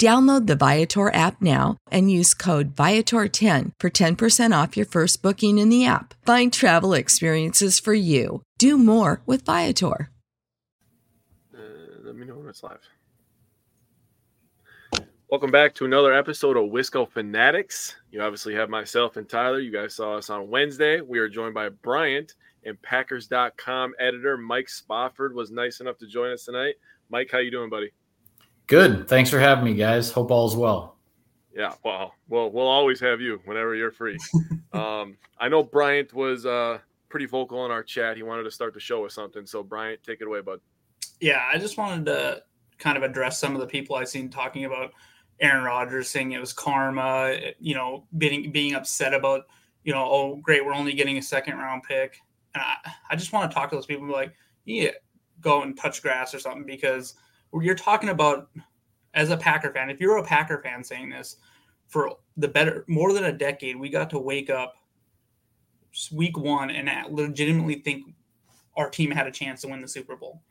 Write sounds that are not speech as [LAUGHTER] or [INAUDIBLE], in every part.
Download the Viator app now and use code Viator10 for 10% off your first booking in the app. Find travel experiences for you. Do more with Viator. Uh, let me know when it's live. Welcome back to another episode of Wisco Fanatics. You obviously have myself and Tyler. You guys saw us on Wednesday. We are joined by Bryant and Packers.com editor Mike Spofford was nice enough to join us tonight. Mike, how you doing, buddy? Good. Thanks for having me, guys. Hope all's well. Yeah, well, well, we'll always have you whenever you're free. [LAUGHS] um, I know Bryant was uh, pretty vocal in our chat. He wanted to start the show with something. So, Bryant, take it away, bud. Yeah, I just wanted to kind of address some of the people I've seen talking about Aaron Rodgers saying it was karma, you know, being being upset about, you know, oh great, we're only getting a second round pick. And I, I just want to talk to those people and be like, yeah, go and touch grass or something because you're talking about as a Packer fan, if you're a Packer fan saying this, for the better more than a decade, we got to wake up week one and legitimately think our team had a chance to win the Super Bowl.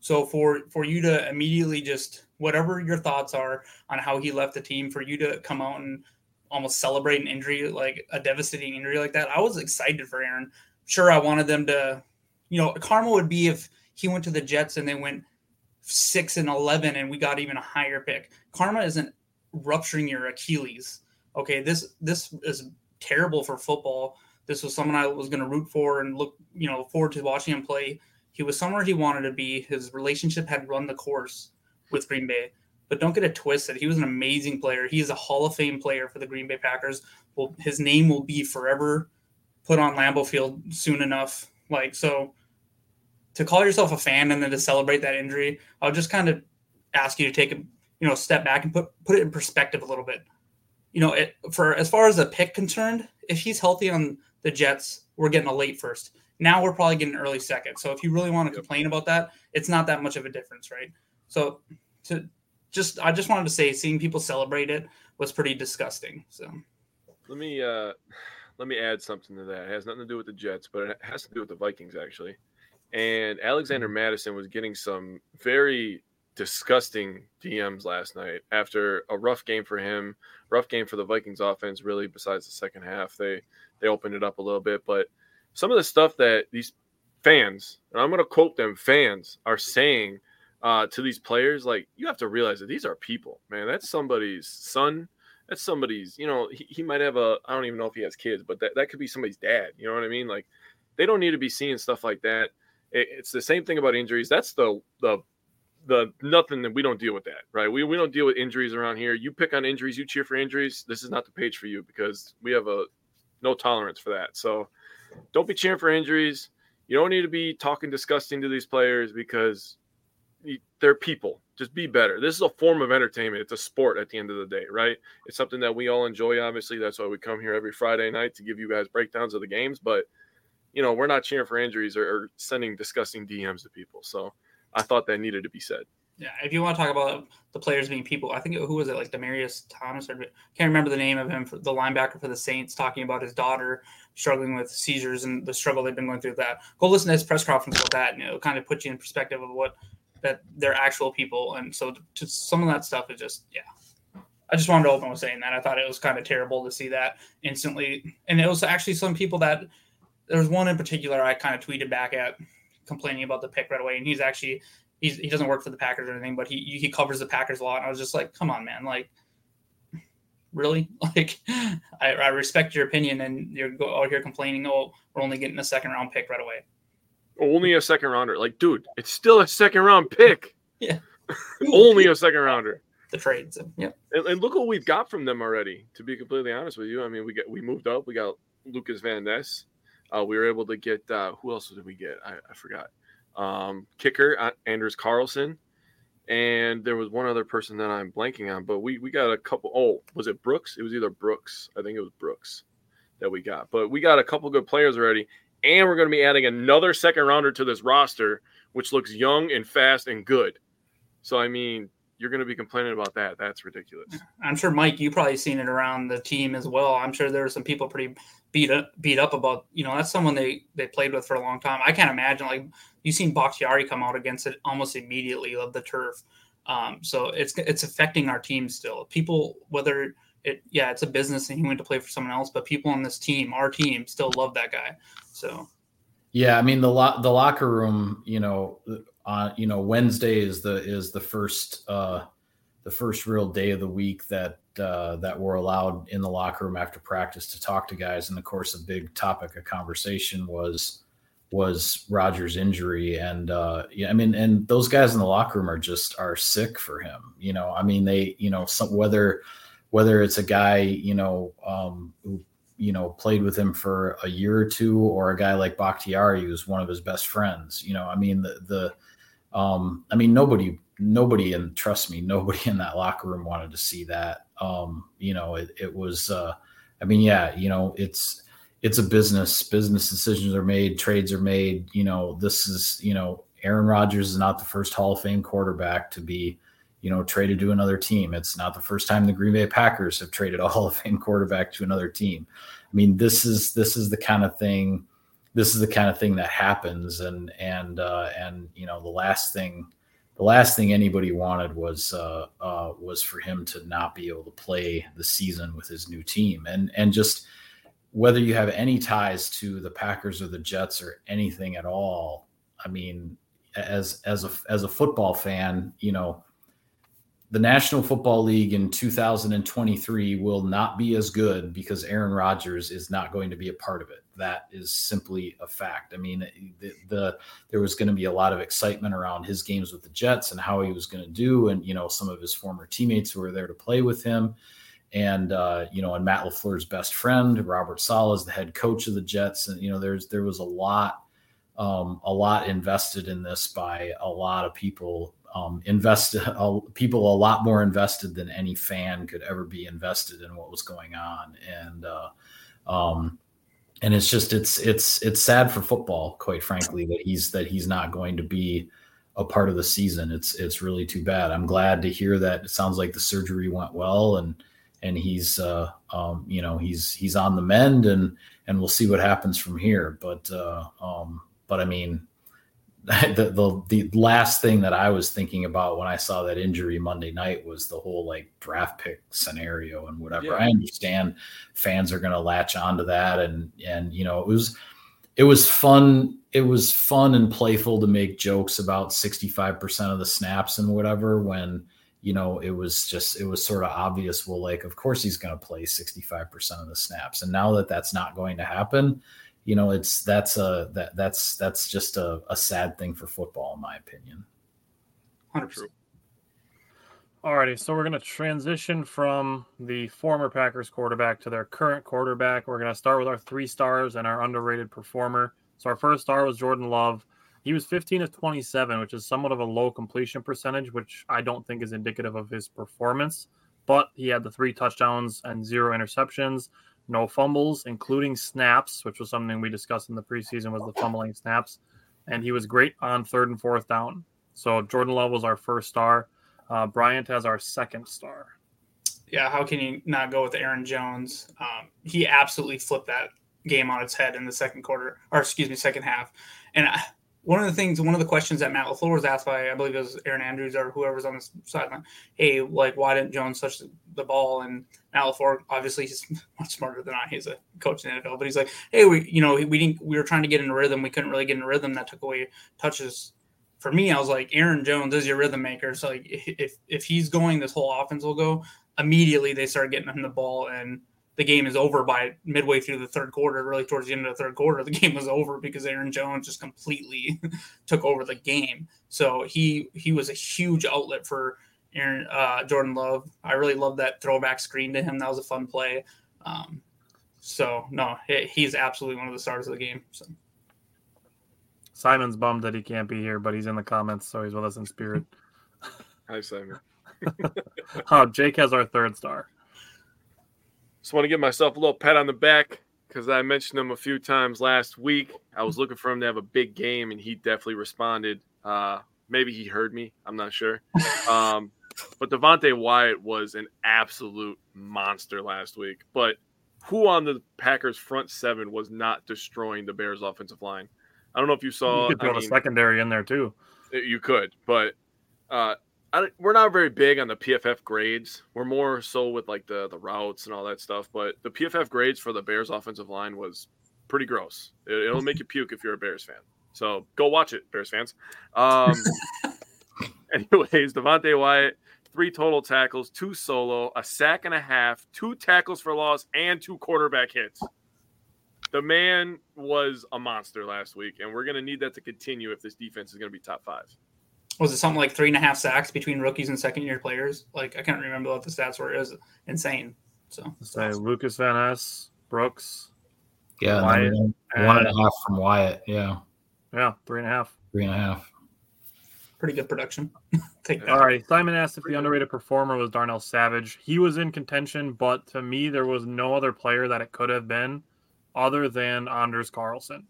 So for for you to immediately just whatever your thoughts are on how he left the team, for you to come out and almost celebrate an injury like a devastating injury like that, I was excited for Aaron. Sure, I wanted them to, you know, karma would be if he went to the Jets and they went six and eleven, and we got even a higher pick. Karma isn't rupturing your Achilles. Okay, this this is terrible for football. This was someone I was going to root for and look, you know, forward to watching him play. He was somewhere he wanted to be. His relationship had run the course with Green Bay. But don't get it twisted. He was an amazing player. He is a Hall of Fame player for the Green Bay Packers. Well, his name will be forever put on Lambeau Field soon enough. Like so, to call yourself a fan and then to celebrate that injury, I'll just kind of ask you to take a you know step back and put put it in perspective a little bit. You know, it, for as far as the pick concerned, if he's healthy on the Jets, we're getting a late first. Now we're probably getting early second. So if you really want to complain about that, it's not that much of a difference, right? So to just I just wanted to say seeing people celebrate it was pretty disgusting. So let me uh [SIGHS] let me add something to that. It has nothing to do with the Jets, but it has to do with the Vikings actually and Alexander mm-hmm. Was getting some very disgusting DMs last night after a rough game for him, rough game for the Vikings offense. Really, besides the second half, they they opened it up a little bit, but some of the stuff that these fans, and I'm going to quote them, fans are saying uh, to these players, like you have to realize that these are people, man. That's somebody's son. That's somebody's, you know, he, he might have a, I don't even know if he has kids, but that, that could be somebody's dad. You know what I mean? Like they don't need to be seeing stuff like that it's the same thing about injuries. That's the the the nothing that we don't deal with that, right? We we don't deal with injuries around here. You pick on injuries, you cheer for injuries. This is not the page for you because we have a no tolerance for that. So don't be cheering for injuries. You don't need to be talking disgusting to these players because they're people. Just be better. This is a form of entertainment. It's a sport at the end of the day, right? It's something that we all enjoy. Obviously, that's why we come here every Friday night to give you guys breakdowns of the games. But you know, we're not cheering for injuries or, or sending disgusting DMs to people. So I thought that needed to be said. Yeah, if you want to talk about the players being people, I think who was it like Demaryius Thomas or can't remember the name of him, the linebacker for the Saints, talking about his daughter struggling with seizures and the struggle they've been going through. That go listen to his press conference about that, and it'll kind of put you in perspective of what that they're actual people, and so just some of that stuff is just yeah. I just wanted to open with saying that I thought it was kind of terrible to see that instantly, and it was actually some people that there was one in particular I kind of tweeted back at complaining about the pick right away, and he's actually he's, he doesn't work for the Packers or anything, but he he covers the Packers a lot, and I was just like, come on, man, like really [LAUGHS] like I, I respect your opinion, and you're out here complaining, oh, we're only getting a second round pick right away. Only a second rounder, like dude, it's still a second round pick. [LAUGHS] Yeah, [LAUGHS] only a second rounder. The trades, yeah. And, and, look what we've got from them already. To be completely honest with you, I mean, we get we moved up. We got Lucas Van Ness. Uh, we were able to get uh, who else did we get? I, I forgot. Um, kicker uh, Anders Carlson, and there was one other person that I'm blanking on. But we we got a couple. Oh, was it Brooks? It was either Brooks. I think it was Brooks that we got. But we got a couple good players already, and we're going to be adding another second rounder to this roster, which looks young and fast and good. So I mean, you're going to be complaining about that. That's ridiculous. I'm sure, Mike, you probably seen it around the team as well. I'm sure there are some people pretty beat up, beat up about. You know, that's someone they they played with for a long time. I can't imagine like you seen Bakhtiari come out against it almost immediately of the turf. Um, so it's it's affecting our team still. People, whether it yeah, it's a business and he went to play for someone else, but people on this team, our team, still love that guy. So. Yeah, I mean the lo- the locker room, you know, on you know Wednesday is the is the first uh, the first real day of the week that uh, that we're allowed in the locker room after practice to talk to guys. And of course, a big topic of conversation was was Rodgers' injury, and uh, yeah, I mean, and those guys in the locker room are just are sick for him. You know, I mean, they you know some, whether whether it's a guy you know um, who you know played with him for a year or two, or a guy like Bakhtiari who's one of his best friends. You know, I mean the the um, I mean, nobody, nobody, and trust me, nobody in that locker room wanted to see that. Um, you know, it, it was, uh, I mean, yeah, you know, it's, it's a business. Business decisions are made, trades are made. You know, this is, you know, Aaron Rodgers is not the first Hall of Fame quarterback to be, you know, traded to another team. It's not the first time the Green Bay Packers have traded a Hall of Fame quarterback to another team. I mean, this is this is the kind of thing this is the kind of thing that happens. And and uh, and you know the last thing the last thing anybody wanted was uh, uh, was for him to not be able to play the season with his new team. And and just whether you have any ties to the Packers or the Jets or anything at all I mean as as a as a football fan you know the National Football League in 2023 will not be as good because Aaron Rodgers is not going to be a part of it. That is simply a fact. I mean, the, the there was going to be a lot of excitement around his games with the Jets and how he was going to do, and you know, some of his former teammates who were there to play with him, and uh, you know, and Matt LaFleur's best friend Robert Saleh is the head coach of the Jets, and you know, there's there was a lot. Um, a lot invested in this by a lot of people um, invested uh, people a lot more invested than any fan could ever be invested in what was going on. And uh, um, and it's just it's it's it's sad for football quite frankly that he's that he's not going to be a part of the season. It's it's really too bad. I'm glad to hear that it sounds like the surgery went well and and he's uh, um, you know he's he's on the mend and and we'll see what happens from here. But uh, um, but i mean [LAUGHS] the, the the last thing that I was thinking about when I saw that injury Monday night was the whole like draft pick scenario and whatever. Yeah. I understand fans are going to latch onto that and and you know it was it was fun it was fun and playful to make jokes about 65% of the snaps and whatever when you know it was just it was sort of obvious well like of course he's going to play 65% of the snaps and now that that's not going to happen you know, it's that's a that that's that's just a, a sad thing for football, in my opinion. Hundred percent. Alrighty, so we're going to transition from the former Packers quarterback to their current quarterback. We're going to start with our three stars and our underrated performer. So our first star was Jordan Love. He was 15 of 27, which is somewhat of a low completion percentage, which I don't think is indicative of his performance. But he had the three touchdowns and zero interceptions no fumbles, including snaps, which was something we discussed in the preseason was the fumbling snaps. And he was great on third and fourth down. So Jordan Love was our first star. Uh, Bryant has our second star. Yeah, how can you not go with Aaron Jones? Um, he absolutely flipped that game on its head in the second quarter, or excuse me, second half. And I, one of the things, one of the questions that Matt LaFleur was asked by, I believe it was Erin Andrews or whoever's on the sideline, hey, like, why didn't Jones touch the ball? And LaFleur, obviously, he's [LAUGHS] much smarter than I. He's a coach in the NFL, but he's like, hey, we, you know, we didn't, we were trying to get in a rhythm. We couldn't really get in a rhythm. That took away touches. For me, I was like, Aaron Jones is your rhythm maker. So, like, if, if he's going, this whole offense will go. Immediately, they start getting him the ball and – the game is over by midway through the third quarter, really towards the end of the third quarter, the [LAUGHS] game was over because Aaron Jones just completely [LAUGHS] took over the game. So he he was a huge outlet for Aaron uh, Jordan Love. I really love that throwback screen to him. That was a fun play. Um, so no, he's absolutely one of the stars of the game. So. Simon's bummed that he can't be here, but he's in the comments, so he's with us in spirit. [LAUGHS] Hi, Simon. uh, [LAUGHS] [LAUGHS] Jake has our third star. Just want to give myself a little pat on the back because I mentioned him a few times last week. I was looking for him to have a big game, and he definitely responded. Uh, maybe he heard me. I'm not sure. Um, but Devonte Wyatt was an absolute monster last week. But who on the Packers front seven was not destroying the Bears offensive line? I don't know if you saw. You could throw the secondary in there too. You could, but uh, we're not very big on the PFF grades. We're more so with like the the routes and all that stuff. But the PFF grades for the Bears offensive line was pretty gross. It, will make you puke if you're a Bears fan. So go watch it, Bears fans. Um, [LAUGHS] [LAUGHS] anyways, Devonte Wyatt, three total tackles, two solo, a sack and a half, two tackles for loss, and two quarterback hits. The man was a monster last week, and we're going to need that to continue if this defense is going to be top five was it something like three and a half sacks between rookies and second year players? Like I can't remember what the stats were. It was insane. So say awesome. Lucas Van Ness, Brooks. Yeah, Wyatt, one, one and a half from Wyatt. Yeah. Yeah, three and a half. Three and a half. Pretty good production. [LAUGHS] All right. Simon asked if the underrated performer was Darnell Savage. He was in contention, but to me, there was no other player that it could have been other than Anders Carlson.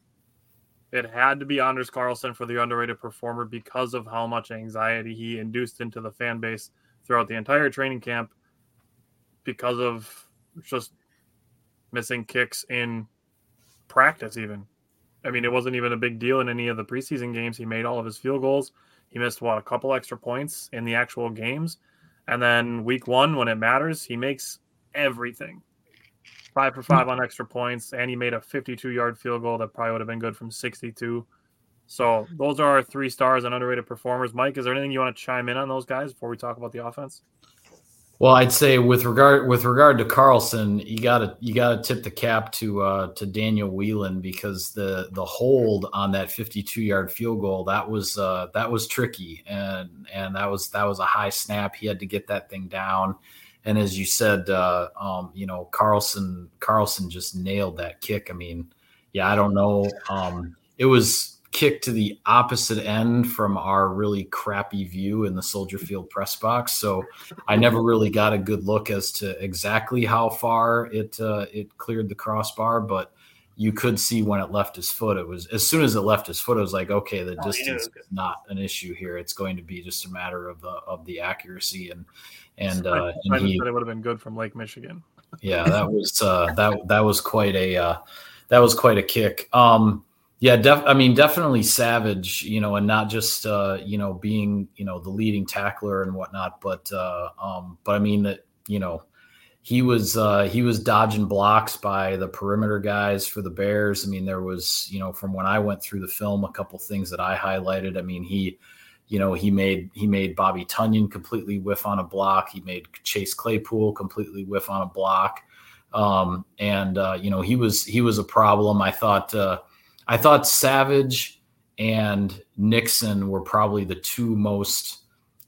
It had to be Anders Carlson for the underrated performer because of how much anxiety he induced into the fan base throughout the entire training camp because of just missing kicks in practice even. I mean, it wasn't even a big deal in any of the preseason games. He made all of his field goals. He missed what a couple extra points in the actual games. And then week 1 when it matters, he makes everything five for five on extra points, and he made a 52 yard field goal that probably would have been good from 62. So those are our three stars and underrated performers. Mike, is there anything you want to chime in on those guys before we talk about the offense? Well, I'd say with regard with regard to Carlson, you gotta you gotta tip the cap to uh, to Daniel Whelan because the the hold on that 52 yard field goal that was uh, that was tricky and and that was that was a high snap. He had to get that thing down and as you said, uh, um, you know, Carlson Carlson just nailed that kick. I mean, yeah, I don't know. Um, it was kicked to the opposite end from our really crappy view in the Soldier Field press box, so I never really got a good look as to exactly how far it uh, it cleared the crossbar, but you could see when it left his foot. It was as soon as it left his foot, it was like, okay, the oh, distance is not an issue here. It's going to be just a matter of the of the accuracy and and, uh, and he, it would have been good from Lake Michigan. yeah, that was uh, that that was quite a uh, that was quite a kick. Um, yeah, def- I mean, definitely savage, you know, and not just uh, you know being you know the leading tackler and whatnot, but uh, um, but I mean that you know he was uh, he was dodging blocks by the perimeter guys for the Bears. I mean, there was you know from when I went through the film, a couple things that I highlighted. I mean, he you know, he made he made Bobby Tonyan completely whiff on a block. He made Chase Claypool completely whiff on a block. Um, and uh, you know, he was he was a problem. I thought uh, I thought Savage and Nixon were probably the two most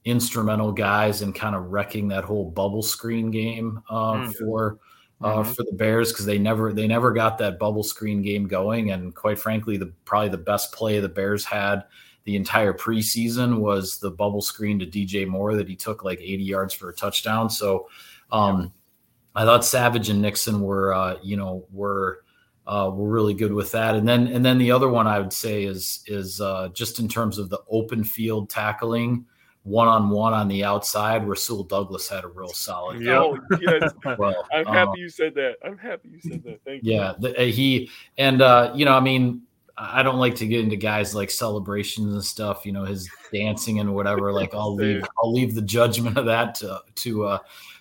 instrumental guys in kind of wrecking that whole bubble screen game uh, mm. for uh, mm-hmm. for the Bears because they never they never got that bubble screen game going. And quite frankly, the probably the best play the Bears had the entire preseason was the bubble screen to DJ Moore that he took like 80 yards for a touchdown. So um, I thought Savage and Nixon were, uh, you know, were uh, were really good with that. And then and then the other one I would say is is uh, just in terms of the open field tackling. One on one on the outside, Rasul Douglas had a real solid. Yeah, [LAUGHS] oh, yes. [LAUGHS] well, I'm happy um, you said that. I'm happy you said that. Thank yeah, you. Yeah, he and uh, you know, I mean, I don't like to get into guys like celebrations and stuff, you know, his dancing and whatever. Like I'll [LAUGHS] leave I'll leave the judgment of that to to uh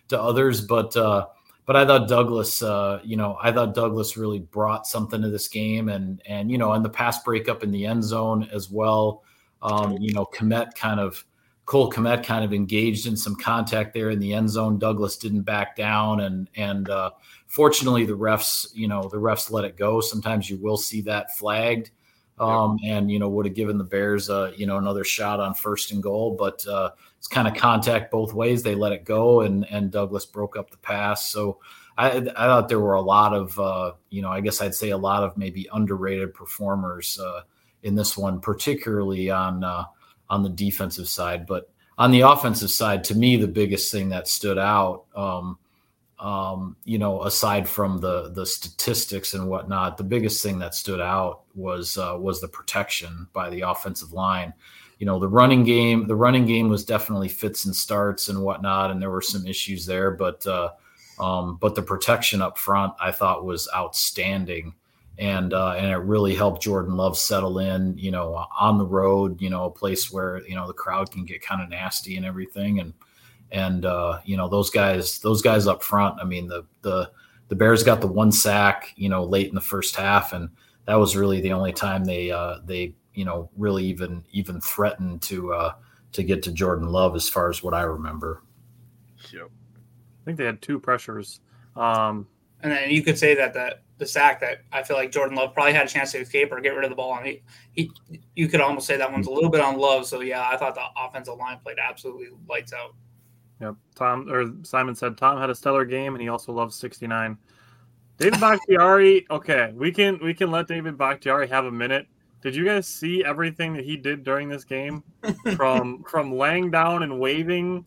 to others. But uh but I thought Douglas, uh, you know, I thought Douglas really brought something to this game, and and you know, and the pass breakup in the end zone as well. Um, you know, Kmet kind of Cole Kmet kind of engaged in some contact there in the end zone. Douglas didn't back down, and and uh, fortunately the refs, you know, the refs let it go. Sometimes you will see that flagged, um, and you know would have given the Bears, uh, you know, another shot on first and goal, but uh, it's kind of contact both ways. They let it go, and and Douglas broke up the pass. So. I, I thought there were a lot of, uh, you know, I guess I'd say a lot of maybe underrated performers uh, in this one, particularly on uh, on the defensive side. But on the offensive side, to me, the biggest thing that stood out, um, um, you know, aside from the the statistics and whatnot, the biggest thing that stood out was uh, was the protection by the offensive line. You know, the running game, the running game was definitely fits and starts and whatnot, and there were some issues there, but uh, um, but the protection up front, I thought, was outstanding and uh, and it really helped Jordan Love settle in, you know, on the road, you know, a place where you know the crowd can get kind of nasty and everything, and and uh, you know those guys, those guys up front. I mean, the the the Bears got the one sack, you know, late in the first half, and that was really the only time they uh, they you know really even even threatened to uh, to get to Jordan Love, as far as what I remember. Yep. I think they had two pressures. Um, and then you could say that that the sack that I feel like Jordan Love probably had a chance to escape or get rid of the ball. And he, he you could almost say that one's a little bit on Love. So yeah, I thought the offensive line played absolutely lights out. Yep. Tom or Simon said Tom had a stellar game and he also loves 69. David Bakhtiari, okay, we can we can let David Bakhtiari have a minute. Did you guys see everything that he did during this game? [LAUGHS] from from laying down and waving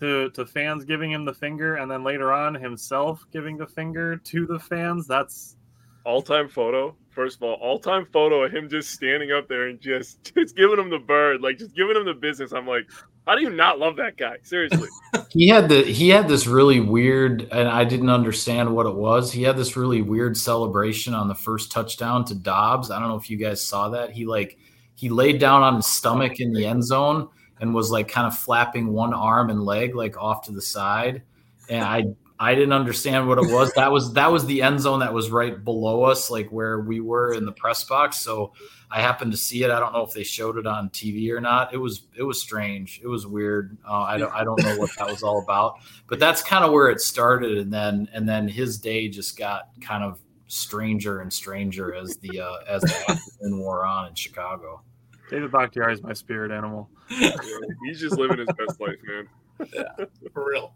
to to fans giving him the finger and then later on himself giving the finger to the fans? That's all-time photo. First of all all-time photo of him just standing up there and just just giving him the bird like just giving him the business. I'm like how do you not love that guy? Seriously. [LAUGHS] He had the he had this really weird and i didn't understand what it was. He had this really weird celebration on the first touchdown to Doubs. I don't know if you guys saw that. He like he laid down on his stomach in the end zone and was like kind of flapping one arm and leg like off to the side. And I I didn't understand what it was. That was that was the end zone that was right below us, like where we were in the press box. So I happened to see it. I don't know if they showed it on TV or not. It was it was strange. It was weird. Uh, I don't I don't know what that was all about. But that's kind of where it started, and then and then his day just got kind of stranger and stranger as the uh, as the afternoon wore on in Chicago. David Bakhtiari is my spirit animal. Yeah, [LAUGHS] he's just living his best life, man. [LAUGHS] yeah, for real.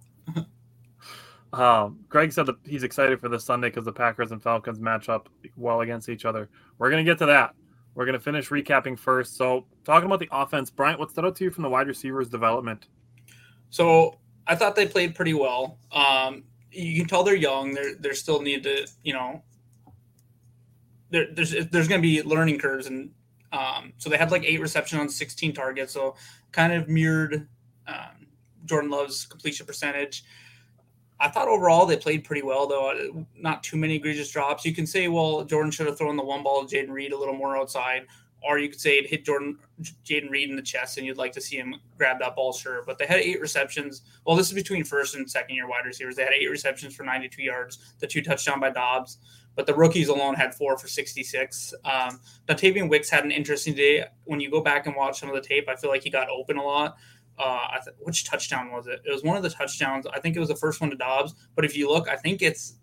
Um, Greg said that he's excited for this Sunday because the Packers and Falcons match up well against each other. We're going to get to that. We're going to finish recapping first. So, talking about the offense, Bryant, what stood out to you from the wide receivers' development? So, I thought they played pretty well. Um, you can tell they're young. They're they still need to, you know, there's there's going to be learning curves, and um, so they had like eight reception on 16 targets. So kind of mirrored um, Jordan Love's completion percentage. I thought overall they played pretty well, though. Not too many egregious drops. You can say, well, Jordan should have thrown the one ball to Jayden Reed a little more outside, or you could say it hit Jordan Jayden Reed in the chest, and you'd like to see him grab that ball, sure. But they had eight receptions. Well, this is between first and second year wide receivers. They had eight receptions for 92 yards, the two touchdown by Doubs but the rookies alone had four for 66. Um, Wicks had an interesting day. When you go back and watch some of the tape, I feel like he got open a lot. Uh, th- which touchdown was it? It was one of the touchdowns. I think it was the first one to Doubs. But if you look, I think it's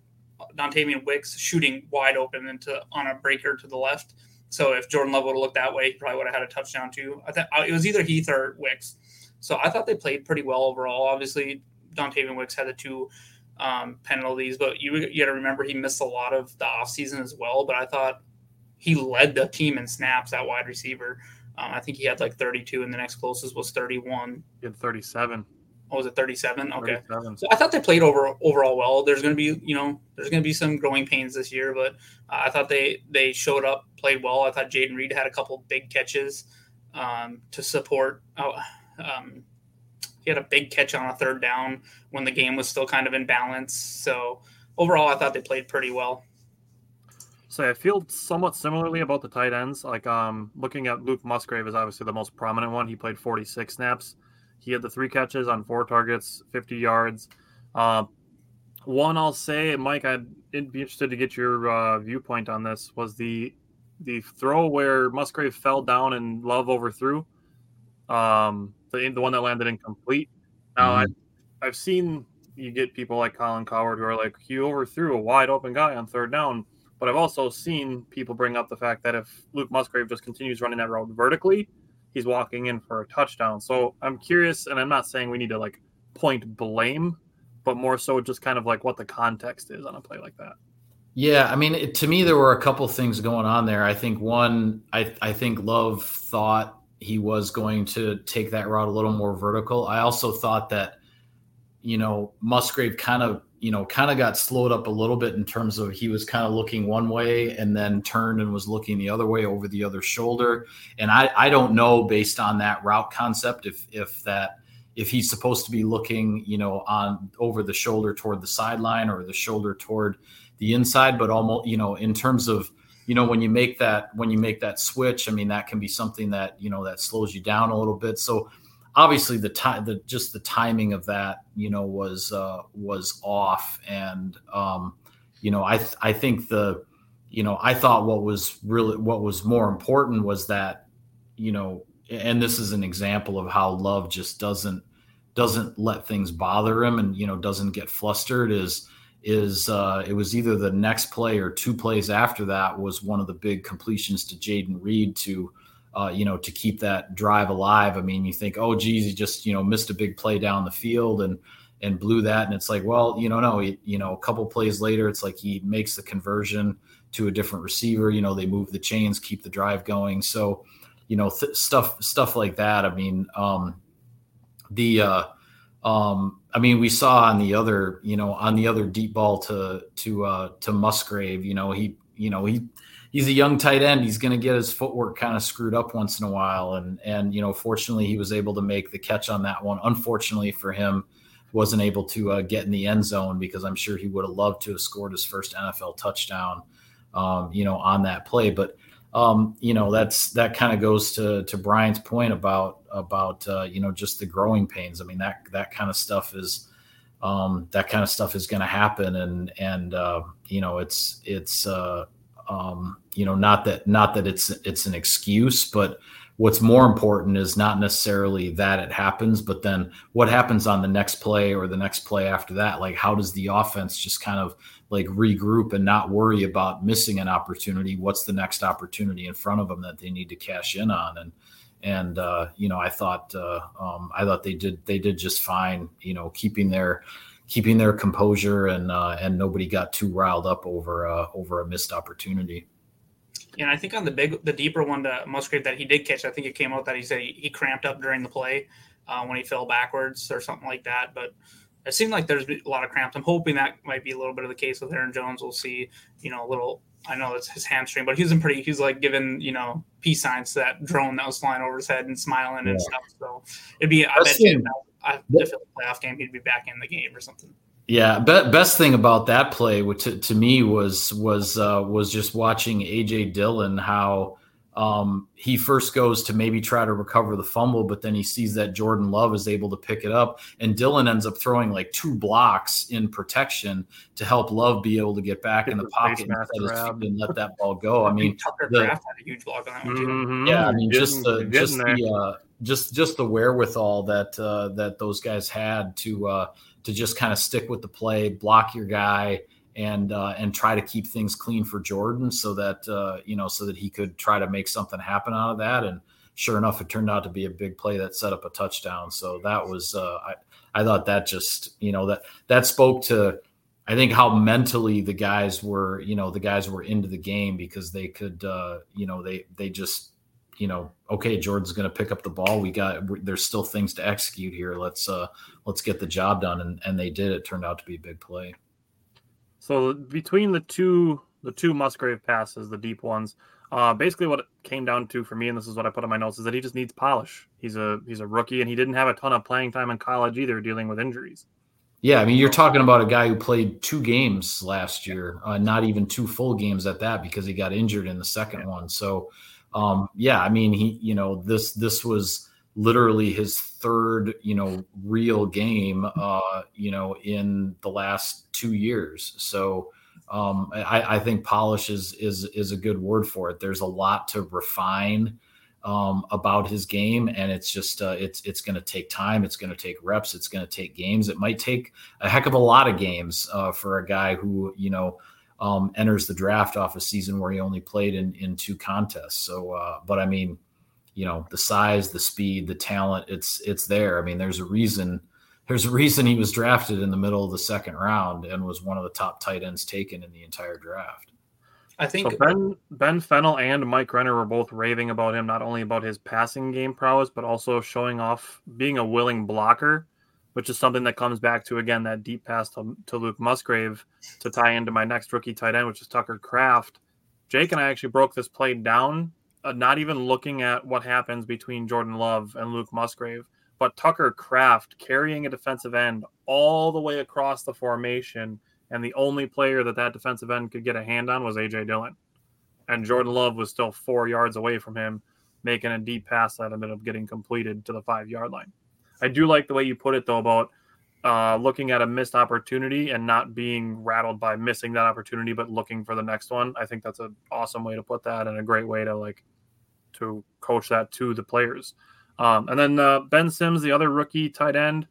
Dontayvion Wicks shooting wide open into on a breaker to the left. So if Jordan Love would have looked that way, he probably would have had a touchdown too. I thought it was either Heath or Wicks. So I thought they played pretty well overall. Obviously, Dontayvion Wicks had the two um, penalties, but you, you got to remember he missed a lot of the offseason as well. But I thought he led the team in snaps at wide receiver. I think he had like 32, and the next closest was 31. He had 37. Oh, was it 37? Okay. 37. So I thought they played over overall well. There's going to be, you know, there's going to be some growing pains this year, but uh, I thought they they showed up, played well. I thought Jayden Reed had a couple big catches um, to support. Oh, um, he had a big catch on a third down when the game was still kind of in balance. So overall, I thought they played pretty well. So I feel somewhat similarly about the tight ends. Like um, looking at Luke Musgrave is obviously the most prominent one. He played 46 snaps. He had the three catches on four targets, 50 yards. Uh, one I'll say, Mike, I'd be interested to get your uh, viewpoint on this. Was the the throw where Musgrave fell down and Love overthrew, um, the the one that landed incomplete. Now mm-hmm. I, I've seen you get people like Colin Cowherd who are like he overthrew a wide open guy on third down but I've also seen people bring up the fact that if Luke Musgrave just continues running that route vertically, he's walking in for a touchdown. So I'm curious, and I'm not saying we need to like point blame, but more so just kind of like what the context is on a play like that. Yeah, I mean, it, to me, there were a couple things going on there. I think one, I, I think Love thought he was going to take that route a little more vertical. I also thought that, you know, Musgrave kind of you know, kind of got slowed up a little bit in terms of he was kind of looking one way and then turned and was looking the other way over the other shoulder. And I, I don't know based on that route concept if if that if he's supposed to be looking, you know, on over the shoulder toward the sideline or the shoulder toward the inside, but almost, you know, in terms of, you know, when you make that when you make that switch, I mean, that can be something that, you know, that slows you down a little bit. So obviously the time the just the timing of that you know was uh was off and um you know i th- i think the you know i thought what was really what was more important was that you know and this is an example of how love just doesn't doesn't let things bother him and you know doesn't get flustered is is uh it was either the next play or two plays after that was one of the big completions to Jayden Reed to uh, you know, to keep that drive alive. I mean, you think, oh, geez, he just, you know, missed a big play down the field and and blew that. And it's like, well, you know, no, he, you know, a couple plays later, it's like he makes the conversion to a different receiver. You know, they move the chains, keep the drive going. So, you know, th- stuff stuff like that. I mean, um, the uh, um, I mean, we saw on the other, you know, on the other deep ball to to uh, to Musgrave. You know, he, you know, he he's a young tight end. He's going to get his footwork kind of screwed up once in a while. And and you know, fortunately, he was able to make the catch on that one. Unfortunately for him, wasn't able to uh, get in the end zone because I'm sure he would have loved to have scored his first NFL touchdown. Um, you know, on that play, but. Um, you know that's that kind of goes to to Brian's point about about uh, you know just the growing pains. I mean that that kind of stuff is um, that kind of stuff is going to happen, and and uh, you know it's it's uh, um, you know, not that not that it's it's an excuse, but what's more important is not necessarily that it happens, but then what happens on the next play or the next play after that. Like, how does the offense just kind of like regroup and not worry about missing an opportunity? What's the next opportunity in front of them that they need to cash in on? And and uh, you know, I thought uh, um, I thought they did they did just fine. You know, keeping their keeping their composure and uh, and nobody got too riled up over uh, over a missed opportunity. Yeah, I think on the big, the deeper one to Musgrave that he did catch, I think it came out that he said he, he cramped up during the play uh, when he fell backwards or something like that. But it seemed like there's a lot of cramps. I'm hoping that might be a little bit of the case with Aaron Jones. We'll see, you know, a little. I know it's his hamstring, but he's in pretty. He's like giving you know peace signs to that drone that was flying over his head and smiling yeah. and stuff. So it'd be. I bet you, I, if a playoff game, he'd be back in the game or something. Yeah, be- best thing about that play, which to, to me was was uh, was just watching AJ Dillon how um, he first goes to maybe try to recover the fumble, but then he sees that Jordan Love is able to pick it up, and Dillon ends up throwing like two blocks in protection to help Love be able to get back in the pocket and, and let that ball go. [LAUGHS] I mean, Tucker the, Kraft had a huge block on that one too. Mm-hmm. Yeah, I mean, just the just the uh, just just the wherewithal that uh, that those guys had to uh, to just kind of stick with the play, block your guy, and uh, and try to keep things clean for Jordan, so that uh, you know so that he could try to make something happen out of that. And sure enough, it turned out to be a big play that set up a touchdown. So that was uh, I I thought that just you know that that spoke to. I think how mentally the guys were, you know, the guys were into the game because they could, uh, you know, they they just you know, okay, Jordan's going to pick up the ball. We got there's still things to execute here. Let's uh let's get the job done, and and they did. It turned out to be a big play. So between the two the two Musgrave passes, the deep ones, uh, basically what it came down to for me, and this is what I put in my notes, is that he just needs polish. He's a he's a rookie, and he didn't have a ton of playing time in college either, dealing with injuries. Yeah, I mean, you're talking about a guy who played two games last year, uh, not even two full games at that, because he got injured in the second one. So, um, yeah, I mean, he, you know, this this was literally his third, you know, real game, uh, you know, in the last two years. So, um, I, I think polish is is is a good word for it. There's a lot to refine um, about his game, and it's just uh, it's it's going to take time. It's going to take reps. It's going to take games. It might take a heck of a lot of games uh, for a guy who you know um, enters the draft off a season where he only played in in two contests. So, uh, but I mean, you know, the size, the speed, the talent, it's it's there. I mean, there's a reason. There's a reason he was drafted in the middle of the second round and was one of the top tight ends taken in the entire draft. I think so Ben Ben Fennell and Mike Renner were both raving about him, not only about his passing game prowess, but also showing off being a willing blocker, which is something that comes back to again that deep pass to, to Luke Musgrave to tie into my next rookie tight end, which is Tucker Kraft. Jake and I actually broke this play down, uh, not even looking at what happens between Jordan Love and Luke Musgrave, but Tucker Kraft carrying a defensive end all the way across the formation and the only player that that defensive end could get a hand on was AJ Dillon, and Jordan Love was still four yards away from him, making a deep pass that ended up getting completed to the five yard line. I do like the way you put it though about uh, looking at a missed opportunity and not being rattled by missing that opportunity, but looking for the next one. I think that's an awesome way to put that and a great way to like to coach that to the players. Um, and then uh, Ben Sims, the other rookie tight end,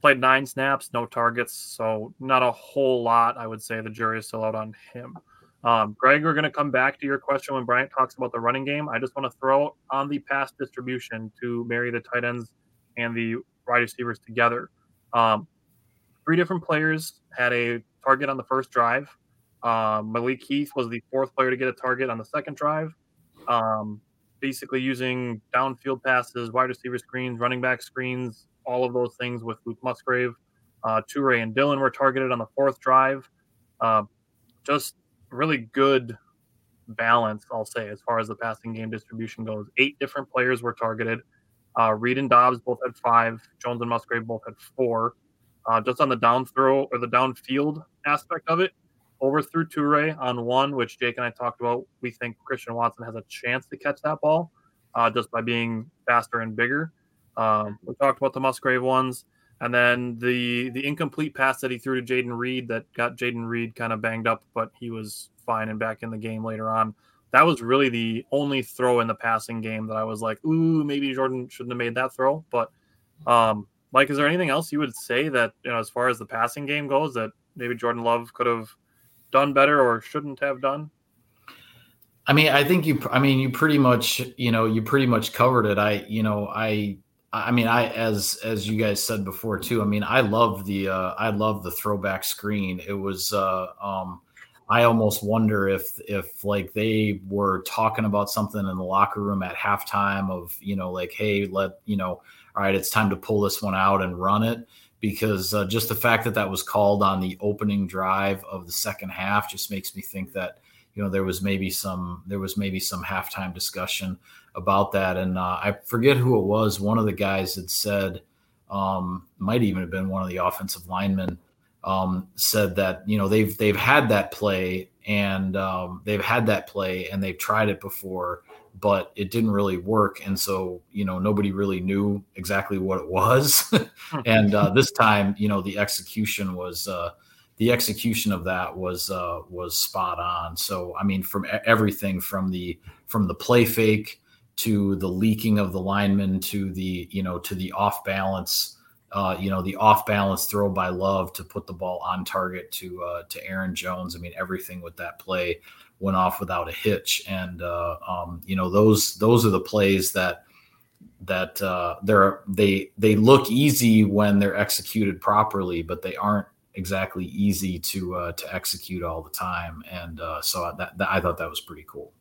played nine snaps, no targets, so not a whole lot. I would say the jury is still out on him. Um, Greg, we're going to come back to your question when Bryant talks about the running game. I just want to throw on the pass distribution to marry the tight ends and the wide receivers together. Um, three different players had a target on the first drive. Um, Malik Heath was the fourth player to get a target on the second drive. Um, basically using downfield passes, wide receiver screens, running back screens, all of those things with Luke Musgrave. Uh, Toure and Dillon were targeted on the fourth drive. Uh, just really good balance, I'll say, as far as the passing game distribution goes. Eight different players were targeted. Uh, Reed and Doubs both had five. Jones and Musgrave both had four. Uh, just on the down throw or the downfield aspect of it, overthrew Toure on one, which Jake and I talked about. We think Christian Watson has a chance to catch that ball uh, just by being faster and bigger. Um, we talked about the Musgrave ones, and then the the incomplete pass that he threw to Jayden Reed that got Jayden Reed kind of banged up, but he was fine and back in the game later on. That was really the only throw in the passing game that I was like, ooh, maybe Jordan shouldn't have made that throw. But um, Mike, is there anything else you would say that you know as far as the passing game goes that maybe Jordan Love could have done better or shouldn't have done? I mean, I think you. I mean, you pretty much, you know, you pretty much covered it. I, you know, I I mean, I as as you guys said before too. I mean, I love the uh, I love the throwback screen. It was. Uh, um, I almost wonder if if like they were talking about something in the locker room at halftime of you know like hey let you know all right it's time to pull this one out and run it because uh, just the fact that that was called on the opening drive of the second half just makes me think that you know there was maybe some there was maybe some halftime discussion about that. And uh, I forget who it was. One of the guys had said, um, might even have been one of the offensive linemen, um, said that you know they've they've had that play and um, they've had that play and they've tried it before, but it didn't really work. And so you know nobody really knew exactly what it was. [LAUGHS] and uh, this time, you know, the execution was. Uh, the execution of that was uh, was spot on. So I mean, from everything from the from the play fake to the leaking of the lineman to the you know to the off balance uh, you know the off balance throw by Love to put the ball on target to uh, to Aaron Jones. I mean everything with that play went off without a hitch, and uh, um, you know those those are the plays that that uh, they're they they look easy when they're executed properly, but they aren't exactly easy to uh, to execute all the time. And uh, so that, that I thought that was pretty cool.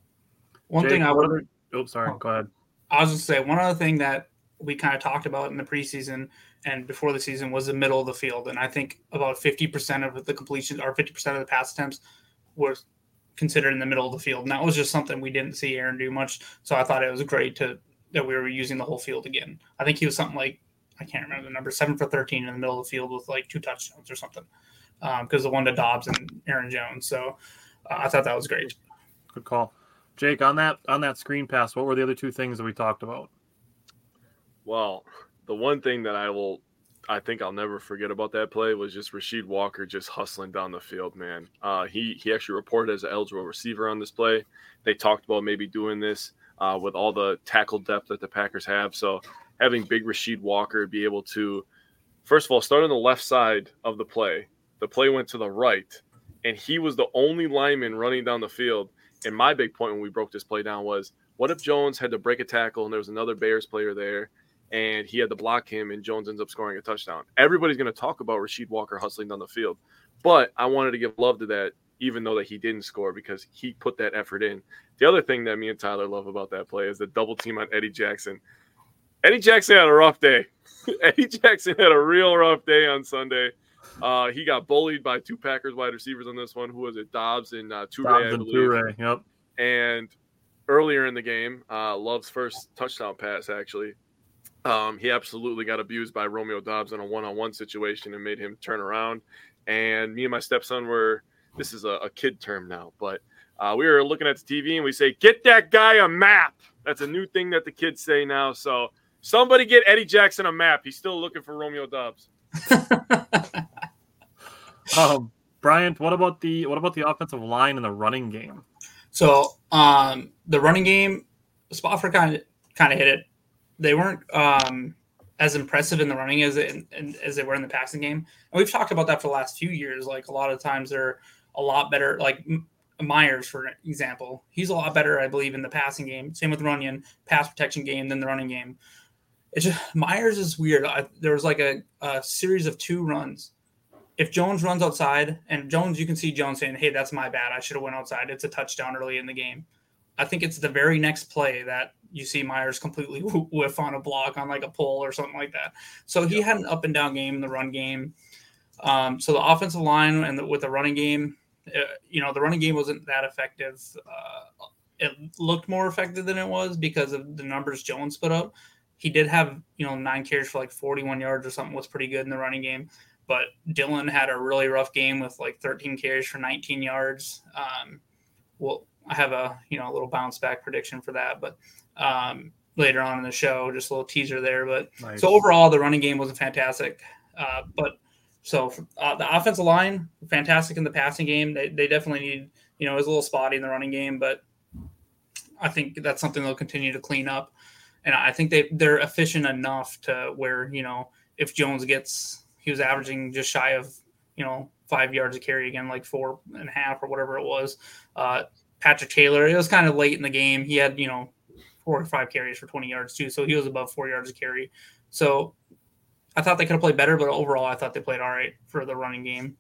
One Jake, thing I would Oh, sorry. Go ahead. I was just say one other thing that we kind of talked about in the preseason and before the season was the middle of the field, and I think about fifty percent of the completions or fifty percent of the pass attempts were considered in the middle of the field, and that was just something we didn't see Aaron do much. So I thought it was great to that we were using the whole field again. I think he was something like I can't remember the number, seven for 13 in the middle of the field with like two touchdowns or something. Because um, the one to Doubs and Aaron Jones. So uh, I thought that was great. Good call. Jake, on that on that screen pass, what were the other two things that we talked about? Well, the one thing that I will I think I'll never forget about that play was just Rasheed Walker just hustling down the field, man. Uh, he he actually reported as an eligible receiver on this play. They talked about maybe doing this uh, with all the tackle depth that the Packers have. So having big Rasheed Walker be able to, first of all, start on the left side of the play. The play went to the right, and he was the only lineman running down the field. And my big point when we broke this play down was, what if Jones had to break a tackle and there was another Bears player there, and he had to block him, and Jones ends up scoring a touchdown? Everybody's going to talk about Rasheed Walker hustling down the field, but I wanted to give love to that even though that he didn't score because he put that effort in. The other thing that me and Tyler love about that play is the double team on Eddie Jackson. Eddie Jackson had a rough day. [LAUGHS] Eddie Jackson had a real rough day on Sunday. Uh, he got bullied by two Packers wide receivers on this one. Who was it? Doubs and uh, Toure, Doubs and Toure, yep. And earlier in the game, uh, Love's first touchdown pass actually, um, he absolutely got abused by Romeo Doubs in a one-on-one situation and made him turn around. And me and my stepson were this is a, a kid term now, but uh, we were looking at the TV and we say, "Get that guy a map." That's a new thing that the kids say now. So somebody get Eddie Jackson a map. He's still looking for Romeo Doubs. [LAUGHS] um, Bryant, what about the what about the offensive line in the running game? So um, the running game, Spofford kind of kind of hit it. They weren't um, as impressive in the running as it, as they were in the passing game, and we've talked about that for the last few years. Like a lot of times, they're a lot better. Like Myers, for example, he's a lot better, I believe, in the passing game. Same with Runyan, pass protection game than the running game. It's just Myers is weird. I, there was like a, a series of two runs. If Jones runs outside, and Jones, you can see Jones saying, "Hey, that's my bad. I should have went outside. It's a touchdown early in the game." I think it's the very next play that you see Myers completely [LAUGHS] whiff on a block on like a pull or something like that. So he had an up and down game in the run game. Um, so the offensive line and the, with the running game, uh, you know, the running game wasn't that effective. Uh, it looked more effective than it was because of the numbers Jones put up. He did have, you know, nine carries for like 41 yards or something was pretty good in the running game. But Dillon had a really rough game with like 13 carries for 19 yards. Um, well, I have a, you know, a little bounce back prediction for that. But um, later on in the show, just a little teaser there. But nice. so overall, the running game wasn't fantastic. Uh, but so uh, the offensive line, fantastic in the passing game. They, they definitely need, you know, it was a little spotty in the running game, but I think that's something they'll continue to clean up. And I think they they're efficient enough to where you know if Jones gets he was averaging just shy of you know five yards a carry again, like four and a half or whatever it was. Uh, Patrick Taylor, it was kind of late in the game. He had you know four or five carries for 20 yards too, so he was above four yards a carry. So I thought they could have played better, but overall, I thought they played all right for the running game.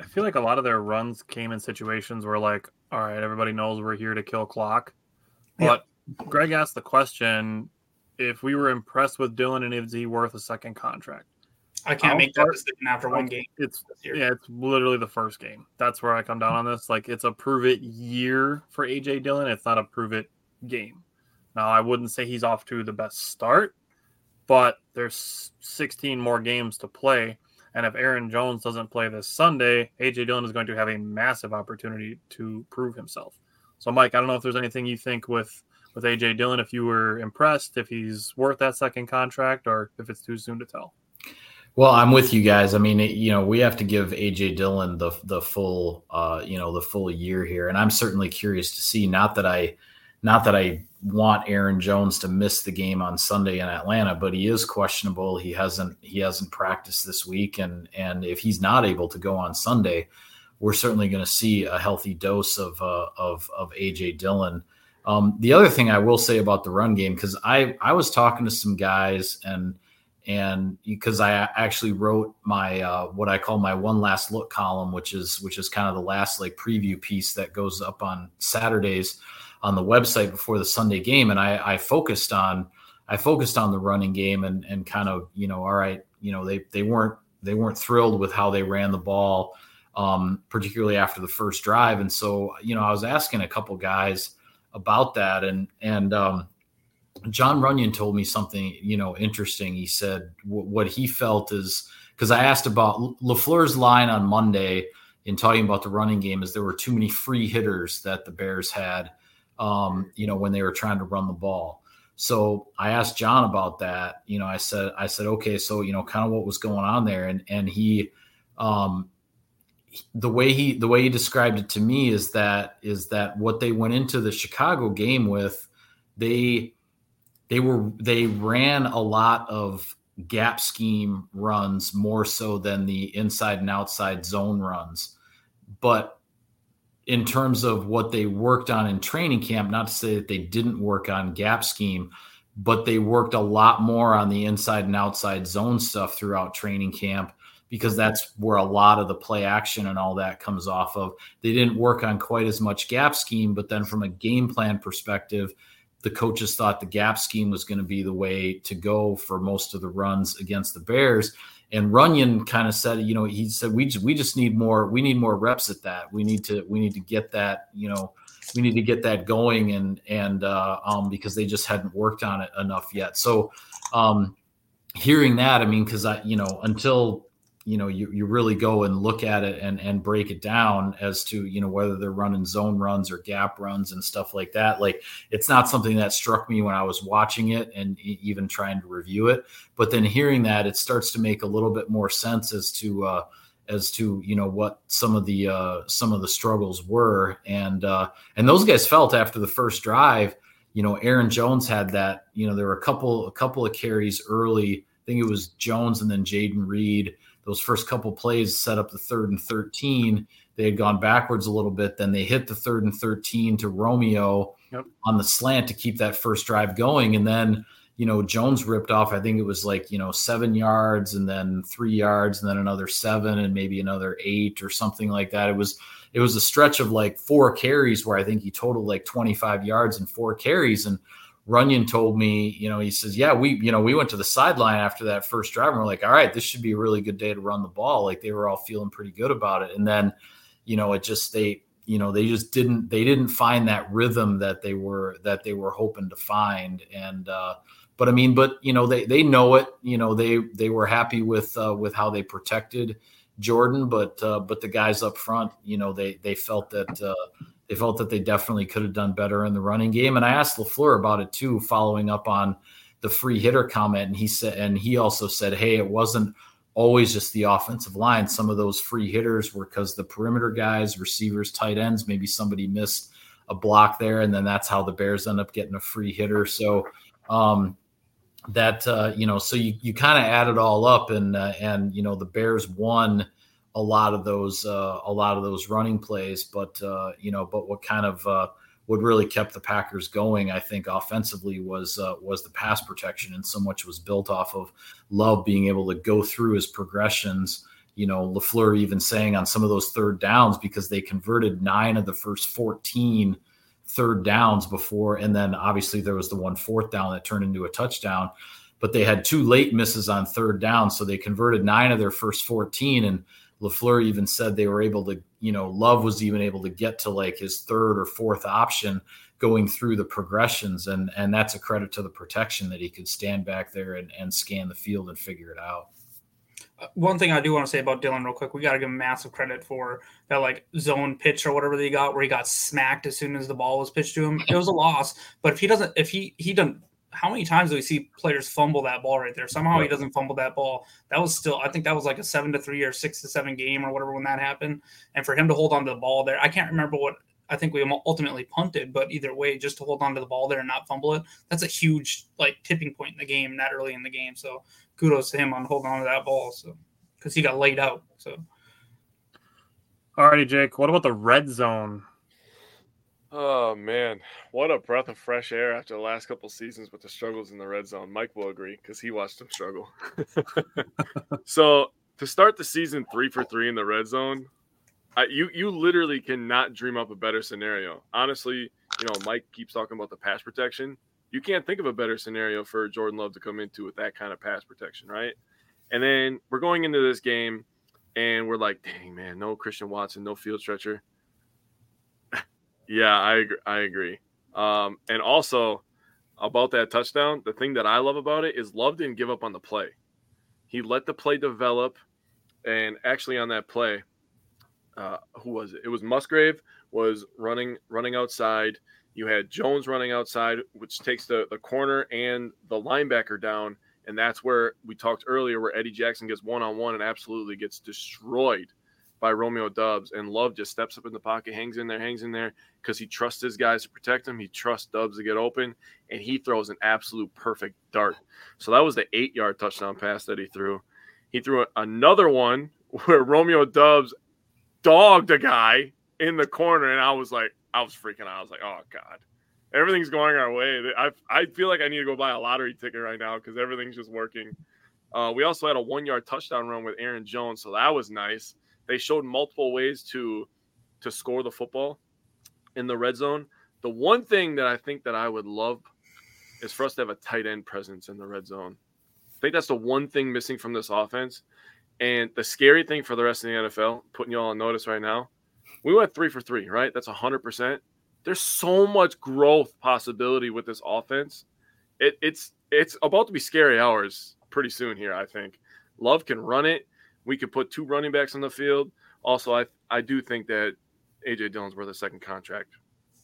I feel like a lot of their runs came in situations where, like, all right, everybody knows we're here to kill clock. But yeah. Greg asked the question if we were impressed with Dillon and is he worth a second contract? I can't I'll make that decision after one game. It's yeah, it's literally the first game. That's where I come down on this. Like it's a prove it year for AJ Dillon. It's not a prove it game. Now I wouldn't say he's off to the best start, but there's 16 more games to play. And if Aaron Jones doesn't play this Sunday, AJ Dillon is going to have a massive opportunity to prove himself. So, Mike, I don't know if there's anything you think with with AJ Dillon, if you were impressed, if he's worth that second contract, or if it's too soon to tell. Well, I'm with you guys. I mean, you know, we have to give AJ Dillon the the full, uh, you know, the full year here, and I'm certainly curious to see. Not that I, not that I want Aaron Jones to miss the game on Sunday in Atlanta, but he is questionable. He hasn't he hasn't practiced this week, and and if he's not able to go on Sunday, we're certainly going to see a healthy dose of uh, of of AJ Dillon. Um, the other thing I will say about the run game because I I was talking to some guys and and because I actually wrote my uh, what I call my one last look column, which is which is kind of the last like preview piece that goes up on Saturdays on the website before the Sunday game, and I, I focused on I focused on the running game and and kind of you know all right you know they they weren't they weren't thrilled with how they ran the ball, um, particularly after the first drive, and so you know I was asking a couple guys about that and and um, Jon Runyan told me something, you know, interesting. He said w- what he felt is because I asked about LaFleur's line on Monday in talking about the running game is there were too many free hitters that the Bears had, um, you know, when they were trying to run the ball. So I asked John about that. You know, I said, I said, okay, so you know, kind of what was going on there, and and he, um, the way he the way he described it to me is that is that what they went into the Chicago game with, they they were they ran a lot of gap scheme runs more so than the inside and outside zone runs. But in terms of what they worked on in training camp, not to say that they didn't work on gap scheme, but they worked a lot more on the inside and outside zone stuff throughout training camp because that's where a lot of the play action and all that comes off of. They didn't work on quite as much gap scheme, but then from a game plan perspective, the coaches thought the gap scheme was going to be the way to go for most of the runs against the Bears. And Runyan kind of said, you know, he said we just we just need more we need more reps at that. We need to we need to get that, you know, we need to get that going and and uh, um, because they just hadn't worked on it enough yet. So um, hearing that, I mean, because I you know until you know you, you really go and look at it and and break it down as to you know whether they're running zone runs or gap runs and stuff like that. Like it's not something that struck me when i was watching it and even trying to review it. But then hearing that it starts to make a little bit more sense as to uh as to you know what some of the uh some of the struggles were. And uh and those guys felt after the first drive you know aaron jones had that you know there were a couple a couple of carries early. I think it was jones and then Jayden Reed those first couple plays set up the third and 13. They had gone backwards a little bit. Then they hit the third and 13 to Romeo yep. on the slant to keep that first drive going. And then, you know, Jones ripped off, I think it was like, you know, seven yards and then three yards and then another seven and maybe another eight or something like that. It was, it was a stretch of like four carries where I think he totaled like 25 yards and four carries. And Runyan told me, you know, he says, yeah, we, you know, we went to the sideline after that first drive and we're like, all right, this should be a really good day to run the ball. Like they were all feeling pretty good about it. And then, you know, it just, they, you know, they just didn't, they didn't find that rhythm that they were, that they were hoping to find. And, uh, but I mean, but you know, they, they know it, you know, they, they were happy with, uh, with how they protected Jordan, but, uh, but the guys up front, you know, they, they felt that, uh, they felt that they definitely could have done better in the running game. And I asked LaFleur about it too, following up on the free hitter comment. And he said, and he also said, Hey, it wasn't always just the offensive line. Some of those free hitters were because the perimeter guys, receivers, tight ends, maybe somebody missed a block there. And then that's how the Bears end up getting a free hitter. So, um, that, uh, you know, so you, you kind of add it all up and, uh, and, you know, the Bears won a lot of those uh, a lot of those running plays. But uh, you know, but what kind of uh, what really kept the Packers going, I think, offensively was uh, was the pass protection, and so much was built off of Love being able to go through his progressions. You know, Lafleur even saying on some of those third downs because they converted nine of the first 14 third downs before, and then obviously there was the one fourth down that turned into a touchdown. But they had two late misses on third down, so they converted nine of their first 14. And LaFleur even said they were able to, you know, Love was even able to get to like his third or fourth option going through the progressions. And and that's a credit to the protection that he could stand back there and, and scan the field and figure it out. Uh, one thing I do want to say about Dillon real quick, we got to give him massive credit for that like zone pitch or whatever they got where he got smacked as soon as the ball was pitched to him. It was a loss, but if he doesn't, if he he doesn't how many times do we see players fumble that ball right there? Somehow he doesn't fumble that ball. That was still, I think that was like a seven to three or six to seven game or whatever when that happened. And for him to hold on to the ball there, I can't remember what I think we ultimately punted, but either way, just to hold on to the ball there and not fumble it, that's a huge like tipping point in the game, that early in the game. So kudos to him on holding on to that ball. So because he got laid out. So. Alrighty, Jake. What about the red zone? Oh man, what a breath of fresh air after the last couple seasons with the struggles in the red zone. Mike will agree because he watched them struggle. [LAUGHS] [LAUGHS] so to start the season three for three in the red zone, I, you you literally cannot dream up a better scenario. Honestly, you know Mike keeps talking about the pass protection. You can't think of a better scenario for Jordan Love to come into with that kind of pass protection, right? And then we're going into this game, and we're like, dang man, no Christian Watson, no field stretcher yeah, I I agree. Um, and also, about that touchdown, the thing that I love about it is Love didn't give up on the play. He let the play develop, and actually on that play, uh, who was it? It was Musgrave was running running outside. You had Jones running outside, which takes the the corner and the linebacker down, and that's where we talked earlier, where Eddie Jackson gets one on one and absolutely gets destroyed by Romeo Doubs, And Love just steps up in the pocket, hangs in there, hangs in there because he trusts his guys to protect him. He trusts Doubs to get open, and he throws an absolute perfect dart. So that was the eight yard touchdown pass that he threw. He threw another one [LAUGHS] where Romeo Doubs dogged a guy in the corner, and I was like, I was freaking out. I was like, oh God everything's going our way. I I feel like I need to go buy a lottery ticket right now because everything's just working. Uh, we also had a one yard touchdown run with Aaron Jones, so that was nice. They showed multiple ways to to score the football in the red zone. The one thing that I think that I would love is for us to have a tight end presence in the red zone. I think that's the one thing missing from this offense. And the scary thing for the rest of the NFL, putting you all on notice right now, we went three for three, right? That's 100% there's so much growth possibility with this offense. It, it's it's about to be scary hours pretty soon here. I think Love can run it. We could put two running backs on the field. Also, I I do think that AJ Dillon's worth a second contract.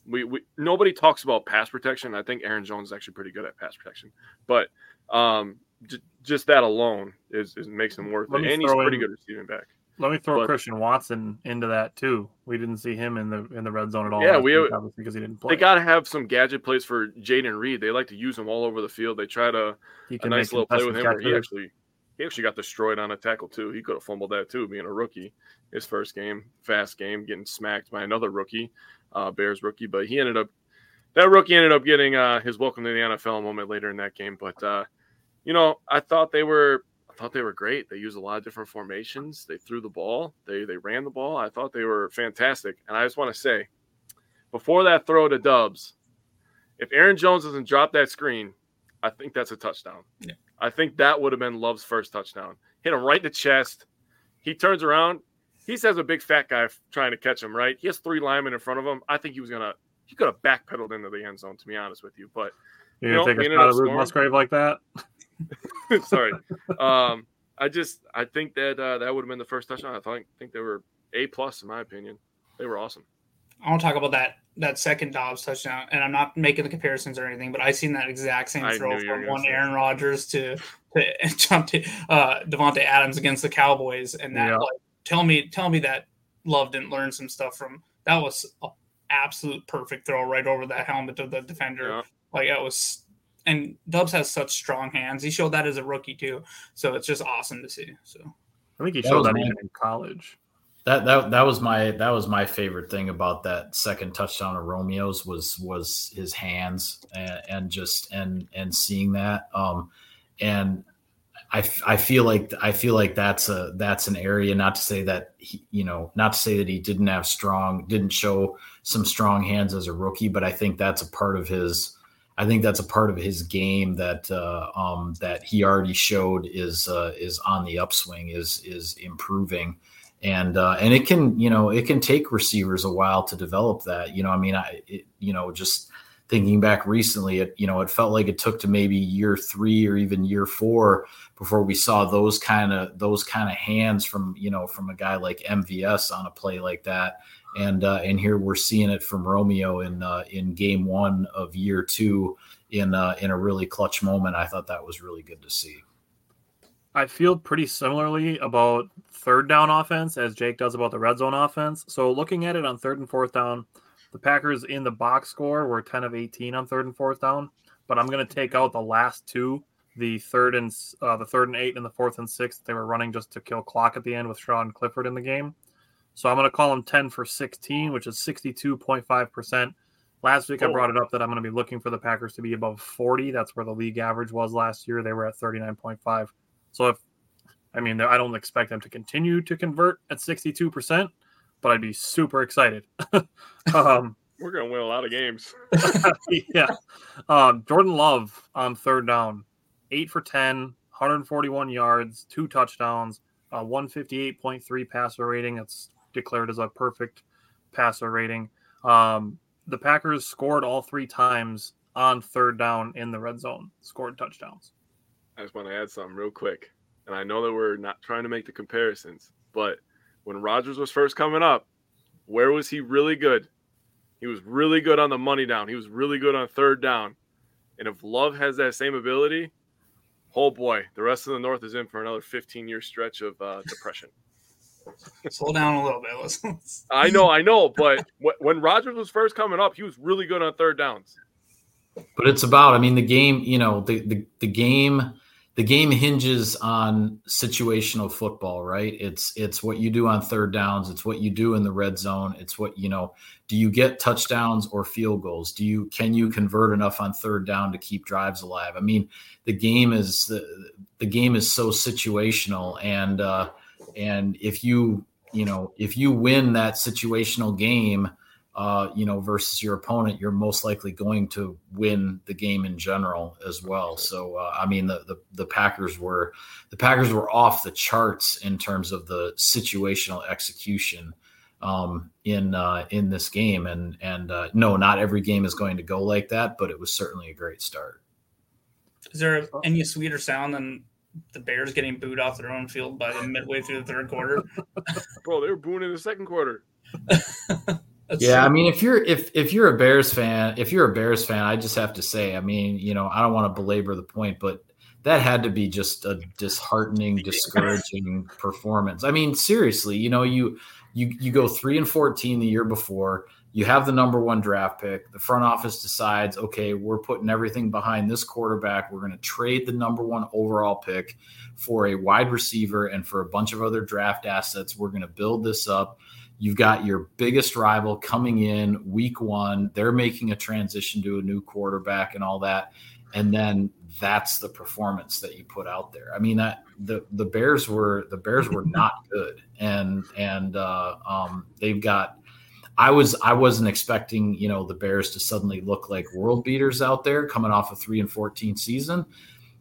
We, we nobody talks about pass protection. I think Aaron Jones is actually pretty good at pass protection, but um, j- just that alone is, is makes him worth it. And he's pretty in, good receiving back. Let me throw but, Christian Watson into that too. We didn't see him in the in the red zone at all. Yeah, we obviously because he didn't play. They got to have some gadget plays for Jayden Reed. They like to use him all over the field. They try to a nice little play with him where he actually he actually got destroyed on a tackle too. He could have fumbled that too, being a rookie. His first game, fast game, getting smacked by another rookie, uh, Bears rookie. But he ended up that rookie ended up getting uh, his welcome to the NFL moment later in that game. But uh, you know, I thought they were I thought they were great. They used a lot of different formations. They threw the ball. They they ran the ball. I thought they were fantastic. And I just want to say, before that throw to Doubs, if Aaron Jones doesn't drop that screen, I think that's a touchdown. Yeah. I think that would have been Love's first touchdown. Hit him right in the chest. He turns around. He says a big fat guy trying to catch him. Right. He has three linemen in front of him. I think he was gonna. He could have backpedaled into the end zone. To be honest with you, but you, you know, take a shot of Musgrave like that. [LAUGHS] Sorry. Um, I just I think that uh, that would have been the first touchdown. I think think they were a plus in my opinion. They were awesome. I want to talk about that that second Doubs touchdown, and I'm not making the comparisons or anything, but I seen that exact same throw from one Aaron Rodgers to to [LAUGHS] uh, Davante Adams against the Cowboys, and that yeah. like tell me tell me that Love didn't learn some stuff from that was an absolute perfect throw right over that helmet of the defender. Yeah. Like that was and Doubs has such strong hands. He showed that as a rookie too, so it's just awesome to see. So I think he showed that, that even in college. That that that was my that was my favorite thing about that second touchdown of Romeo's was was his hands and, and just and and seeing that. Um and I, I feel like I feel like that's a that's an area not to say that he, you know not to say that he didn't have strong didn't show some strong hands as a rookie but I think that's a part of his I think that's a part of his game that uh, um, that he already showed is uh, is on the upswing, is is improving, and uh, and it can you know it can take receivers a while to develop that. You know, I mean, I it, you know just thinking back recently, it you know it felt like it took to maybe year three or even year four before we saw those kind of those kind of hands from you know from a guy like MVS on a play like that and uh, and here we're seeing it from Romeo in uh, in game one of year two in uh, in a really clutch moment. I thought that was really good to see. I feel pretty similarly about third down offense as Jake does about the red zone offense. So looking at it on third and fourth down, the Packers in the box score were 10 of 18 on third and fourth down, but I'm going to take out the last two, the third and uh, the third and eight and the fourth and sixth. They were running just to kill clock at the end with Sean Clifford in the game. So I'm going to call them 10 for 16, which is 62.5%. Last week, I brought it up that I'm going to be looking for the Packers to be above 40. That's where the league average was last year. They were at 39.5. So if, I mean, I don't expect them to continue to convert at 62%, but I'd be super excited. [LAUGHS] um, we're going to win a lot of games. [LAUGHS] [LAUGHS] yeah. Um, Jordan Love on third down, eight for 10, 141 yards, two touchdowns, a 158.3 passer rating. That's declared as a perfect passer rating. Um, the Packers scored all three times on third down in the red zone scored touchdowns. I just want to add something real quick. And I know that we're not trying to make the comparisons, but when Rodgers was first coming up, where was he really good? He was really good on the money down. He was really good on third down. And if Love has that same ability, oh boy, the rest of the North is in for another 15 year stretch of uh, depression. [LAUGHS] Slow down a little bit. [LAUGHS] I know, I know, but when Rodgers was first coming up, he was really good on third downs. But it's about, I mean, the game, you know, the the, the game the game hinges on situational football, right? It's it's what you do on third downs, it's what you do in the red zone, it's what you know. Do you get touchdowns or field goals? Do you can you convert enough on third down to keep drives alive? I mean, the game is the the game is so situational, and uh, and if you you know if you win that situational game uh, you know, versus your opponent, you're most likely going to win the game in general as well. So, uh, I mean, the, the, the Packers were the Packers were off the charts in terms of the situational execution um, in uh, in this game, and and uh, no, not every game is going to go like that, but it was certainly a great start. Is there any sweeter sound than the Bears getting booed off their own field by the midway through the third quarter? [LAUGHS] Bro, they were booing in the second quarter. [LAUGHS] That's yeah, true. I mean, if you're if if you're a Bears fan, if you're a Bears fan, I just have to say, I mean, you know, I don't want to belabor the point, but that had to be just a disheartening, discouraging performance. I mean, seriously, you know, you you you go three and fourteen the year before. You have the number one draft pick. The front office decides, okay, we're putting everything behind this quarterback. We're going to trade the number one overall pick for a wide receiver and for a bunch of other draft assets. We're going to build this up You've got your biggest rival coming in week one. They're making a transition to a new quarterback and all that. And then that's the performance that you put out there. I mean, that the the Bears were the Bears were [LAUGHS] not good, and and uh, um, they've got. I was I wasn't expecting you know the Bears to suddenly look like world beaters out there coming off a three and fourteen season,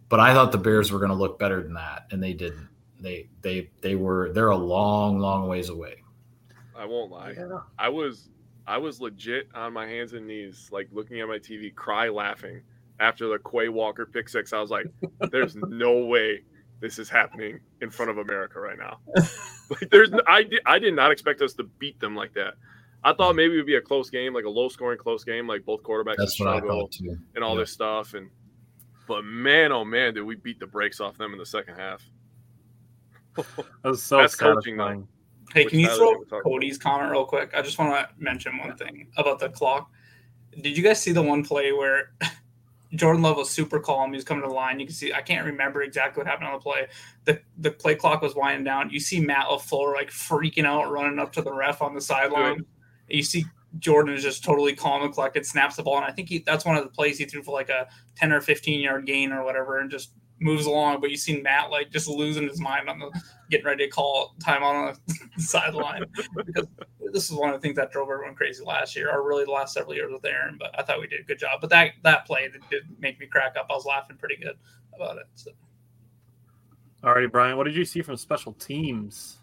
but I thought the Bears were going to look better than that, and they didn't. They they they were they're a long long ways away. I won't lie. Yeah. I was I was legit on my hands and knees, like looking at my TV, cry laughing after the Quay Walker pick six. I was like, "There's [LAUGHS] no way this is happening in front of America right now." [LAUGHS] like, there's I did I did not expect us to beat them like that. I thought maybe it would be a close game, like a low scoring close game, like both quarterbacks That's struggle and all yeah. this stuff. And but man, oh man, did we beat the brakes off them in the second half? [LAUGHS] that was so That's satisfying. coaching though. Hey, can you throw Cody's comment real quick? I just want to mention one thing about the clock. Did you guys see the one play where [LAUGHS] Jordan Love was super calm? He was coming to the line. You can see I can't remember exactly what happened on the play. The the play clock was winding down. You see Matt LaFleur like freaking out, running up to the ref on the sideline. You see Jordan is just totally calm and collected, snaps the ball, and I think he, that's one of the plays he threw for like a ten or fifteen yard gain or whatever, and just moves along, but you see Matt like just losing his mind on the getting ready to call time on the [LAUGHS] sideline. because this is one of the things that drove everyone crazy last year, or really the last several years with Aaron. But I thought we did a good job. But that that play did make me crack up. I was laughing pretty good about it. So. Alrighty, Brian, what did you see from special teams?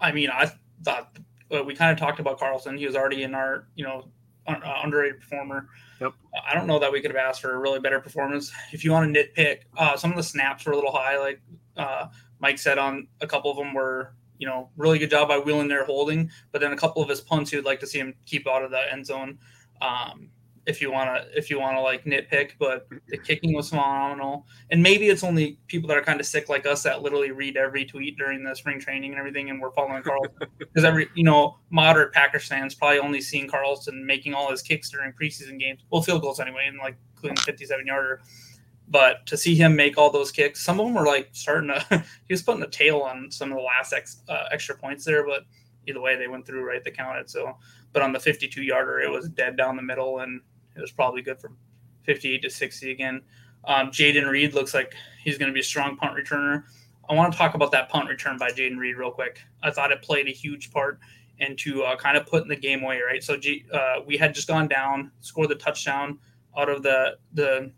I mean, I thought uh, we kind of talked about Carlson. He was already in our, you know, uh, underrated performer. Yep. I don't know that we could have asked for a really better performance. If you want to nitpick, uh, some of the snaps were a little high. Like uh, Mike said, on a couple of them were, you know, really good job by Whelan there holding. But then a couple of his punts, you'd like to see him keep out of the end zone. Um, if you want to if you want to like nitpick but the kicking was phenomenal and maybe it's only people that are kind of sick like us that literally read every tweet during the spring training and everything and we're following carlson [LAUGHS] because every you know moderate packers fans probably only seeing carlson making all his kicks during preseason games well field goals anyway and like including 57 yarder but to see him make all those kicks some of them were like starting to [LAUGHS] he was putting a tail on some of the last ex, uh, extra points there but either way they went through right they counted so but on the 52 yarder it was dead down the middle and it was probably good from 58 to 60 again. Um, Jayden Reed looks like he's going to be a strong punt returner. I want to talk about that punt return by Jayden Reed real quick. I thought it played a huge part into uh, kind of putting the game away, right? So G, uh, we had just gone down, scored the touchdown out of the the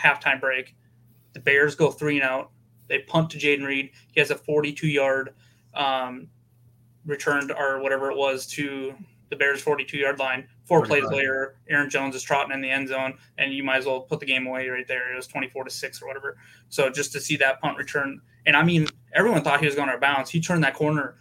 halftime break. The Bears go three and out. They punt to Jayden Reed. He has a 42 yard um, returned or whatever it was to the Bears 42 yard line. Four 45. plays later, Aaron Jones is trotting in the end zone, and you might as well put the game away right there. It was 24 to six or whatever. So just to see that punt return, and I mean, everyone thought he was going to bounce. He turned that corner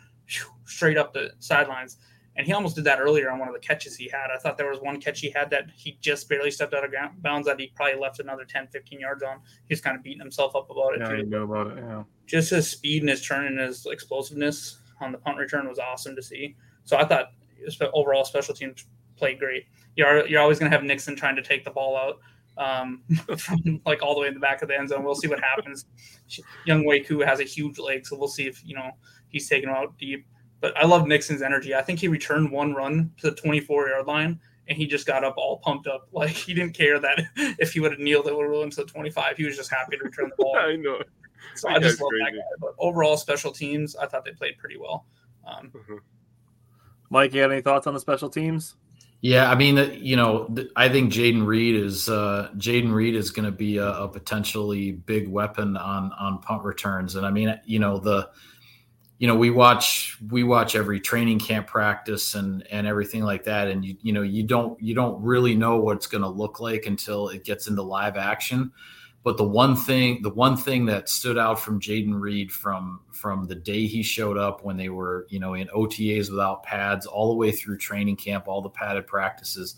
straight up the sidelines. And he almost did that earlier on one of the catches he had. I thought there was one catch he had that he just barely stepped out of ground, bounds that he probably left another 10, 15 yards on. He's kind of beating himself up about it. Yeah, too you know about it. Yeah. just his speed and his turn and his explosiveness on the punt return was awesome to see. So I thought overall special teams played great. You're you're always going to have Nixon trying to take the ball out um, [LAUGHS] from like all the way in the back of the end zone. We'll see what happens. Younghoe Koo has a huge leg, so we'll see if you know he's taking him out deep. But I love Nixon's energy. I think he returned one run to the 24 yard line. And he just got up all pumped up. [LAUGHS] Like he didn't care that [LAUGHS] if he would have kneeled, it would have rolled into the 25. He was just happy to return the [LAUGHS] ball. I know. So That I just guy's love that guy. But overall, special teams, I thought they played pretty well. Um, Mike, you had any thoughts on the special teams? Yeah, I mean, uh, you know, I think Jayden Reed is uh, Jayden Reed is going to be a, a potentially big weapon on on punt returns, and I mean, you know, the you know we watch we watch every training camp practice and and everything like that, and you you know you don't you don't really know what it's going to look like until it gets into live action. But the one thing, the one thing that stood out from Jayden Reed from from the day he showed up when they were, you know, in OTAs without pads, all the way through training camp, all the padded practices,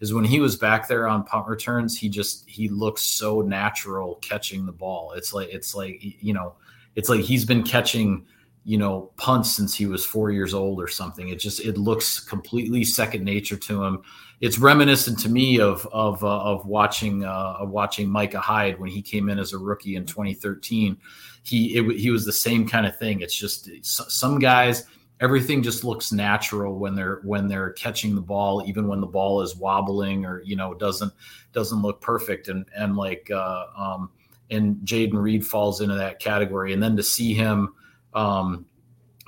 is when he was back there on punt returns. He just he looks so natural catching the ball. It's like it's like you know, it's like he's been catching you know punts since he was four years old or something. It just it looks completely second nature to him it's reminiscent to me of of uh, of watching uh, watching Micah Hyde when he came in as a rookie in 2013. He it, he was the same kind of thing. It's just some guys everything just looks natural when they're when they're catching the ball, even when the ball is wobbling or you know doesn't doesn't look perfect. And and like uh, um, and Jayden Reed falls into that category. And then to see him. Um,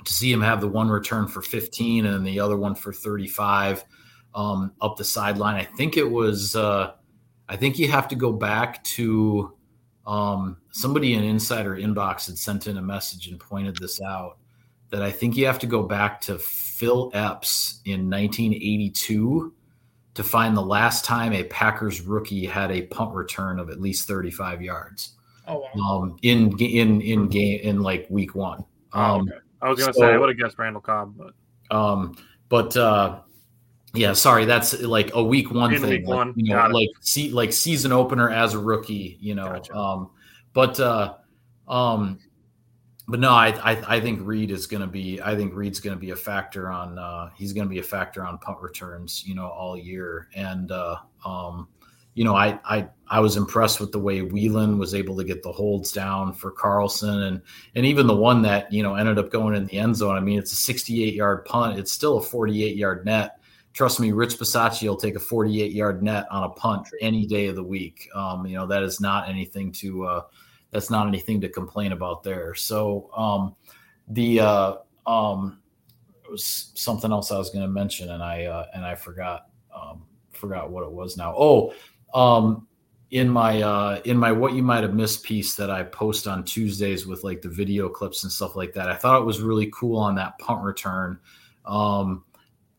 to see him have the one return for 15 and the other one for 35 um, up the sideline. I think it was. Uh, I think you have to go back to um, somebody in Insider Inbox had sent in a message and pointed this out that I think you have to go back to Phil Epps in 1982 to find the last time a Packers rookie had a punt return of at least 35 yards oh, wow. um, in in in game in like week one. Oh, Um, okay. I was gonna so- say I would have guessed Randall Cobb, but um, but uh, yeah, sorry, that's like a week one In thing. week like, one, you know, got like see, like season opener as a rookie, you know. Gotcha. Um, but uh, um, but no, I, I I think Reed is going to be. I think Reed's going to be a factor on. Uh, he's going to be a factor on punt returns, you know, all year. And uh, um, you know, I I I was impressed with the way Whelan was able to get the holds down for Carlson, and and even the one that you know ended up going in the end zone. I mean, it's a 68 yard punt. It's still a 48 yard net. Trust me, Rich Bisaccia will take a 48 yard net on a punt any day of the week. Um, you know, that is not anything to. Uh, that's not anything to complain about there. So um, the uh, um, it was something else I was going to mention, and I uh, and I forgot um, forgot what it was now. Oh, um, in my uh, in my what you might have missed piece that I post on Tuesdays with like the video clips and stuff like that. I thought it was really cool on that punt return. Um,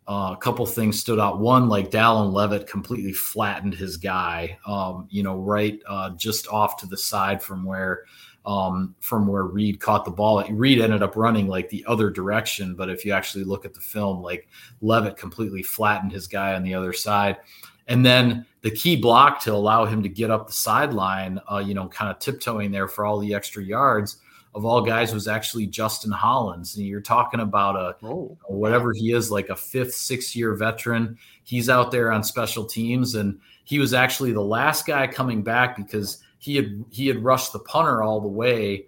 uh, a couple things stood out. One, like Dallin Leavitt completely flattened his guy, um, you know, right uh, just off to the side from where um, from where Reed caught the ball. Reed ended up running like the other direction, but if you actually look at the film, like Leavitt completely flattened his guy on the other side. And then the key block to allow him to get up the sideline, uh, you know, kind of tiptoeing there for all the extra yards of all guys was actually Justin Hollins. And you're talking about a oh, whatever he is, like a fifth, six year veteran. He's out there on special teams, and he was actually the last guy coming back because he had he had rushed the punter all the way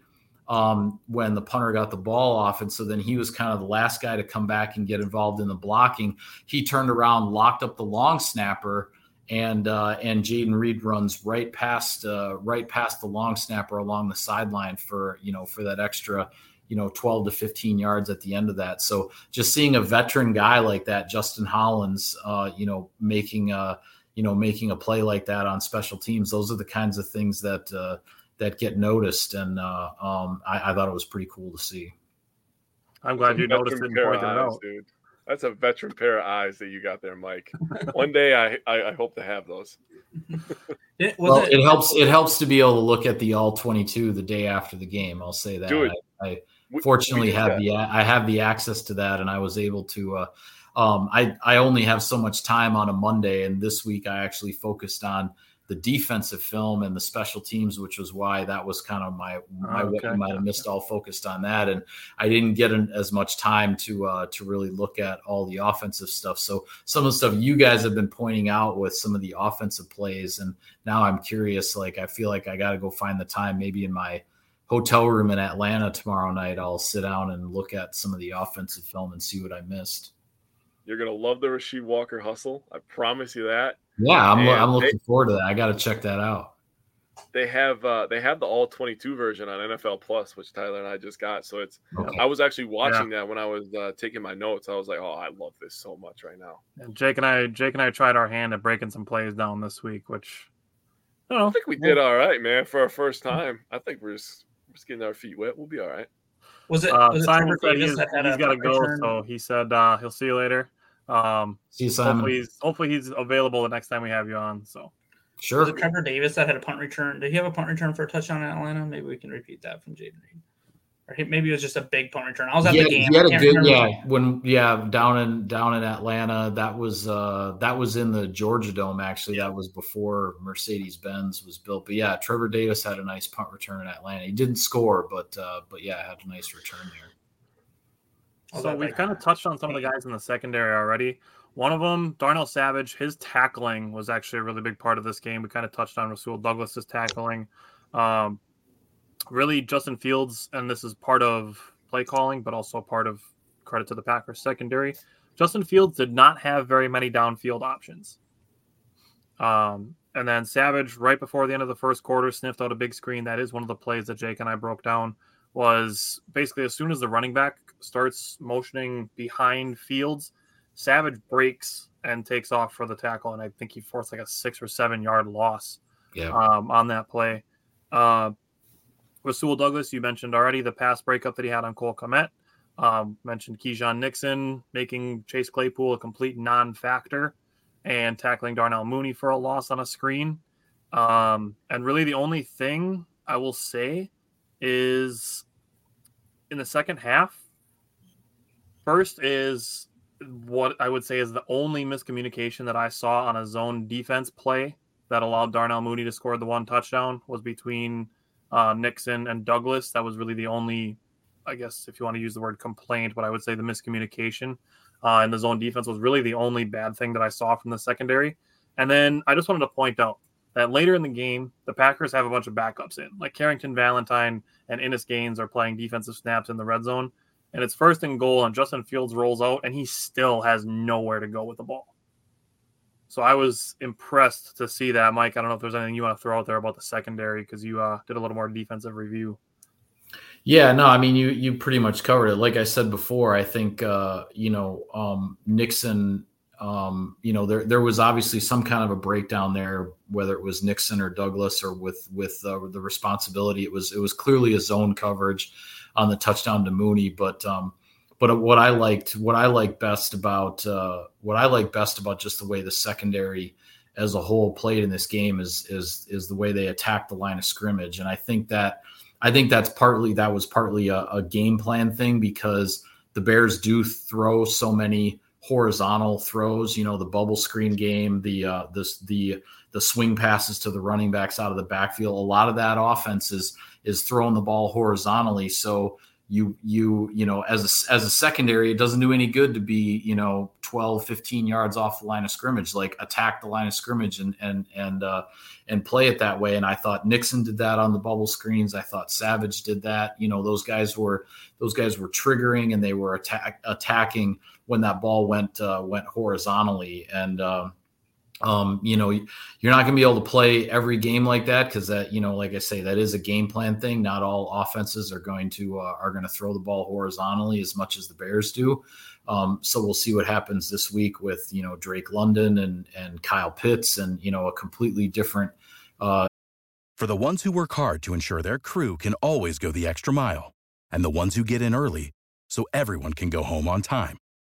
um, when the punter got the ball off, and so then he was kind of the last guy to come back and get involved in the blocking. He turned around, locked up the long snapper, and uh, and Jayden Reed runs right past uh, right past the long snapper along the sideline for you know for that extra you know 12 to 15 yards at the end of that. So just seeing a veteran guy like that, Justin Hollins, uh, you know making a you know making a play like that on special teams, those are the kinds of things that uh, that get noticed, and uh, um, I, I thought it was pretty cool to see. I'm glad you noticed it and pair pointed of it out. dude. That's a veteran pair of eyes that you got there, Mike. One day, I I, I hope to have those. [LAUGHS] it, well, it, it, helps. It helps to be able to look at the all twenty-two the day after the game. I'll say that. Dude, I, I we, fortunately we have that. the I have the access to that, and I was able to. Uh, um, I I only have so much time on a Monday, and this week I actually focused on the defensive film and the special teams, which was why that was kind of my my okay. what you might have missed all focused on that, and I didn't get an, as much time to uh, to really look at all the offensive stuff. So some of the stuff you guys have been pointing out with some of the offensive plays, and now I'm curious. Like I feel like I got to go find the time, maybe in my hotel room in Atlanta tomorrow night. I'll sit down and look at some of the offensive film and see what I missed. You're gonna love the Rasheed Walker hustle. I promise you that. Yeah, I'm, I'm looking they, forward to that. I got to check that out. They have uh, they have the all 22 version on NFL Plus, which Tyler and I just got. So it's okay. I was actually watching yeah. that when I was uh, taking my notes. I was like, oh, I love this so much right now. And Jake and I, Jake and I tried our hand at breaking some plays down this week, which I, I think we did all right, man, for our first time. I think we're just, we're just getting our feet wet. We'll be all right. Was it? Uh, was Simon said he's, he's got to go, so he said uh, he'll see you later. Um, See you, Simon. Hopefully he's, hopefully he's available the next time we have you on. So sure. Was it Trevor Davis that had a punt return? Did he have a punt return for a touchdown in Atlanta? Maybe we can repeat that from Jayden Reed. Or maybe it was just a big punt return. I was at yeah, the game. He had a good, yeah. When yeah, down in down in Atlanta, that was uh that was in the Georgia Dome. Actually, yeah. that was before Mercedes Benz was built. But yeah, Trevor Davis had a nice punt return in Atlanta. He didn't score, but uh but yeah, had a nice return there. So we've kind of touched on some of the guys in the secondary already. One of them, Darnell Savage, his tackling was actually a really big part of this game. We kind of touched on Rasul Douglas's tackling. Um, really, Justin Fields, and this is part of play calling, but also part of credit to the Packers secondary. Justin Fields did not have very many downfield options. Um, and then Savage, right before the end of the first quarter, sniffed out a big screen. That is one of the plays that Jake and I broke down. Was basically as soon as the running back starts motioning behind Fields, Savage breaks and takes off for the tackle, and I think he forced like a six or seven yard loss yeah. um, on that play. Uh, Rasul Douglas, you mentioned already the pass breakup that he had on Cole Kmet. Um, mentioned Keisean Nixon making Chase Claypool a complete non-factor and tackling Darnell Mooney for a loss on a screen. Um, and really, the only thing I will say is in the second half. First is what I would say is the only miscommunication that I saw on a zone defense play that allowed Darnell Mooney to score the one touchdown was between uh, Nixon and Douglas. That was really the only, I guess, if you want to use the word complaint, but I would say the miscommunication uh, in the zone defense was really the only bad thing that I saw from the secondary. And then I just wanted to point out that later in the game, the Packers have a bunch of backups in, like Carrington Valentine and Innis Gaines are playing defensive snaps in the red zone and it's first and goal, and Justin Fields rolls out, and he still has nowhere to go with the ball. So I was impressed to see that, Mike. I don't know if there's anything you want to throw out there about the secondary because you uh, did a little more defensive review. Yeah, no, I mean you you pretty much covered it. Like I said before, I think uh, you know um, Nixon. Um, you know there there was obviously some kind of a breakdown there, whether it was Nixon or Douglas or with with uh, the responsibility. It was it was clearly a zone coverage on the touchdown to Mooney. But um, but what I liked, what I like best about uh, what I like best about just the way the secondary as a whole played in this game is is is the way they attacked the line of scrimmage, and I think that I think that's partly that was partly a, a game plan thing because the Bears do throw so many horizontal throws. You know, the bubble screen game, the uh, this the the swing passes to the running backs out of the backfield. A lot of that offense is is throwing the ball horizontally. So you you you know as a, as a secondary, it doesn't do any good to be you know 12, 15 yards off the line of scrimmage. Like attack the line of scrimmage and and and uh, and play it that way. And I thought Nixon did that on the bubble screens. I thought Savage did that. You know those guys were those guys were triggering and they were attack, attacking when that ball went uh, went horizontally and. Um, um, you know, you're not going to be able to play every game like that because that, you know, like I say, that is a game plan thing. Not all offenses are going to uh, are going to throw the ball horizontally as much as the Bears do. Um, so we'll see what happens this week with you know Drake London and and Kyle Pitts and you know a completely different. Uh... For the ones who work hard to ensure their crew can always go the extra mile, and the ones who get in early so everyone can go home on time,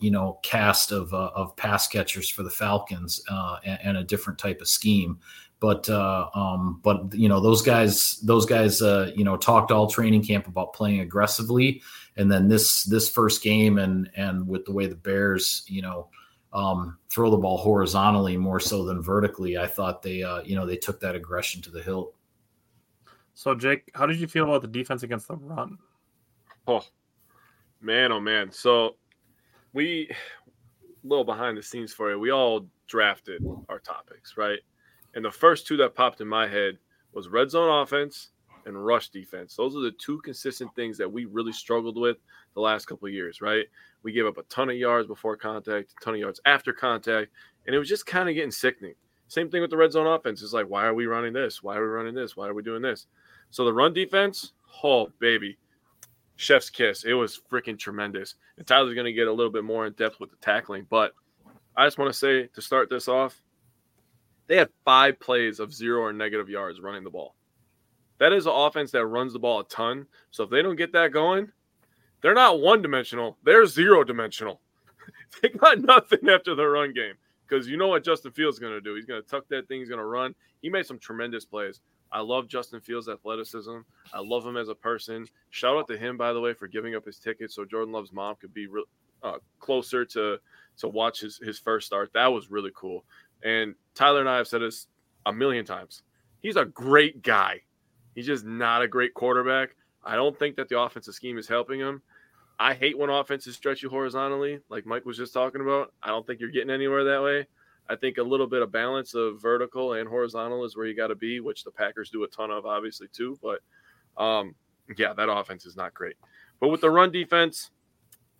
you know cast of uh, of pass catchers for the Falcons uh, and, and, a different type of scheme. But uh, um, but you know those guys those guys uh, you know talked all training camp about playing aggressively, and then this this first game and and with the way the Bears you know um, throw the ball horizontally more so than vertically, I thought they uh, you know they took that aggression to the hilt. So Jake, how did you feel about the defense against the run? Oh man, oh man. So we a little behind the scenes for you. We all drafted our topics, right? And the first two that popped in my head was red zone offense and rush defense. Those are the two consistent things that we really struggled with the last couple years, right? We gave up a ton of yards before contact, a ton of yards after contact, and it was just kind of getting sickening. Same thing with the red zone offense. It's like, why are we running this? Why are we running this? Why are we doing this? So the run defense, oh baby, chef's kiss. It was freaking tremendous. And Tyler's going to get a little bit more in depth with the tackling, but I just want to say to start this off, they had five plays of zero or negative yards running the ball. That is an offense that runs the ball a ton. So if they don't get that going, they're not one dimensional. They're zero dimensional. [LAUGHS] they got nothing after the run game because you know what Justin Fields is going to do. He's going to tuck that thing. He's going to run. He made some tremendous plays. I love Justin Fields' athleticism. I love him as a person. Shout out to him, by the way, for giving up his ticket so Jordan Love's mom could be re- uh, closer to to watch his, his first start. That was really cool. And Tyler and I have said this a million times. He's a great guy. He's just not a great quarterback. I don't think that the offensive scheme is helping him. I hate when offenses stretch you horizontally, like Mike was just talking about. I don't think you're getting anywhere that way. I think a little bit of balance of vertical and horizontal is where you got to be, which the Packers do a ton of, obviously, too. But um, yeah, that offense is not great. But with the run defense,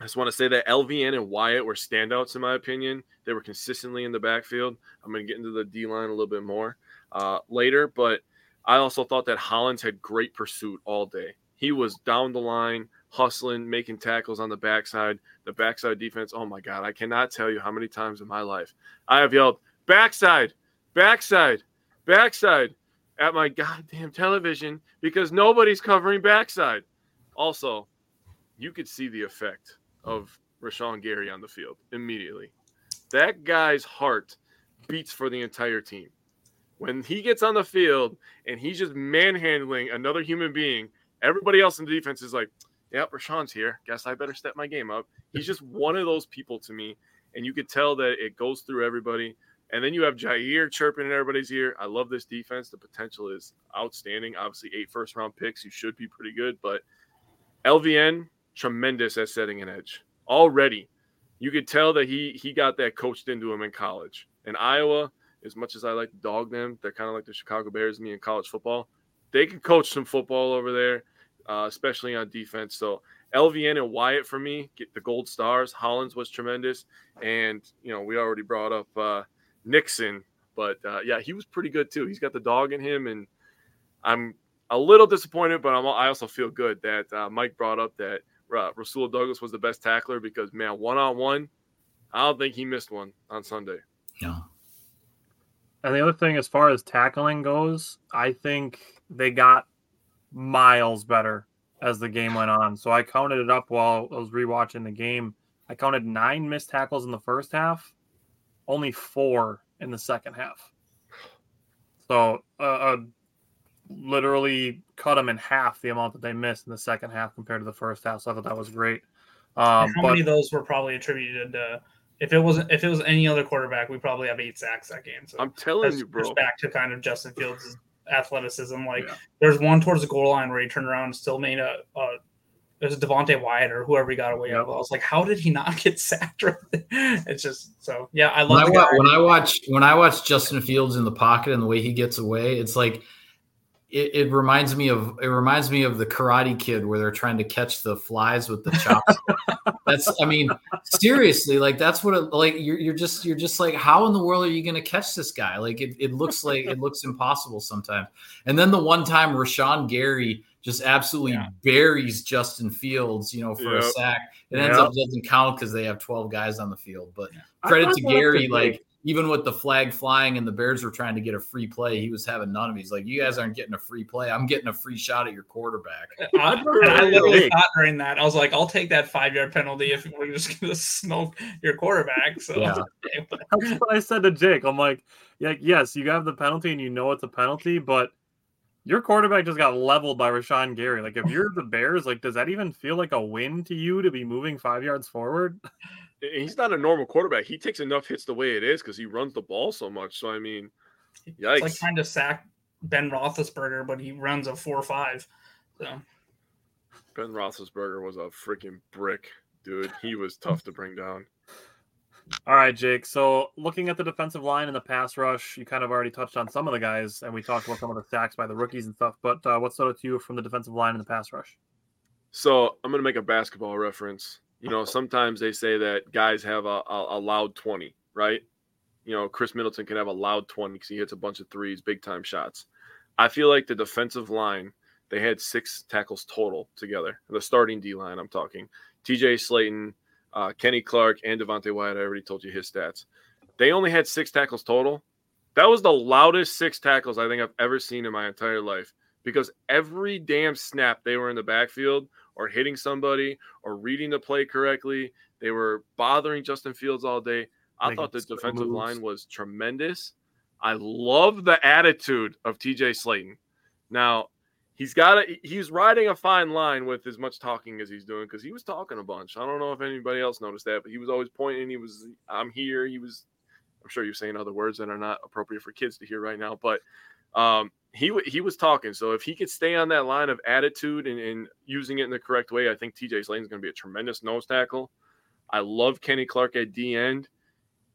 I just want to say that LVN and Wyatt were standouts, in my opinion. They were consistently in the backfield. I'm going to get into the D line a little bit more uh, later, but I also thought that Hollins had great pursuit all day. He was down the line, hustling, making tackles on the backside. The backside defense, oh my God, I cannot tell you how many times in my life I have yelled, backside, backside, backside at my goddamn television because nobody's covering backside. Also, you could see the effect of Rashan Gary on the field immediately. That guy's heart beats for the entire team. When he gets on the field and he's just manhandling another human being, everybody else in the defense is like, yep, Rashan's here. Guess I better step my game up. He's just one of those people to me. And you could tell that it goes through everybody. And then you have Jaire chirping in everybody's ear. I love this defense. The potential is outstanding. Obviously, eight first round picks. You should be pretty good. But LVN, tremendous at setting an edge. Already, you could tell that he he got that coached into him in college. In Iowa, as much as I like to dog them, they're kind of like the Chicago Bears me in college football. They can coach some football over there uh, especially on defense. So LVN and Wyatt for me get the gold stars. Hollins was tremendous, and you know we already brought up uh, Nixon, but uh, yeah, he was pretty good too. He's got the dog in him, and I'm a little disappointed, but I'm, i also feel good that uh, Mike brought up that uh, Rasul Douglas was the best tackler because man, one on one, I don't think he missed one on Sunday. No. And the other thing, as far as tackling goes, I think they got miles better as the game went on. So I counted it up while I was rewatching the game. I counted nine missed tackles in the first half, only four in the second half. So uh, uh, literally cut them in half the amount that they missed in the second half compared to the first half. So I thought that was great. Um, how but, many of those were probably attributed to? If it wasn't, if it was any other quarterback, we probably have eight sacks that game. So I'm telling you, bro. Back to kind of Justin Fields' athleticism. Like yeah. there's one towards the goal line where he turned around and still made a, a it was Devonte Wyatt or whoever he got away yep. with. I was like, how did he not [LAUGHS] get sacked? [LAUGHS] it's just so yeah. I love when I, when I watch when I watch Justin Fields in the pocket and the way he gets away. It's like it, it, reminds me of it reminds me of the Karate Kid where they're trying to catch the flies with the chops. [LAUGHS] that's I mean seriously like that's what it, like you're you're just you're just like how in the world are you going to catch this guy? Like it, it looks like it looks impossible sometimes. And then the one time Rashan Gary just absolutely yeah. buries Justin Fields, you know, for yep. a sack. It ends yep. up doesn't count because they have 12 guys on the field. But credit to Gary, like even with the flag flying and the Bears were trying to get a free play, he was having none of it. He's like, You guys aren't getting a free play. I'm getting a free shot at your quarterback. [LAUGHS] I, I literally thought during that, I was like, I'll take that five yard penalty if we're just gonna smoke your quarterback. So yeah. [LAUGHS] that's what I said to Jake. I'm like, yeah, yes, you have the penalty and you know it's a penalty, but your quarterback just got leveled by Rashan Gary. Like, if you're the Bears, like, does that even feel like a win to you to be moving five yards forward? [LAUGHS] He's not a normal quarterback. He takes enough hits the way it is because he runs the ball so much. So I mean, yikes! It's like trying to sack Ben Roethlisberger, but he runs a four-five. So Ben Roethlisberger was a freaking brick, dude. He was tough to bring down. All right, Jake. So looking at the defensive line and the pass rush, you kind of already touched on some of the guys, and we talked about some of the sacks by the rookies and stuff. But uh, what stood out to you from the defensive line and the pass rush? So I'm going to make a basketball reference. You know, sometimes they say that guys have a, a, a loud 20, right? You know, Khris Middleton can have a loud 20 because he hits a bunch of threes, big time shots. I feel like the defensive line, they had six tackles total together. The starting D line, I'm talking. TJ Slaton, uh, Kenny Clark and Devonte Wyatt. I already told you his stats. They only had six tackles total. That was the loudest six tackles I think I've ever seen in my entire life because every damn snap they were in the backfield or hitting somebody or reading the play correctly. They were bothering Justin Fields all day. I Making thought the defensive moves. line was tremendous. I love the attitude of TJ Slaton. Now, he's got a, he's riding a fine line with as much talking as he's doing because he was talking a bunch. I don't know if anybody else noticed that, but he was always pointing. He was, I'm here. He was, I'm sure you're saying other words that are not appropriate for kids to hear right now, but um, he he was talking. So if he could stay on that line of attitude and, and using it in the correct way, I think TJ is going to be a tremendous nose tackle. I love Kenny Clark at D end.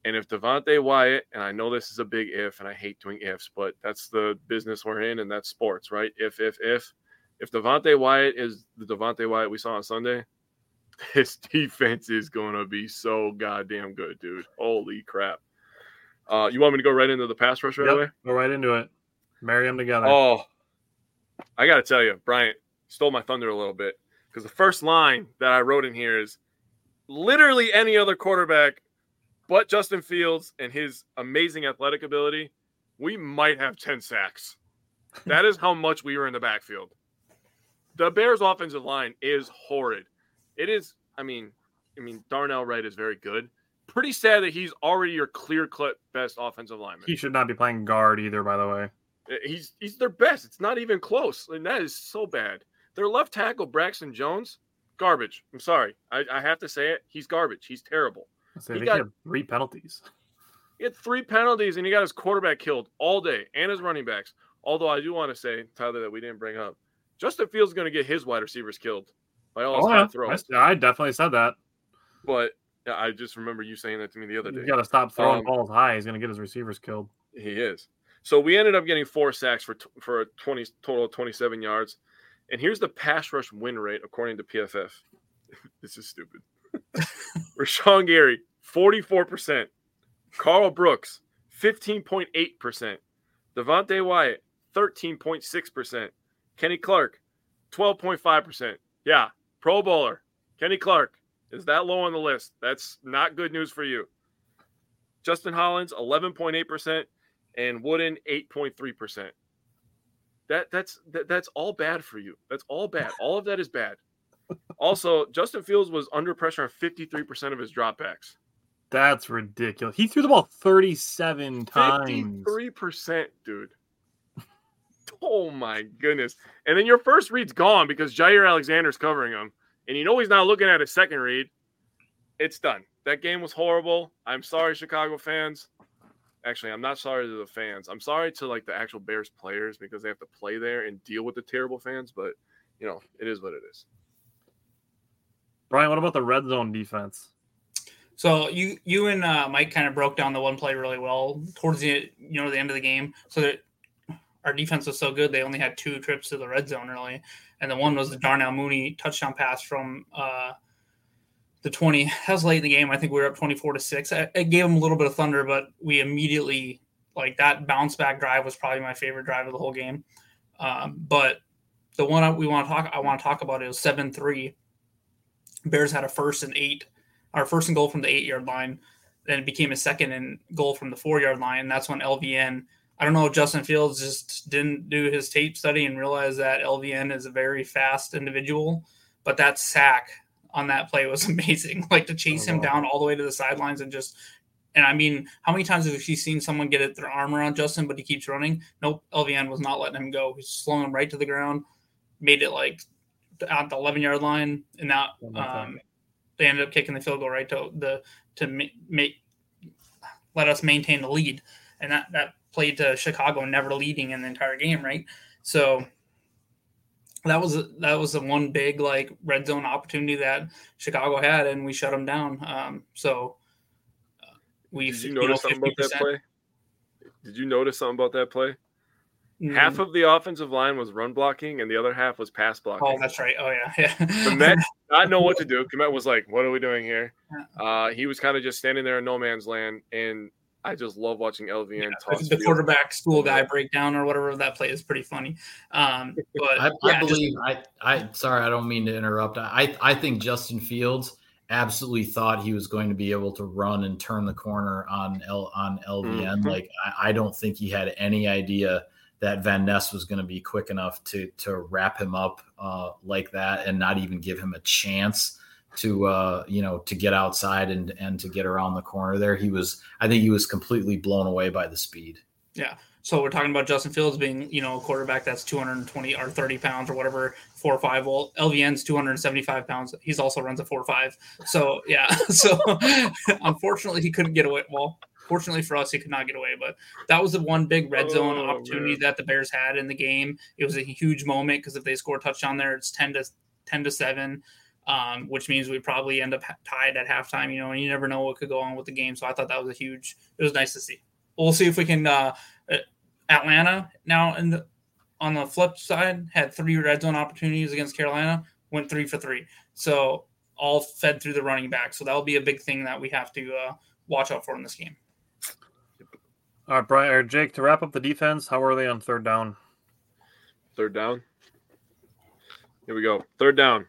And if Devonte Wyatt, and I know this is a big if, and I hate doing ifs, but that's the business we're in, and that's sports, right? If, if, if, if Devonte Wyatt is the Devonte Wyatt we saw on Sunday, [LAUGHS] his defense is going to be so goddamn good, dude. Holy crap! Uh, you want me to go right into the pass rush right yep, away? Go right into it. Marry them together. Oh, I got to tell you, Bryant stole my thunder a little bit because the first line that I wrote in here is literally any other quarterback but Justin Fields and his amazing athletic ability, we might have 10 sacks. [LAUGHS] That is how much we were in the backfield. The Bears offensive line is horrid. It is, I mean, I mean, Darnell Wright is very good. Pretty sad that he's already your clear cut best offensive lineman. He should not be playing guard either, by the way. Uh, he's he's their best. It's not even close. And that is so bad. Their left tackle, Braxton Jones, garbage. I'm sorry. I, I have to say it. He's garbage. He's terrible. So he got three penalties. [LAUGHS] He had three penalties, and he got his quarterback killed all day, and his running backs. Although I do want to say, Tyler, that we didn't bring up, Justin Fields is going to get his wide receivers killed by all his oh, yeah. throws. I, I, definitely said that. But yeah, I just remember you saying that to me the other day. You got to stop throwing um, balls high. He's going to get his receivers killed. He is. So we ended up getting four sacks for for a twenty total of twenty seven yards. And here's the pass rush win rate according to PFF. [LAUGHS] this is stupid. [LAUGHS] Rashan Gary, 44%. Karl Brooks, 15.8%. Devonte Wyatt, 13.6%. Kenny Clark, 12.5%. Yeah, Pro Bowler. Kenny Clark is that low on the list. That's not good news for you. Justin Hollins, 11.8%, and Wooden, 8.3%. That that's that, that's all bad for you. That's all bad. All of that is bad. [LAUGHS] Also, Justin Fields was under pressure on 53% of his dropbacks. That's ridiculous. He threw the ball 37 times. 53%, dude. oh my goodness. And then your first read's gone because Jaire Alexander's covering him. And you know he's not looking at his second read. It's done. That game was horrible. I'm sorry, Chicago fans. Actually, I'm not sorry to the fans. I'm sorry to like the actual Bears players because they have to play there and deal with the terrible fans. But you know, it is what it is. Brian, what about the red zone defense? So you you and uh, Mike kind of broke down the one play really well towards the you know the end of the game. So that our defense was so good, they only had two trips to the red zone really and the one was the Darnell Mooney touchdown pass from uh, the twenty. That was late in the game. I think we were up twenty four to six. It gave them a little bit of thunder, but we immediately like that bounce back drive was probably my favorite drive of the whole game. Um, but the one we want to talk I want to talk about is seven three. Bears had a first and eight our first and goal from the eight yard line. Then it became a second and goal from the four yard line. That's when LVN, I don't know if Justin Fields just didn't do his tape study and realize that LVN is a very fast individual. But that sack on that play was [LAUGHS] amazing. Like to chase oh, him down all the way to the sidelines and just, and I mean, how many times have you seen someone get it, their arm around Justin, but he keeps running? Nope. LVN was not letting him go. He's slowing him right to the ground, made it like at the 11 yard line. And that, um, they ended up kicking the field goal right to the to make let us maintain the lead, and that that played to Chicago never leading in the entire game, right? So that was that was the one big like red zone opportunity that Chicago had, and we shut them down. Um, so uh, we did you notice you know, something about that play? Did you notice something about that play? Mm. Half of the offensive line was run blocking, and the other half was pass blocking. Oh, that's right. Oh, yeah, [LAUGHS] yeah. Kmet [LAUGHS] not know what to do. Kmet was like, "What are we doing here?" Uh, he was kind of just standing there in no man's land, and I just love watching LVN yeah, talk. The quarterback school guy breakdown or whatever that play is pretty funny. Um, [LAUGHS] but I, yeah, I believe just, I, I sorry, I don't mean to interrupt. I, I think Justin Fields absolutely thought he was going to be able to run and turn the corner on L on LVN. Mm-hmm. Like I, I, don't think he had any idea that Van Ness was going to be quick enough to to wrap him up uh, like that and not even give him a chance to uh, you know to get outside and and to get around the corner there. He was I think he was completely blown away by the speed. Yeah. So we're talking about Justin Fields being, you know, a quarterback that's 220 or 30 pounds or whatever, four or five. Well, LVN's 275 pounds. He's also runs a four or five. So yeah. [LAUGHS] So [LAUGHS] unfortunately, he couldn't get away. Well, Fortunately for us, he could not get away. But that was the one big red zone oh, opportunity man. that the Bears had in the game. It was a huge moment because if they score a touchdown there, it's ten to ten to seven. Um, which means we probably end up tied at halftime, you know, and you never know what could go on with the game. So I thought that was a huge, it was nice to see. We'll see if we can, uh, uh Atlanta now in the, on the flip side had three red zone opportunities against Carolina, went three for three. So all fed through the running back. So that'll be a big thing that we have to uh, watch out for in this game. All right, Brian or Jake, to wrap up the defense, how are they on third down? Third down. Here we go. Third down.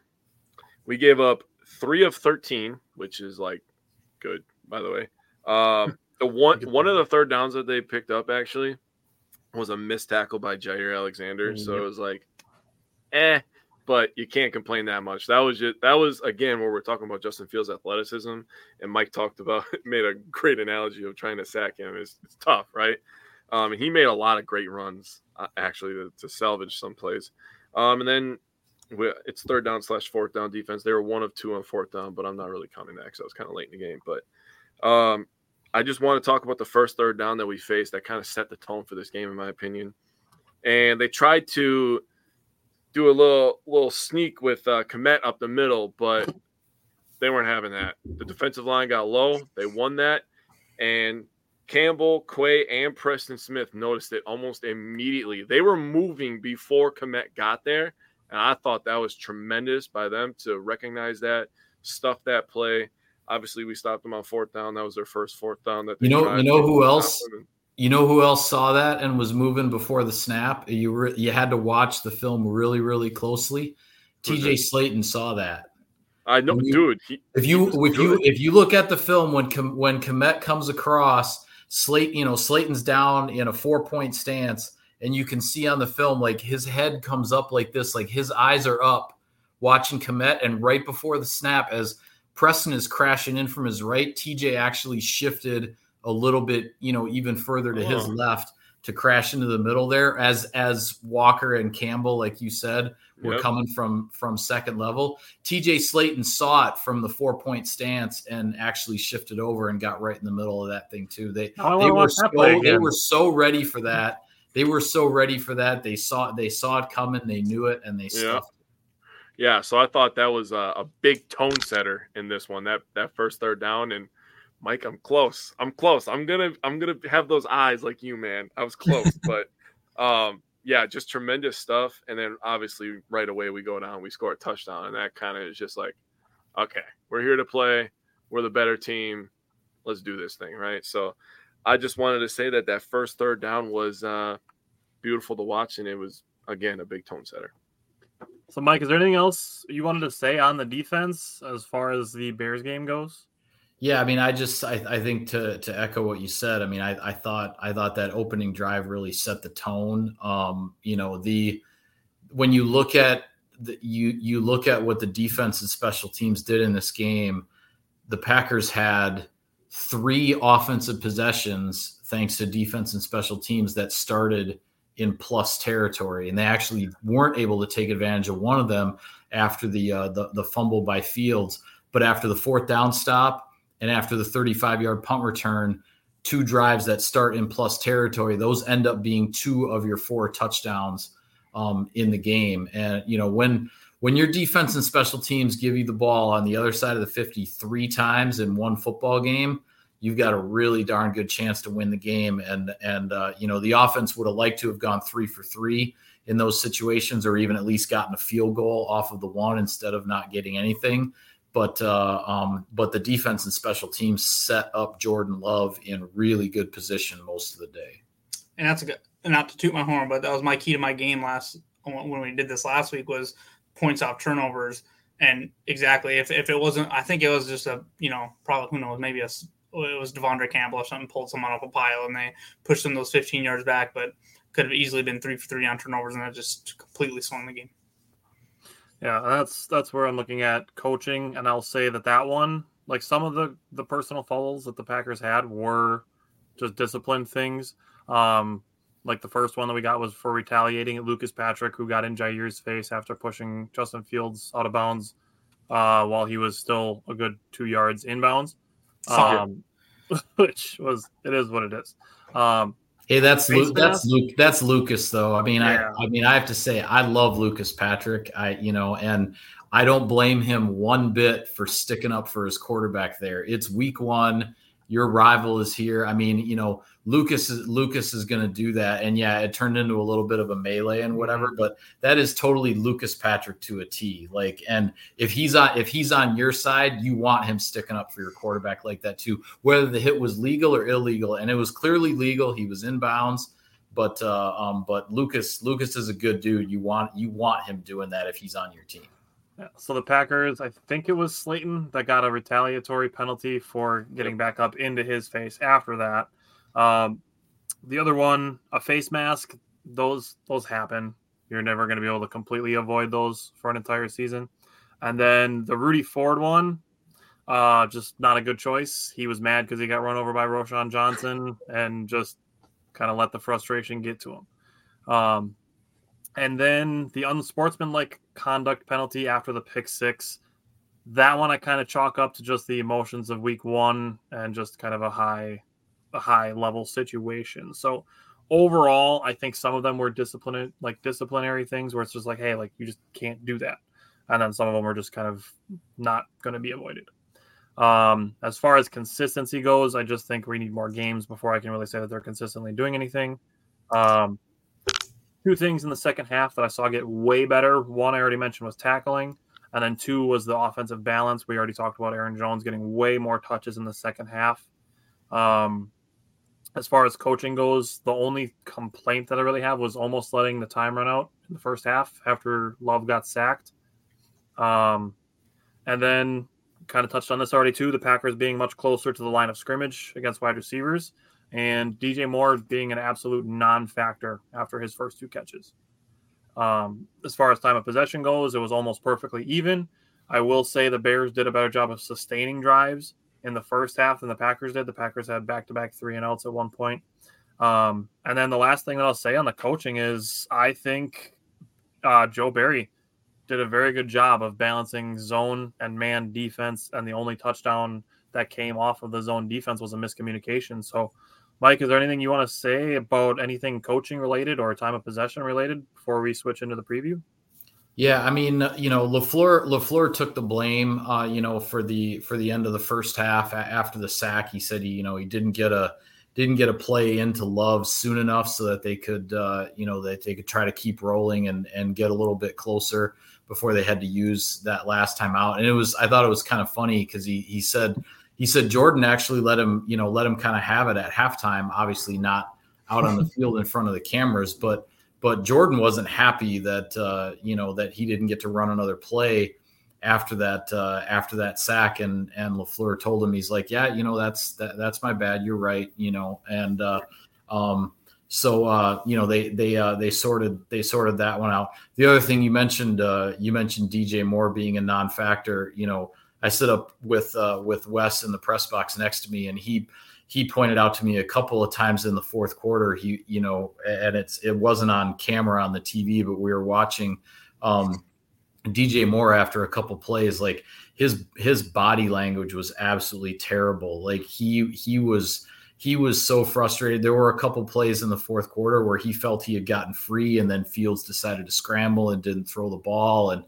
We gave up three of thirteen, which is like good, by the way. Um, [LAUGHS] the one one of the third downs that they picked up actually was a missed tackle by Jaire Alexander. So it was like, eh, but you can't complain that much. That was just that was again where we're talking about Justin Fields' athleticism, and Mike talked about [LAUGHS] made a great analogy of trying to sack him. It's, it's tough, right? Um, and he made a lot of great runs uh, actually to, to, salvage some plays. Um, and then it's third down slash fourth down defense. They were one of two on fourth down, but I'm not really counting that because I was kind of late in the game. But um, I just want to talk about the first third down that we faced that kind of set the tone for this game, in my opinion. And they tried to do a little little sneak with uh, Kmet up the middle, but they weren't having that. The defensive line got low. They won that, and Campbell, Quay, and Preston Smith noticed it almost immediately. They were moving before Kmet got there, and I thought that was tremendous by them to recognize that, stuff that play. Obviously, we stopped them on fourth down. That was their first fourth down. That you know, you know who else? You know who else saw that and was moving before the snap? You were you had to watch the film really really closely. TJ Slayton saw that. I know, you, dude. He, if you if good. you if you look at the film when when Kmet comes across, Slate, you know Slaton's down in a four point stance, and you can see on the film like his head comes up like this, like his eyes are up, watching Kmet, and right before the snap, as Preston is crashing in from his right, TJ actually shifted a little bit, you know, even further to oh. his left to crash into the middle there as as Walker and Campbell, like you said, were Yep. coming from from second level. TJ Slaton saw it from the four point stance and actually shifted over and got right in the middle of that thing too. They they were so they were so ready for that. They were so ready for that. They saw they saw it coming. They knew it, and they Yeah. stuffed. Yeah, so I thought that was a, a big tone setter in this one. That that first third down, and Mike, I'm close. I'm close. I'm gonna I'm gonna have those eyes like you, man. I was close, [LAUGHS] but um, yeah, just tremendous stuff. And then obviously right away we go down, we score a touchdown, and that kind of is just like, okay, we're here to play. We're the better team. Let's do this thing, right? So I just wanted to say that that first third down was uh, beautiful to watch, and it was again a big tone setter. So, Mike, is there anything else you wanted to say on the defense as far as the Bears game goes? Yeah, I mean, I just I, I think to to echo what you said, I mean, I, I thought I thought that opening drive really set the tone. Um, you know, the when you look at the, you you look at what the defense and special teams did in this game, the Packers had three offensive possessions thanks to defense and special teams that started in plus territory, and they actually weren't able to take advantage of one of them after the uh, the, the fumble by Fields, but after the fourth down stop and after the 35 yard punt return, two drives that start in plus territory, those end up being two of your four touchdowns um, in the game. And you know when when your defense and special teams give you the ball on the other side of the 50 three times in one football game, you've got a really darn good chance to win the game. And and uh, you know the offense would have liked to have gone three for three in those situations, or even at least gotten a field goal off of the one instead of not getting anything. But uh, um, but the defense and special teams set up Jordan Love in really good position most of the day. and that's a good not to toot my horn, but that was my key to my game last when we did this last week was points off turnovers. And exactly, if, if it wasn't, I think it was just a you know probably who knows maybe a it was Devondre Campbell or something pulled someone off a pile and they pushed them those 15 yards back, but could have easily been three for three on turnovers and that just completely swung the game. Yeah, that's that's where I'm looking at coaching, and I'll say that that one, like some of the the personal fouls that the Packers had, were just discipline things. Um, like the first one that we got was for retaliating at Lucas Patrick, who got in Jaire's face after pushing Justin Fields out of bounds uh, while he was still a good two yards inbounds. Sucker. Um, [LAUGHS] which was it is what it is. Um, Hey, that's Face Luke. That's? Luke. That's Lucas, though. I mean, Yeah. I, I mean, I have to say, I love Lucas Patrick. I, you know, and I don't blame him one bit for sticking up for his quarterback there. It's week one. Your rival is here. I mean, you know, Lucas is Lucas is going to do that, and yeah, it turned into a little bit of a melee and whatever. But that is totally Lucas Patrick to a T. Like, and if he's on if he's on your side, you want him sticking up for your quarterback like that too, whether the hit was legal or illegal. And it was clearly legal. He was in bounds. But uh, um, but Lucas Lucas is a good dude. You want you want him doing that if he's on your team. Yeah, So the Packers, I think it was Slaton that got a retaliatory penalty for getting back up into his face after that. Um, the other one, a face mask, those those happen. You're never going to be able to completely avoid those for an entire season. And then the Rudy Ford one, uh, just not a good choice. He was mad because he got run over by Roschon Johnson and just kind of let the frustration get to him. Um, and then the unsportsmanlike conduct penalty after the pick six. That one I kind of chalk up to just the emotions of week one and just kind of a high, high level situation. So overall, I think some of them were disciplinary, like disciplinary things where it's just like, hey, like you just can't do that. And then some of them were just kind of not going to be avoided. Um, as far as consistency goes, I just think we need more games before I can really say that they're consistently doing anything. Um, two things in the second half that I saw get way better. One I already mentioned was tackling, and then two was the offensive balance. We already talked about Aaron Jones getting way more touches in the second half. Um, as far as coaching goes, the only complaint that I really have was almost letting the time run out in the first half after Love got sacked. Um, and then kind of touched on this already too. The Packers being much closer to the line of scrimmage against wide receivers, and DJ Moore being an absolute non-factor after his first two catches. Um, as far as time of possession goes, it was almost perfectly even. I will say the Bears did a better job of sustaining drives in the first half than the Packers did. The Packers had back-to-back three and outs at one point. Um, and then the last thing that I'll say on the coaching is I think uh, Joe Barry did a very good job of balancing zone and man defense, and the only touchdown that came off of the zone defense was a miscommunication. So, Mike, is there anything you want to say about anything coaching related or time of possession related before we switch into the preview? Yeah, I mean, you know, Lafleur Lafleur took the blame, uh, you know, for the for the end of the first half after the sack. He said he, you know, he didn't get a didn't get a play into Love soon enough so that they could, uh, you know, that they could try to keep rolling and and get a little bit closer before they had to use that last time out. And it was, I thought it was kind of funny because he he said he said Jordan actually let him, you know, let him kind of have it at halftime. Obviously, not out on the [LAUGHS] field in front of the cameras, but but Jordan wasn't happy that uh, you know that he didn't get to run another play after that uh, after that sack and and Lafleur told him he's like yeah you know that's that, that's my bad you're right you know and uh, um, so uh, you know they they uh, they sorted they sorted that one out. The other thing you mentioned uh, you mentioned DJ Moore being a non-factor. You know I sit up with uh, with Wes in the press box next to me and he he pointed out to me a couple of times in the fourth quarter. He, you know, and it's it wasn't on camera on the TV, but we were watching um, DJ Moore after a couple plays. Like his his body language was absolutely terrible. Like he he was he was so frustrated. There were a couple plays in the fourth quarter where he felt he had gotten free, and then Fields decided to scramble and didn't throw the ball, and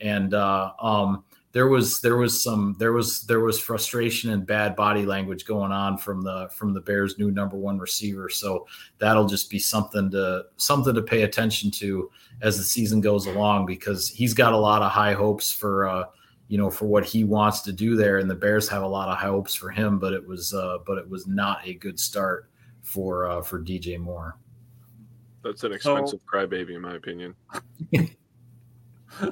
and uh, um, there was there was some there was there was frustration and bad body language going on from the from the Bears' new number one receiver. So that'll just be something to something to pay attention to as the season goes along because he's got a lot of high hopes for uh, you know for what he wants to do there, and the Bears have a lot of high hopes for him. But it was uh, but it was not a good start for uh, for DJ Moore. That's an expensive so, crybaby, in my opinion. [LAUGHS]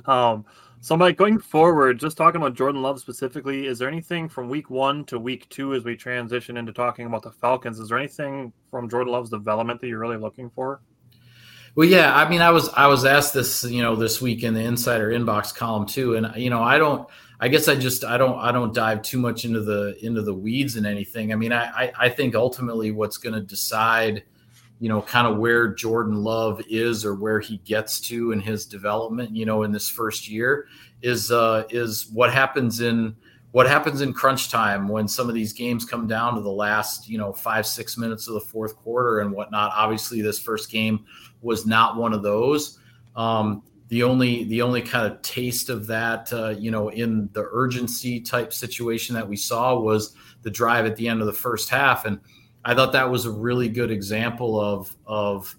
um so, Mike, going forward, just talking about Jordan Love specifically, is there anything from week one to week two as we transition into talking about the Falcons? Is there anything from Jordan Love's development that you're really looking for? Well, yeah, I mean, I was I was asked this, you know, this week in the Insider Inbox column too, and you know, I don't, I guess I just I don't I don't dive too much into the into the weeds and anything. I mean, I I, I think ultimately what's going to decide you know, kind of where Jordan Love is or where he gets to in his development, you know, in this first year is uh, is what happens in what happens in crunch time when some of these games come down to the last, you know, five six minutes of the fourth quarter and whatnot. Obviously, this first game was not one of those. Um, the only the only kind of taste of that, uh, you know, in the urgency type situation that we saw was the drive at the end of the first half and I thought that was a really good example of of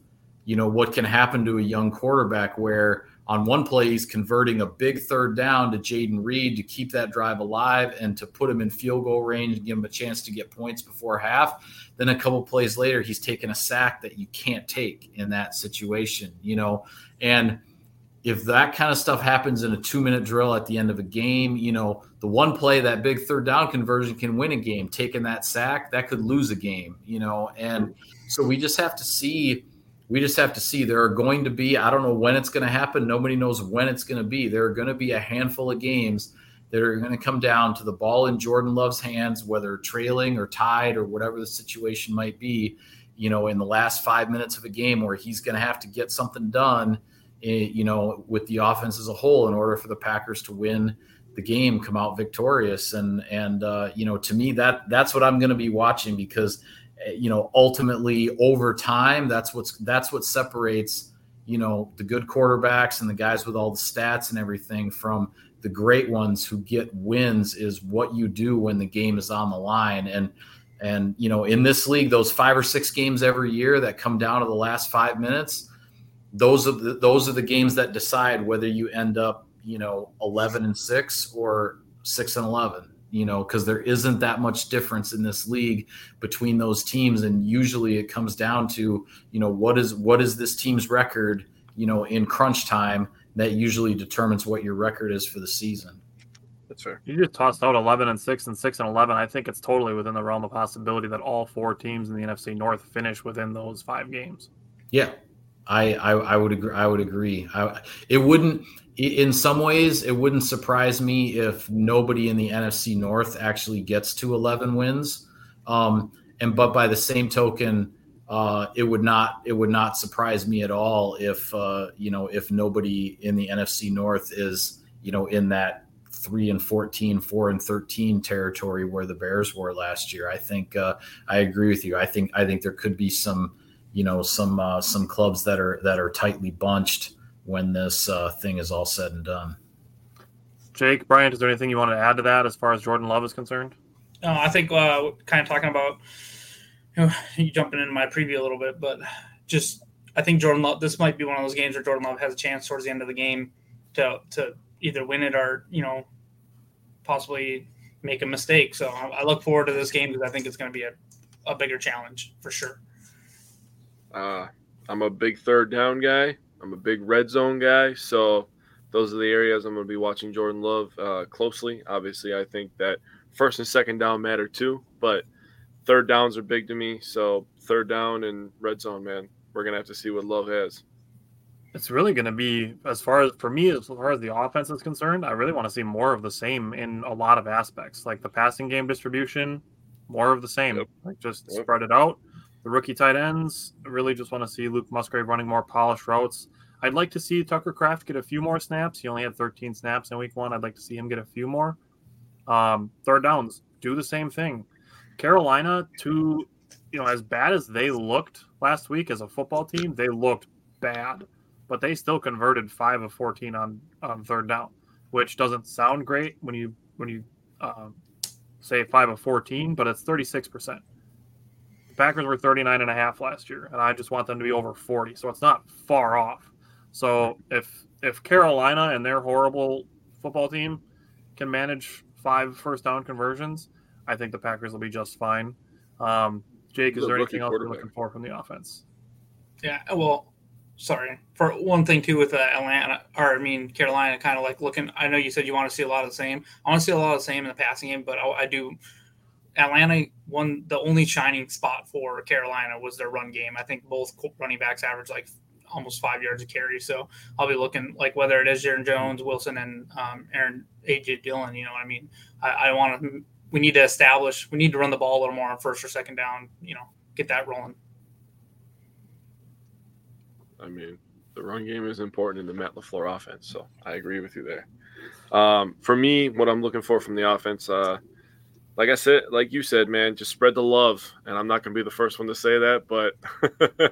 you know what can happen to a young quarterback where on one play he's converting a big third down to Jayden Reed to keep that drive alive and to put him in field goal range and give him a chance to get points before half. Then a couple plays later he's taking a sack that you can't take in that situation, you know. And if that kind of stuff happens in a two minute drill at the end of a game, you know, the one play, that big third down conversion can win a game. Taking that sack, that could lose a game, you know. And so we just have to see. We just have to see. There are going to be, I don't know when it's going to happen. Nobody knows when it's going to be. There are going to be a handful of games that are going to come down to the ball in Jordan Love's hands, whether trailing or tied or whatever the situation might be, you know, in the last five minutes of a game where he's going to have to get something done Eh, you know, with the offense as a whole in order for the Packers to win the game, come out victorious. And and uh, you know, to me, that that's what I'm going to be watching because eh, you know, ultimately over time, that's what's that's what separates you know the good quarterbacks and the guys with all the stats and everything from the great ones who get wins is what you do when the game is on the line and and you know in this league those five or six games every year that come down to the last five minutes those are the, those are the games that decide whether you end up you know 11 and 6 or 6 and 11 you know because there isn't that much difference in this league between those teams. And usually it comes down to you know what is what is this team's record you know in crunch time that usually determines what your record is for the season. That's fair. You just tossed out 11 and 6 and 6 and 11 i think it's totally within the realm of possibility that all four teams in the nfc north finish within those five games. Yeah. I, I, I would agree. I would agree. I, it wouldn't, in some ways, it wouldn't surprise me if nobody in the NFC North actually gets to 11 wins. Um, and but by the same token, uh, it would not it would not surprise me at all if uh, you know if nobody in the NFC North is you know in that three and 14, four and 13 territory where the Bears were last year. I think uh, I agree with you. I think I think there could be some you know some uh, some clubs that are that are tightly bunched when this uh, thing is all said and done. Jake, Bryant, is there anything you want to add to that as far as Jordan Love is concerned? Uh, I think uh, kind of talking about you, know, [LAUGHS] you jumping into my preview a little bit, but just I think Jordan Love. This might be one of those games where Jordan Love has a chance towards the end of the game to to either win it or you know possibly make a mistake. So I, I look forward to this game because I think it's going to be a, a bigger challenge for sure. Uh, I'm a big third down guy. I'm a big red zone guy. So those are the areas I'm going to be watching Jordan Love uh, closely. Obviously, I think that first and second down matter too, but third downs are big to me. So third down and red zone, man, we're going to have to see what Love has. It's really going to be as far as for me as far as the offense is concerned. I really want to see more of the same in a lot of aspects, like the passing game distribution, more of the same. Yep. Like just yep. spread it out the rookie tight ends. I really just want to see Luke Musgrave running more polished routes. I'd like to see Tucker Kraft get a few more snaps. He only had 13 snaps in week one. I'd like to see him get a few more. Um, third downs, do the same thing. Carolina, to you know, as bad as they looked last week as a football team, they looked bad, but they still converted five of 14 on on third down, which doesn't sound great when you when you um, say five of 14, but it's 36 percent. Packers were 39 and a half last year, and I just want them to be over 40. So it's not far off. So if if Carolina and their horrible football team can manage five first down conversions, I think the Packers will be just fine. Um, Jake, is there anything else you're looking for from the offense? Yeah, well, sorry for one thing too with uh, Atlanta or I mean Carolina, kind of like looking. I know you said you want to see a lot of the same. I want to see a lot of the same in the passing game, but I, I do Atlanta won the only shining spot for Carolina was their run game. I think both running backs average like almost five yards a carry. So I'll be looking like whether it is Aaron Jones, Wilson, and um, Aaron AJ Dillon. You know I mean? I, I want to. We need to establish. We need to run the ball a little more on first or second down. You know, get that rolling. I mean, the run game is important in the Matt LaFleur offense. So I agree with you there. Um, for me, what I'm looking for from the offense, uh, like I said, like you said, man, just spread the love. And I'm not going to be the first one to say that, but [LAUGHS]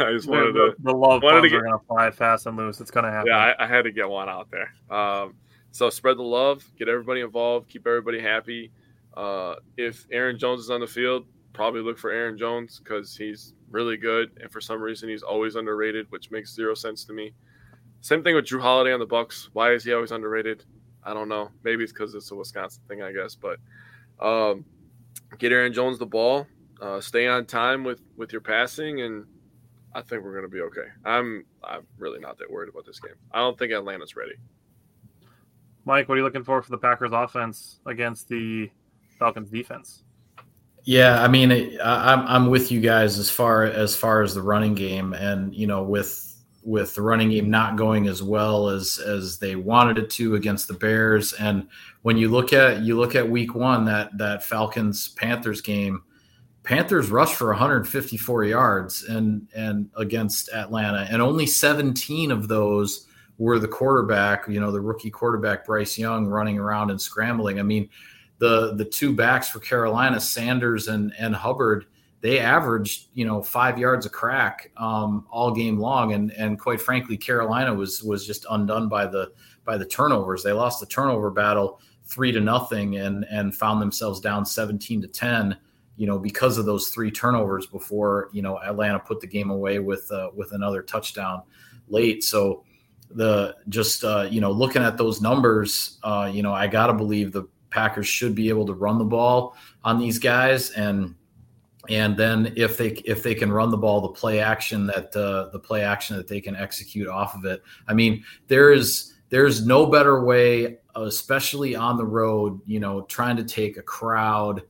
I just wanted the, to. The love wanted to get, are going to fly fast and loose. It's going to happen. Yeah, I, I, had to get one out there. Um, so spread the love, get everybody involved, keep everybody happy. Uh, if Aaron Jones is on the field, probably look for Aaron Jones because he's really good, and for some reason he's always underrated, which makes zero sense to me. Same thing with Jrue Holiday on the Bucks. Why is he always underrated? I don't know. Maybe it's because it's a Wisconsin thing, I guess, but um, get Aaron Jones the ball, uh, stay on time with with your passing, and I think we're going to be okay. I'm I'm really not that worried about this game. I don't think Atlanta's ready. Mike, what are you looking for for the Packers offense against the Falcons defense? Yeah, I mean, I'm I'm with you guys as far as far as the running game, and you know, with with the running game not going as well as as they wanted it to against the Bears. And when you look at you look at Week One, that that Falcons Panthers game, Panthers rushed for 154 yards and and against Atlanta, and only 17 of those were the quarterback. You know, the rookie quarterback Bryce Young running around and scrambling. I mean, the the two backs for Carolina, Sanders and and Hubbard they averaged you know five yards a crack um, all game long, and and quite frankly, Carolina was was just undone by the by the turnovers. They lost the turnover battle three to nothing, and and found themselves down seventeen to ten. You know, because of those three turnovers before you know Atlanta put the game away with uh, with another touchdown late. So the just uh, you know looking at those numbers, uh, you know I got to believe the Packers should be able to run the ball on these guys and and then if they if they can run the ball the play action that uh, the play action that they can execute off of it. I mean there is there's no better way especially on the road you know trying to take a crowd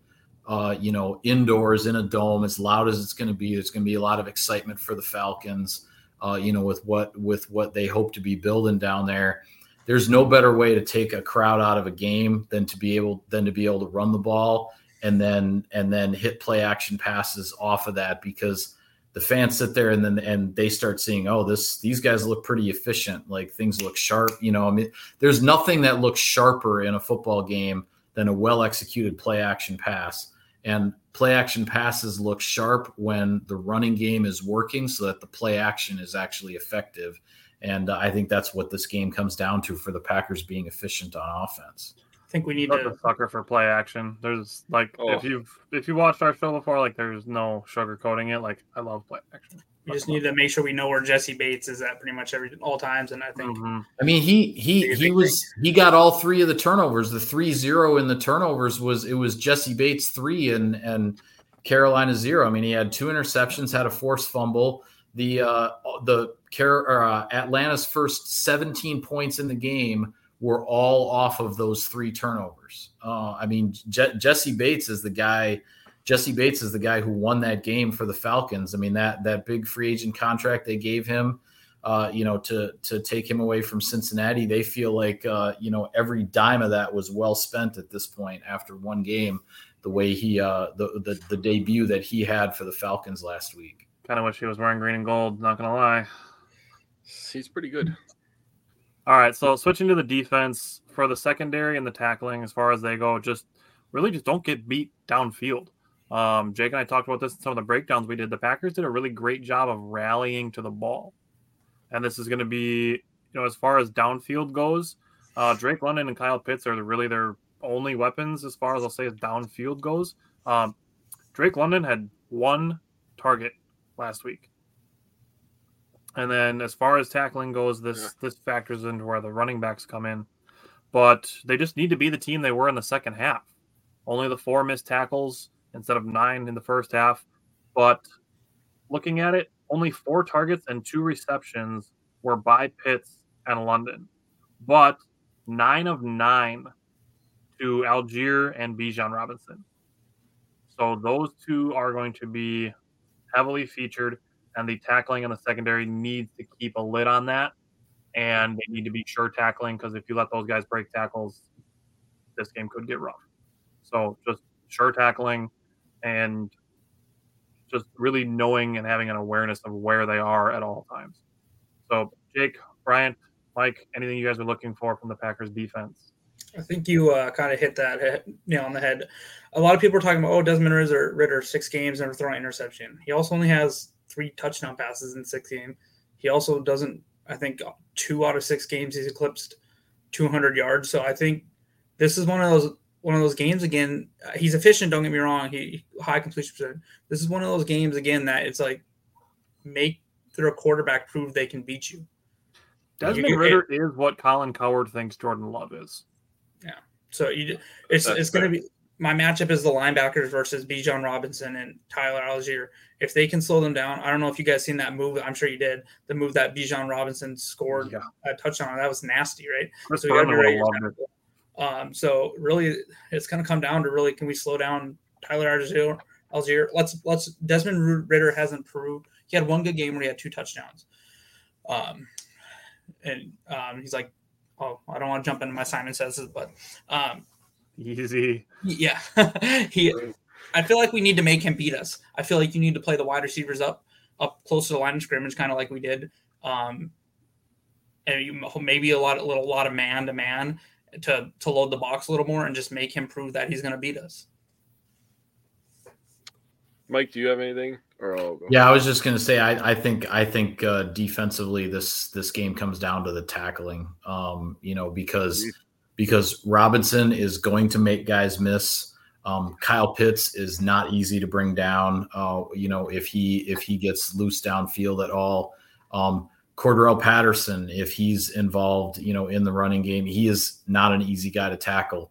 uh, you know indoors in a dome as loud as it's going to be there's going to be a lot of excitement for the falcons uh, you know with what with what they hope to be building down there. There's no better way to take a crowd out of a game than to be able than to be able to run the ball and then and then hit play action passes off of that because the fans sit there and then and they start seeing oh this these guys look pretty efficient. Like things look sharp you know i mean there's nothing that looks sharper in a football game than a well executed play action pass. And play action passes look sharp when the running game is working so that the play action is actually effective. And uh, i think that's what this game comes down to for the packers being efficient on offense I think we need Such to. a sucker for play action. There's like Oh. if you've if you watched our show before, like there's no sugarcoating it. Like I love play action. We just need to make sure we know where Jessie Bates is at pretty much every all times, and I think Mhm. I mean, he he he was he got all three of the turnovers. The three zero in the turnovers was it was Jessie Bates three and and Carolina zero. I mean, he had two interceptions, had a forced fumble. The uh the Car- or, uh, Atlanta's first seventeen points in the game were all off of those three turnovers. Uh, I mean, Je- Jessie Bates is the guy. Jessie Bates is the guy who won that game for the Falcons. I mean that that big free agent contract they gave him uh, you know, to to take him away from Cincinnati. They feel like uh, you know every dime of that was well spent at this point after one game. The way he uh, the, the the debut that he had for the Falcons last week. Kind of wish he was wearing green and gold. Not gonna lie. He's pretty good. All right, so switching to the defense for the secondary and the tackling, as far as they go, just really just don't get beat downfield. Um, Jake and I talked about this in some of the breakdowns we did. The Packers did a really great job of rallying to the ball, and this is going to be, you know, as far as downfield goes, uh, Drake London and Kyle Pitts are really their only weapons as far as I'll say as downfield goes. Um, Drake London had one target last week. And then as far as tackling goes, this Yeah. this factors into where the running backs come in. But they just need to be the team they were in the second half. Only the four missed tackles instead of nine in the first half. But looking at it, only four targets and two receptions were by Pitts and London. But nine of nine to Allgeier and Bijan Robinson. So those two are going to be heavily featured, and the tackling in the secondary needs to keep a lid on that. And they need to be sure tackling because if you let those guys break tackles, this game could get rough. So just sure tackling and just really knowing and having an awareness of where they are at all times. So, Jake, Bryant, Mike, anything you guys are looking for from the Packers defense? I think you uh, kind of hit that nail on the head. A lot of people are talking about, oh, Desmond Ridder, Ridder six games, never thrown an interception. He also only has three touchdown passes in six games. He also doesn't, I think, two out of six games he's eclipsed 200 yards. So I think this is one of those one of those games again. uh, He's efficient. Don't get me wrong. He high completion percentage. This is one of those games again that it's like make their quarterback prove they can beat you. Desmond You- Ridder is what Colin Cowherd thinks Jordan Love is. Yeah. So you, it's That's it's going to be my matchup is the linebackers versus Bijan Robinson and Tyler Allgeier. If they can slow them down, I don't know if you guys seen that move. I'm sure you did. The move that Bijan Robinson scored Yeah. a touchdown on that was nasty, right? So you gotta Berman be ready would to have loved it. Um, so really, it's going to come down to really can we slow down Tyler Allgeier? Allgeier. Let's let's Desmond Ridder hasn't proved he had one good game where he had two touchdowns. Um, and um, he's like, oh, I don't want to jump into my Simon says but um, Easy. yeah, [LAUGHS] he. I feel like we need to make him beat us. I feel like you need to play the wide receivers up, up close to the line of scrimmage, kind of like we did. Um, and you, maybe a lot, a little, lot of man to man to to load the box a little more and just make him prove that he's going to beat us. Mike, do you have anything? Or I'll go. Yeah, I was just gonna say I, I think I think uh, defensively this this game comes down to the tackling. Um, you know, because because Robinson is going to make guys miss. Um, Kyle Pitts is not easy to bring down. Uh, you know, if he if he gets loose downfield at all. Um, Cordarrelle Patterson, if he's involved, you know, in the running game, he is not an easy guy to tackle.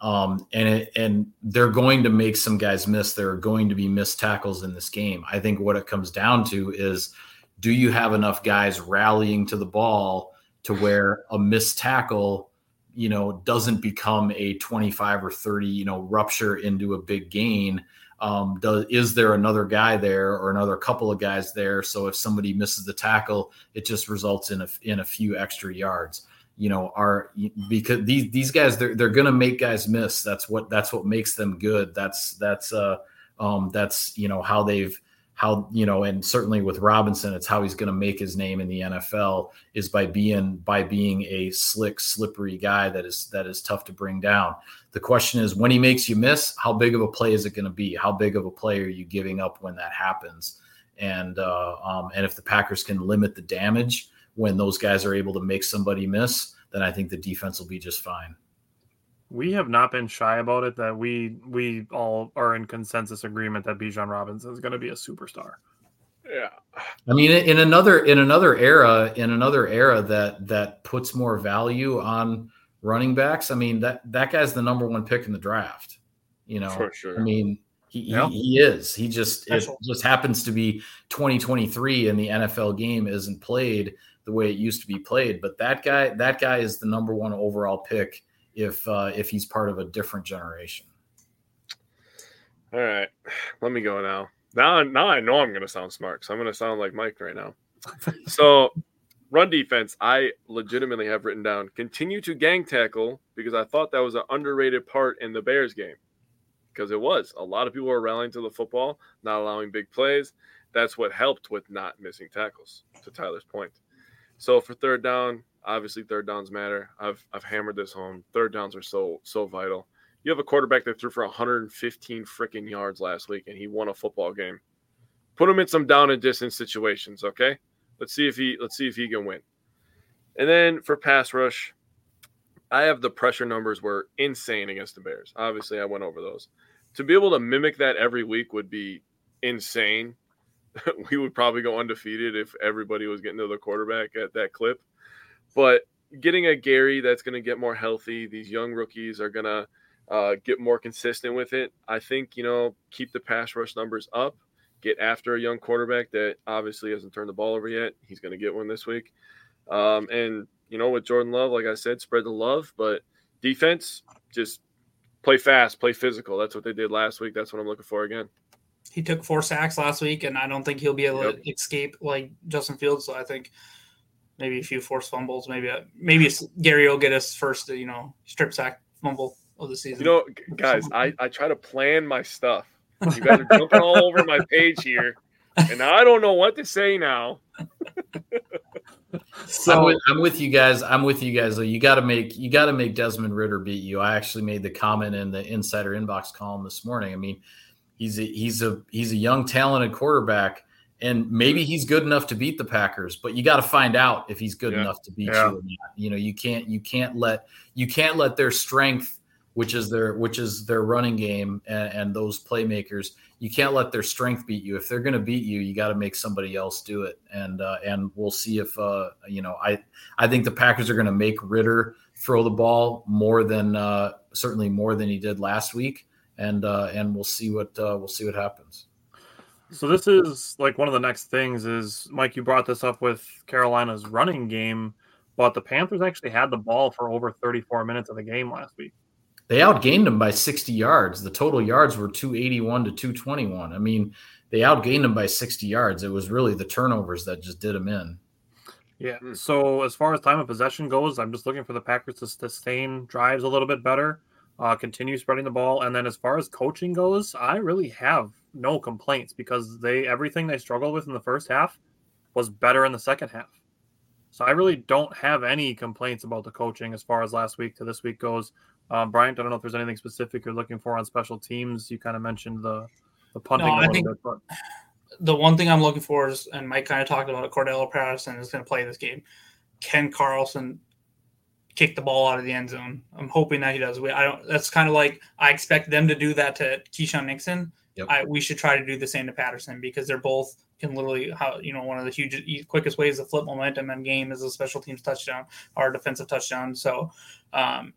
Um, and it, and they're going to make some guys miss. There are going to be missed tackles in this game. I think what it comes down to is, do you have enough guys rallying to the ball to where a missed tackle, you know, doesn't become a 25 or 30, you know, rupture into a big gain? Um, does, is there another guy there or another couple of guys there? So if somebody misses the tackle, it just results in a, in a few extra yards you know are because these these guys they're they're gonna make guys miss that's what that's what makes them good that's that's uh um that's you know how they've how you know, and certainly with Robinson, it's how he's going to make his name in the NFL is by being by being a slick, slippery guy that is that is tough to bring down. The question is, when he makes you miss, how big of a play is it going to be? How big of a play are you giving up when that happens? And uh, um, and if the Packers can limit the damage when those guys are able to make somebody miss, then I think the defense will be just fine we have not been shy about it that we we all are in consensus agreement that Bijan Robinson is going to be a superstar. Yeah. I mean in another in another era in another era that that puts more value on running backs. I mean that that guy's the number 1 pick in the draft. You know. For sure. I mean he, yeah. he, he, is. He just Special. it just happens to be 2023 and the NFL game isn't played the way it used to be played, but that guy that guy is the number 1 overall pick if uh, if he's part of a different generation. All right, let me go now. Now, now I know I'm going to sound smart, so I'm going to sound like Mike right now. [LAUGHS] so, run defense, I legitimately have written down continue to gang tackle because I thought that was an underrated part in the Bears game. Because it was. A lot of people were rallying to the football, not allowing big plays. That's what helped with not missing tackles, to Tyler's point. So for third down, Obviously, third downs matter. I've I've hammered this home. Third downs are so so vital. You have a quarterback that threw for 115 freaking yards last week, and he won a football game. Put him in some down and distance situations, okay? Let's see if he let's see if he can win. And then for pass rush, I have the pressure numbers were insane against the Bears. Obviously, I went over those. To be able to mimic that every week would be insane. [LAUGHS] we would probably go undefeated if everybody was getting to the quarterback at that clip. But getting a Gary that's going to get more healthy, these young rookies are going to uh, get more consistent with it. I think, you know, keep the pass rush numbers up, get after a young quarterback that obviously hasn't turned the ball over yet. He's going to get one this week. Um, and, you know, with Jordan Love, like I said, spread the love, but defense, just play fast, play physical. That's what they did last week. That's what I'm looking for again. He took four sacks last week, and I don't think he'll be able yep. to escape like Justin Fields. So I think maybe a few forced fumbles. Maybe a, maybe Gary will get us first, you know, strip sack fumble of the season. You know, guys, I, I try to plan my stuff. You guys are jumping all over my page here, and I don't know what to say now. so I'm with, I'm with, you guys. I'm with you guys. You got to make you got to make Desmond Ridder beat you. I actually made the comment in the insider inbox column this morning. I mean, he's a, he's a he's a young talented quarterback and maybe he's good enough to beat the Packers, but you got to find out if he's good yeah. enough to beat yeah. you or not. You know, you can't you can't let you can't let their strength, which is their which is their running game and, and those playmakers, you can't let their strength beat you. If they're going to beat you, you got to make somebody else do it. And uh, and we'll see if uh, you know. I I think the Packers are going to make Ridder throw the ball more than uh, certainly more than he did last week, and uh, and we'll see what uh, we'll see what happens. So this is like one of the next things is Mike. You brought this up with Carolina's running game, but the Panthers actually had the ball for over 34 minutes of the game last week. They outgained them by 60 yards. The total yards were 281 to 221. I mean, they outgained them by 60 yards. It was really the turnovers that just did them in. Yeah. Hmm. So as far as time of possession goes, I'm just looking for the Packers to sustain drives a little bit better, uh, continue spreading the ball, and then as far as coaching goes, I really have no complaints because they everything they struggled with in the first half was better in the second half. So I really don't have any complaints about the coaching as far as last week to this week goes. Um, Bryant, I don't know if there's anything specific you're looking for on special teams. You kind of mentioned the the punting no, a little bit, but the one thing I'm looking for is, and Mike kind of talked about it, Cordarrelle Patterson is going to play this game. Can Carlson kick the ball out of the end zone? I'm hoping that he does. We, I don't. That's kind of like I expect them to do that to Keisean Nixon. Yep. I, we should try to do the same to Patterson because they're both can literally how you know one of the huge quickest ways to flip momentum in game is a special teams touchdown or a defensive touchdown. So, um,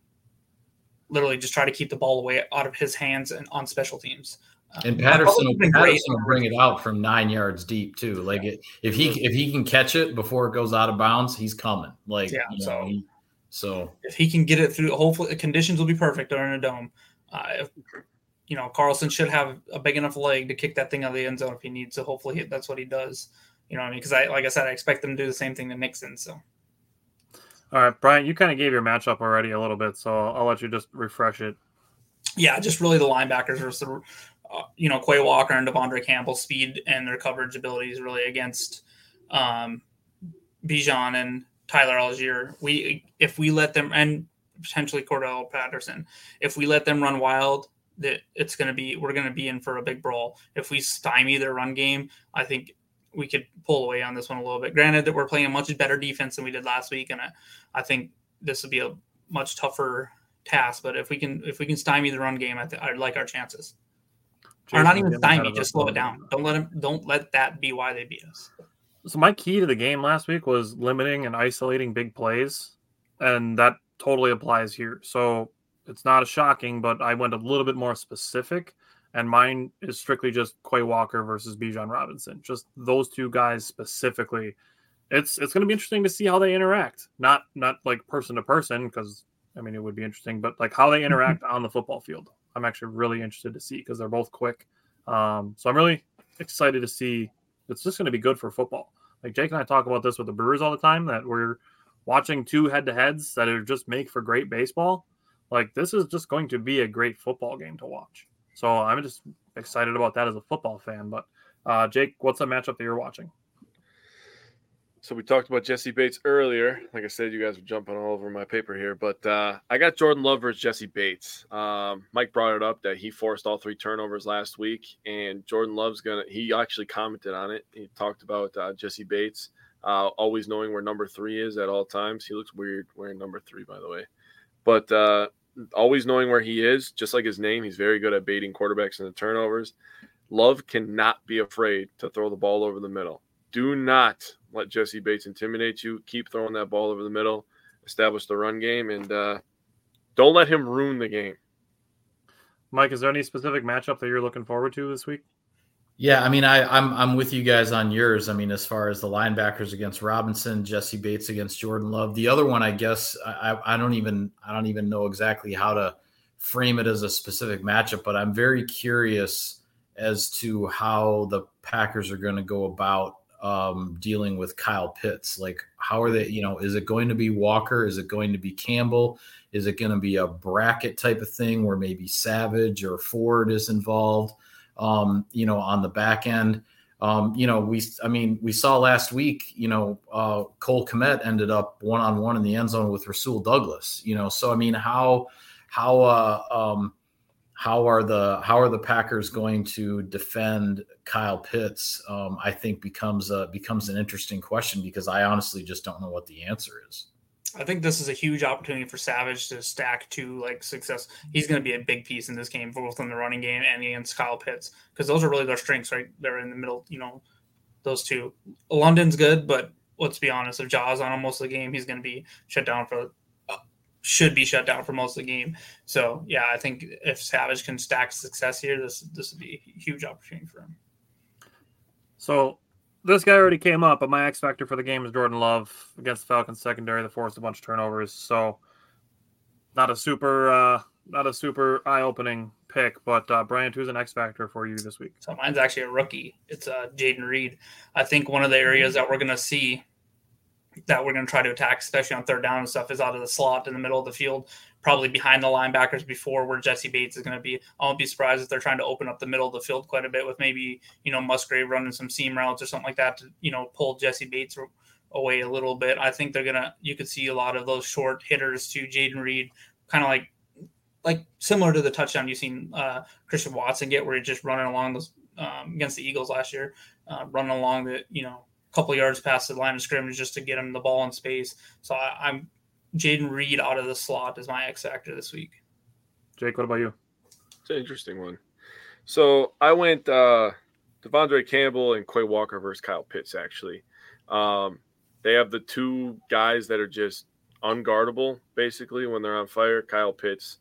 literally just try to keep the ball away out of his hands and on special teams. Um, and Patterson, Patterson will bring it out from nine yards deep too. Like yeah. it, if he if he can catch it before it goes out of bounds, he's coming. Like yeah, you know, so he, so if he can get it through, hopefully the conditions will be perfect during a dome. Uh, if, you know, Carlson should have a big enough leg to kick that thing out of the end zone if he needs. to. hopefully that's what he does. You know what I mean? Because I, like I said, I expect them to do the same thing to Nixon. So. All right, Brian, you kind of gave your matchup already a little bit, so I'll, I'll let you just refresh it. Yeah, just really the linebackers versus the uh, you know, Quay Walker and De'Vondre Campbell speed and their coverage abilities really against um, Bijan and Tyler Allgeier. We if we let them and potentially Cordarrelle Patterson, if we let them run wild, that it's going to be we're going to be in for a big brawl. If we stymie their run game, I think we could pull away on this one a little bit. Granted that we're playing a much better defense than we did last week, and I, I think this will be a much tougher task. But if we can if we can stymie the run game, I, th- I like our chances. Jason, or not even stymie, just slow it down. Don't let them. Don't let that be why they beat us. So my key to the game last week was limiting and isolating big plays, and that totally applies here. So it's not a shocking, but I went a little bit more specific, and mine is strictly just Quay Walker versus Bijan Robinson. Just those two guys specifically. It's it's going to be interesting to see how they interact. Not not like person to person because I mean it would be interesting, but like how they mm-hmm. interact on the football field. I'm actually really interested to see because they're both quick. Um, so I'm really excited to see. It's just going to be good for football. Like Jake and I talk about this with the Brewers all the time that we're watching two head to heads that are just make for great baseball. Like this is just going to be a great football game to watch. So I'm just excited about that as a football fan. But uh, Jake, what's the matchup that you're watching? So we talked about Jessie Bates earlier. Like I said, you guys are jumping all over my paper here, but uh, I got Jordan Love versus Jessie Bates. Um, Mike brought it up that he forced all three turnovers last week, and Jordan Love's gonna. He actually commented on it. He talked about uh, Jessie Bates uh, always knowing where number three is at all times. He looks weird wearing number three, by the way, but uh, always knowing where he is, just like his name. He's very good at baiting quarterbacks in the turnovers. Love cannot be afraid to throw the ball over the middle. Do not let Jessie Bates intimidate you. Keep throwing that ball over the middle, establish the run game, and uh, don't let him ruin the game. Mike, is there any specific matchup that you're looking forward to this week? Yeah, I mean, I, I'm I'm with you guys on yours. I mean, as far as the linebackers against Robinson, Jessie Bates against Jordan Love. The other one, I guess, I, I don't even I don't even know exactly how to frame it as a specific matchup, but I'm very curious as to how the Packers are going to go about um, dealing with Kyle Pitts? Like, how are they? You know, is it going to be Walker? Is it going to be Campbell? Is it going to be a bracket type of thing where maybe Savage or Ford is involved? Um, you know, on the back end. Um, you know, we, I mean, we saw last week, you know, uh, Cole Kmet ended up one on one in the end zone with Rasul Douglas, you know, so I mean, how, how, uh, um, how are the how are the Packers going to defend Kyle Pitts? Um, I think becomes a, becomes an interesting question because I honestly just don't know what the answer is. I think this is a huge opportunity for Savage to stack to like success. He's going to be a big piece in this game, both in the running game and against Kyle Pitts, because those are really their strengths, right? They're in the middle, you know, those two. London's good, but let's be honest, if Jaws on most of the game, he's going to be shut down for uh, should be shut down for most of the game. So yeah, I think if Savage can stack success here, this this would be a huge opportunity for him. So this guy already came up, but my X factor for the game is Jordan Love against the Falcons secondary that forced a bunch of turnovers. So not a super uh not a super eye opening pick, but uh Bryant, who's an X factor for you this week? So mine's actually a rookie. It's uh Jayden Reed. I think one of the areas that we're gonna see that we're going to try to attack, especially on third down and stuff, is out of the slot in the middle of the field, probably behind the linebackers before where Jessie Bates is going to be. I won't be surprised if they're trying to open up the middle of the field quite a bit with maybe, you know, Musgrave running some seam routes or something like that to, you know, pull Jessie Bates away a little bit. I think they're going to, you could see a lot of those short hitters to Jayden Reed, kind of like, like similar to the touchdown you've seen uh, Christian Watson get, where he's just running along those um, against the Eagles last year, uh, running along the, you know, couple yards past the line of scrimmage just to get him the ball in space. So I, am Jayden Reed out of the slot is my X factor this week. Jake, what about you? It's an interesting one. So I went uh De'Vondre Campbell and Quay Walker versus Kyle Pitts. Actually, um, they have the two guys that are just unguardable basically when they're on fire. Kyle Pitts.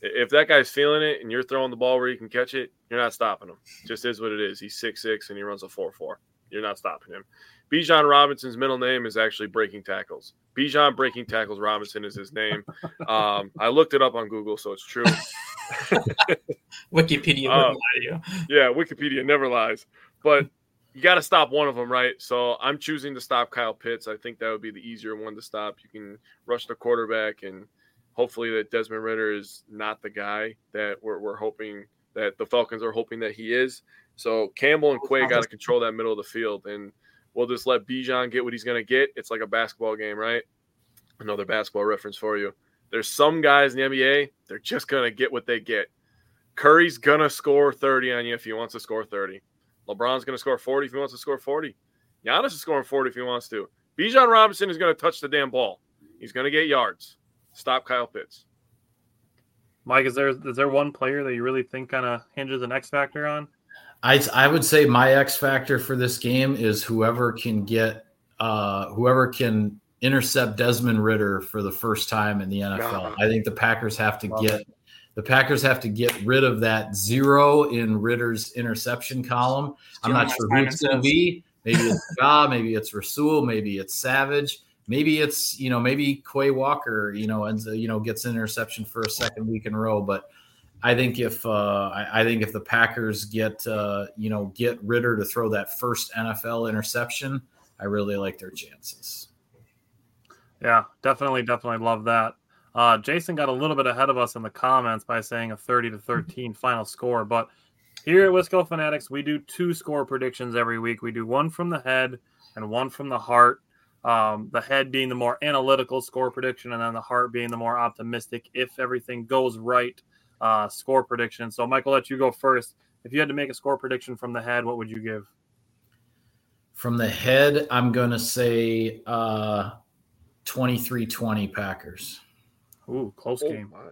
If that guy's feeling it and you're throwing the ball where you can catch it, you're not stopping him. Just is what it is. He's six six and he runs a four four. You're not stopping him. Bijan Robinson's middle name is actually Breaking Tackles. Bijan Breaking Tackles Robinson is his name. [LAUGHS] Um, I looked it up on Google, so it's true. [LAUGHS] [LAUGHS] Wikipedia um, lie to you. Yeah, Wikipedia never lies. But you got to stop one of them, right? So I'm choosing to stop Kyle Pitts. I think that would be the easier one to stop. You can rush the quarterback, and hopefully that Desmond Ridder is not the guy that we're, we're hoping that the Falcons are hoping that he is. So Campbell and Quay got to control that middle of the field, and we'll just let Bijan get what he's going to get. It's like a basketball game, right? Another basketball reference for you. There's some guys in the NBA, they're just going to get what they get. Curry's going to score 30 on you if he wants to score 30. LeBron's going to score 40 if he wants to score 40. Giannis is scoring 40 if he wants to. Bijan Robinson is going to touch the damn ball. He's going to get yards. Stop Kyle Pitts. Mike, is there is there one player that you really think kind of hinges an X factor on? I I would say my X factor for this game is whoever can get uh, whoever can intercept Desmond Ridder for the first time in the NFL. I think the Packers have to get the Packers have to get rid of that zero in Ridder's interception column. I'm not sure who it's going to be. Maybe it's Ja, maybe it's Rasul, maybe it's Savage, maybe it's you know maybe Quay Walker, you know, and you know gets an interception for a second week in a row. But I think if uh, I, I think if the Packers get uh, you know get Ridder to throw that first NFL interception, I really like their chances. Yeah, definitely, definitely love that. Uh, Jason got a little bit ahead of us in the comments by saying a 30 to 13 final score, but here at Wisco Fanatics, we do two score predictions every week. We do one from the head and one from the heart. Um, the head being the more analytical score prediction, and then the heart being the more optimistic, if everything goes right, uh, score prediction. So, Michael, let you go first. If you had to make a score prediction from the head, what would you give? From the head, I'm going to say uh, 23 20 Packers. Ooh, close oh, game. My.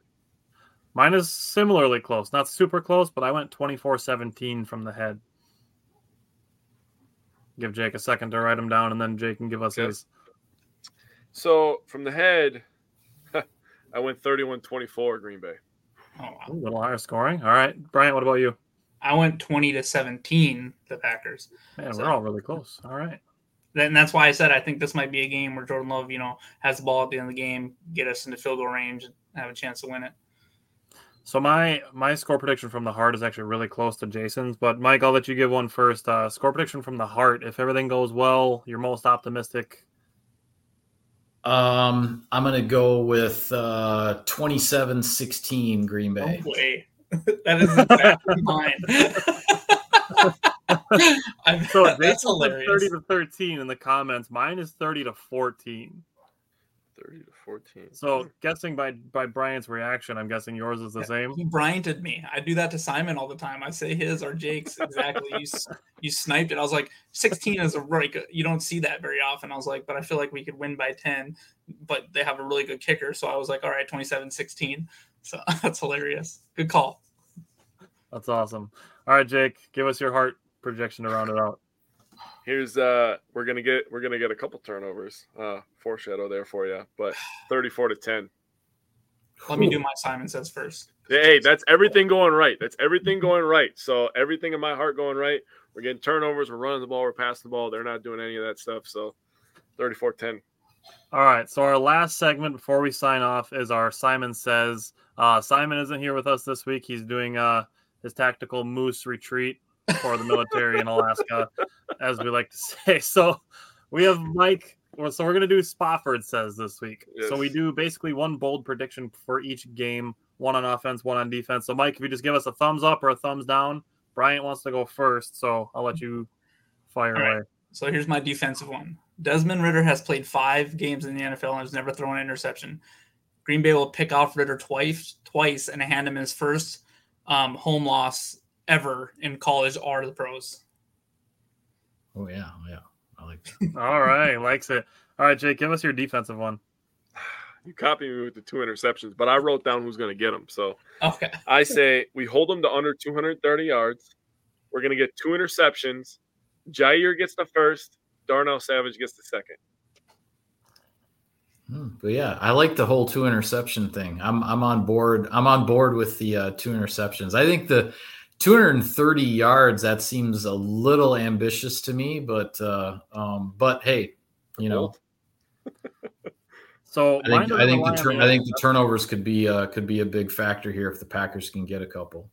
Mine is similarly close. Not super close, but I went 24 17 from the head. Give Jake a second to write them down, and then Jake can give us okay. his. So from the head, [LAUGHS] I went 31 24 Green Bay. Oh, wow. a little higher scoring. All right. Bryant, what about you? I went 20 to 17, the Packers. Man, so, we're all really close. All right. And that's why I said I think this might be a game where Jordan Love, you know, has the ball at the end of the game, get us into field goal range, and have a chance to win it. So my my score prediction from the heart is actually really close to Jason's, but Mike, I'll let you give one first. Uh, score prediction from the heart. If everything goes well, you're most optimistic. Um, I'm gonna go with uh 27-16 Green Bay. No way. [LAUGHS] that is exactly mine. [LAUGHS] [LAUGHS] so Jason said 30 to 13 in the comments. Mine is 30 to 14. 30 to 14. So guessing by by Brian's reaction, I'm guessing yours is the yeah, same. He Bryanted me. I do that to Simon all the time. I say his or Jake's exactly. you [LAUGHS] you sniped it. I was like 16 is a right. You don't see that very often. I was like, but I feel like we could win by 10. But they have a really good kicker, so I was like, all right, 27-16. So [LAUGHS] that's hilarious. Good call. That's awesome. All right, Jake, give us your heart projection to round it out. Here's uh we're gonna get we're gonna get a couple turnovers. Uh foreshadow there for you, but 34 to 10. Let me do my Simon says first. Hey, that's everything going right. That's everything going right. So everything in my heart going right. We're getting turnovers, we're running the ball, we're passing the ball. They're not doing any of that stuff. So 34 10. All right. So our last segment before we sign off is our Simon says. Uh Simon isn't here with us this week. He's doing uh his tactical moose retreat for the military in Alaska, as we like to say. [LAUGHS] So we have Mike. So we're gonna do Spofford says this week. Yes. So we do basically one bold prediction for each game, one on offense, one on defense. So Mike, if you just give us a thumbs up or a thumbs down, Bryant wants to go first, so I'll let you fire All away. Right. So here's my defensive one. Desmond Ridder has played five games in the NFL and has never thrown an interception. Green Bay will pick off Ridder twice, twice, and hand him his first um, home loss ever in college or the pros. Oh yeah, yeah, I like that. [LAUGHS] All right, likes it. All right, Jake, give us your defensive one. [SIGHS] You copy me with the two interceptions, but I wrote down who's going to get them. So okay, I say we hold them to under 230 yards. We're going to get two interceptions. Jaire gets the first. Darnell Savage gets the second. Hmm, but yeah, I like the whole two interception thing. I'm I'm on board. I'm on board with the uh, two interceptions. I think the 230 yards that seems a little ambitious to me but uh um but hey you know. [LAUGHS] So i think i think the turn, i think the turnovers could be uh could be a big factor here if the packers can get a couple.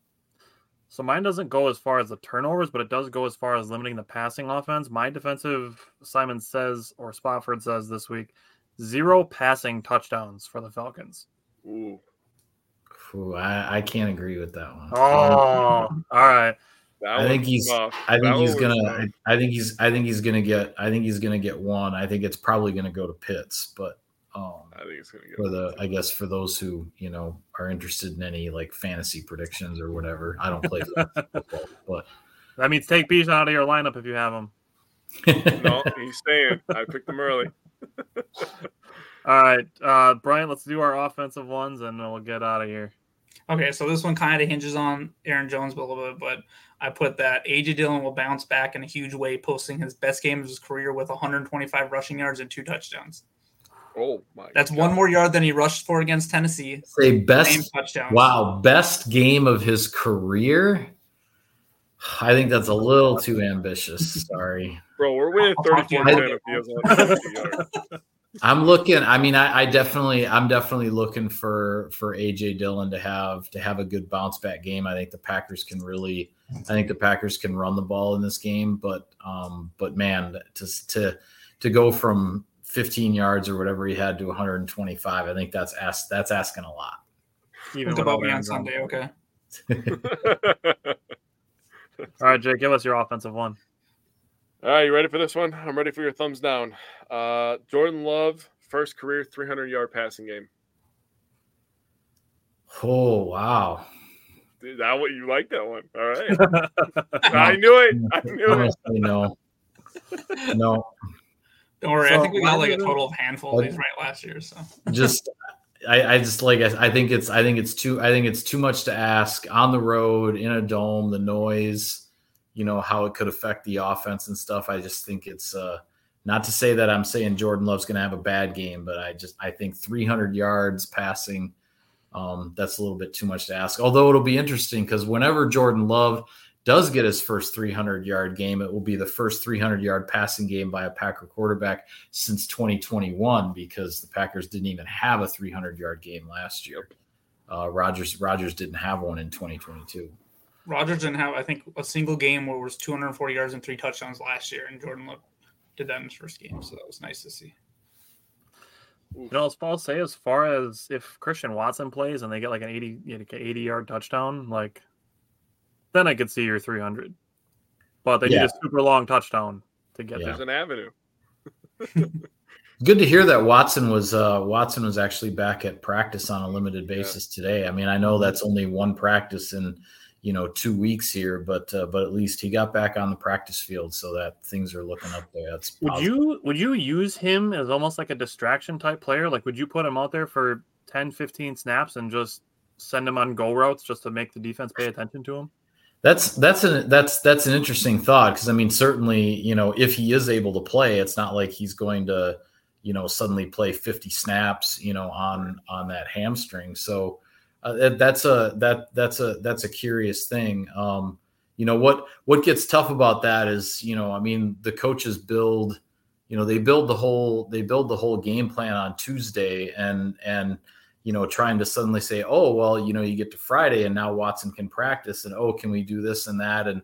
So mine doesn't go as far as the turnovers but it does go as far as limiting the passing offense. My defensive simon says or spofford says this week zero passing touchdowns for the falcons. Ooh. Ooh, I, I can't agree with that one. Oh, all right. That I think he's. tough. I think That he's gonna. I, I think he's. I think he's gonna get. I think he's gonna get one. I think it's probably gonna go to Pitts, but um, I think it's gonna get for go. the. I guess for those who you know are interested in any like fantasy predictions or whatever. I don't play [LAUGHS] football, but That means take Bijan out of your lineup if you have him. [LAUGHS] No, he's staying. I picked him early. [LAUGHS] All right, uh, Brian, let's do our offensive ones and then we'll get out of here. Okay, so this one kind of hinges on Aaron Jones a little bit, but I put that AJ Dillon will bounce back in a huge way, posting his best game of his career with 125 rushing yards and two touchdowns. Oh my! That's God. one more yard than he rushed for against Tennessee. say Same best. touchdowns. Wow, best game of his career. I think that's a little too ambitious. Sorry. bro. We're winning I'll you [LAUGHS] 34 about 10 it. if he has 150 yards. I'm looking. I mean, I, I definitely, I'm definitely looking for for AJ Dillon to have to have a good bounce back game. I think the Packers can really, I think the Packers can run the ball in this game. But, um, but man, to to to go from 15 yards or whatever he had to 125, I think that's ask that's asking a lot. Even Think about me on Sunday, okay? [LAUGHS] [LAUGHS] All right, Jake, give us your offensive one. All right, you ready for this one? I'm ready for your thumbs down. Uh, Jordan Love, first career 300 yard passing game. Oh wow! Is that what you like that one? All right. [LAUGHS] I knew it. I knew it. No, no. Don't worry, I think we got like a total of handful of these right last year. So just I, I just like I, I think it's I think it's too I think it's too much to ask on the road in a dome the noise you know how it could affect the offense and stuff I just think it's uh not to say that I'm saying Jordan Love's going to have a bad game but I just I think 300 yards passing um that's a little bit too much to ask although it'll be interesting because whenever Jordan Love does get his first 300 yard game it will be the first 300 yard passing game by a Packer quarterback since 2021 because the Packers didn't even have a 300 yard game last year. Uh, Rodgers Rodgers didn't have one in 2022. Rodgers didn't have, I think, a single game where it was 240 yards and three touchdowns last year, and Jordan Love did that in his first game. So that was nice to see. You know, as Paul say, as far as if Christian Watson plays and they get like an 80, 80 yard touchdown, like then I could see your 300. But they Yeah. need a super long touchdown to get Yeah. There's an avenue. [LAUGHS] Good to hear that Watson was uh, Watson was actually back at practice on a limited basis today. I mean, I know that's only one practice in you know two weeks here, but uh, but at least he got back on the practice field, so that things are looking up there. That's Would positive. you would you use him as almost like a distraction type player? Like would you put him out there for 10, 15 snaps and just send him on go routes just to make the defense pay attention to him? That's that's an that's that's an interesting thought because I mean certainly you know if he is able to play, it's not like he's going to you know suddenly play 50 snaps you know on on that hamstring. So uh, that's a that that's a that's a curious thing. Um, you know what what gets tough about that is you know I mean the coaches build you know they build the whole they build the whole game plan on Tuesday and and you know, trying to suddenly say, oh, well, you know, you get to Friday and now Watson can practice and oh, can we do this and that? And,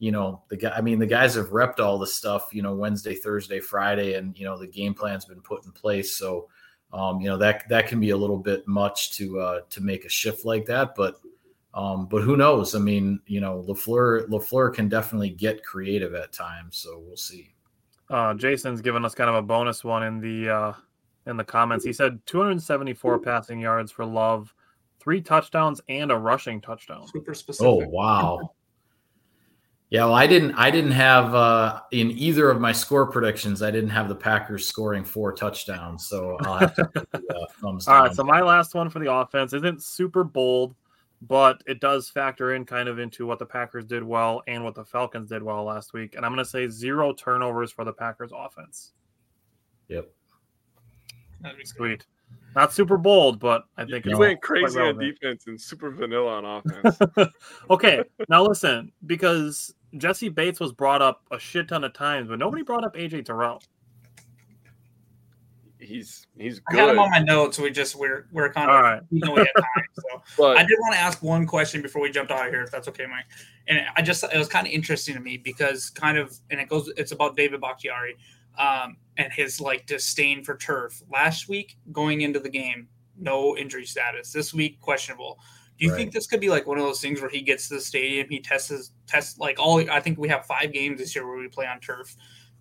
you know, the guy, I mean, the guys have repped all the stuff, you know, Wednesday, Thursday, Friday, and, you know, the game plan's been put in place. So, um, you know, that, that can be a little bit much to, uh, to make a shift like that. But, um, but who knows? I mean, you know, LaFleur, LaFleur can definitely get creative at times. So we'll see. Uh, Jason's given us kind of a bonus one in the uh, in the comments. He said 274 passing yards for Love, three touchdowns and a rushing touchdown. Super specific. Oh wow. Yeah, well, I didn't. I didn't have uh, in either of my score predictions. I didn't have the Packers scoring four touchdowns, so I'll have to put the, uh, [LAUGHS] thumbs All down. right, so my last one for the offense isn't super bold, but it does factor in kind of into what the Packers did well and what the Falcons did well last week. And I'm going to say zero turnovers for the Packers offense. yep. That'd be. Sweet. Not super bold, but I think You it's went crazy on defense and super vanilla on [LAUGHS] offense. okay, now listen, because Jessie Bates was brought up a shit ton of times, but nobody brought up AJ Terrell. he's he's I had good, him on my notes. We just we're we're kind of All right. we know we had time. So [LAUGHS] but I did want to ask one question before we jumped out of here, if that's okay, Mike. And I just it was kind of interesting to me because kind of and it goes it's about David Bakhtiari um, and his like disdain for turf. Last week going into the game, no injury status. This week questionable. Do you Right. think this could be like one of those things where he gets to the stadium, he tests tests like all? I think we have five games this year where we play on turf.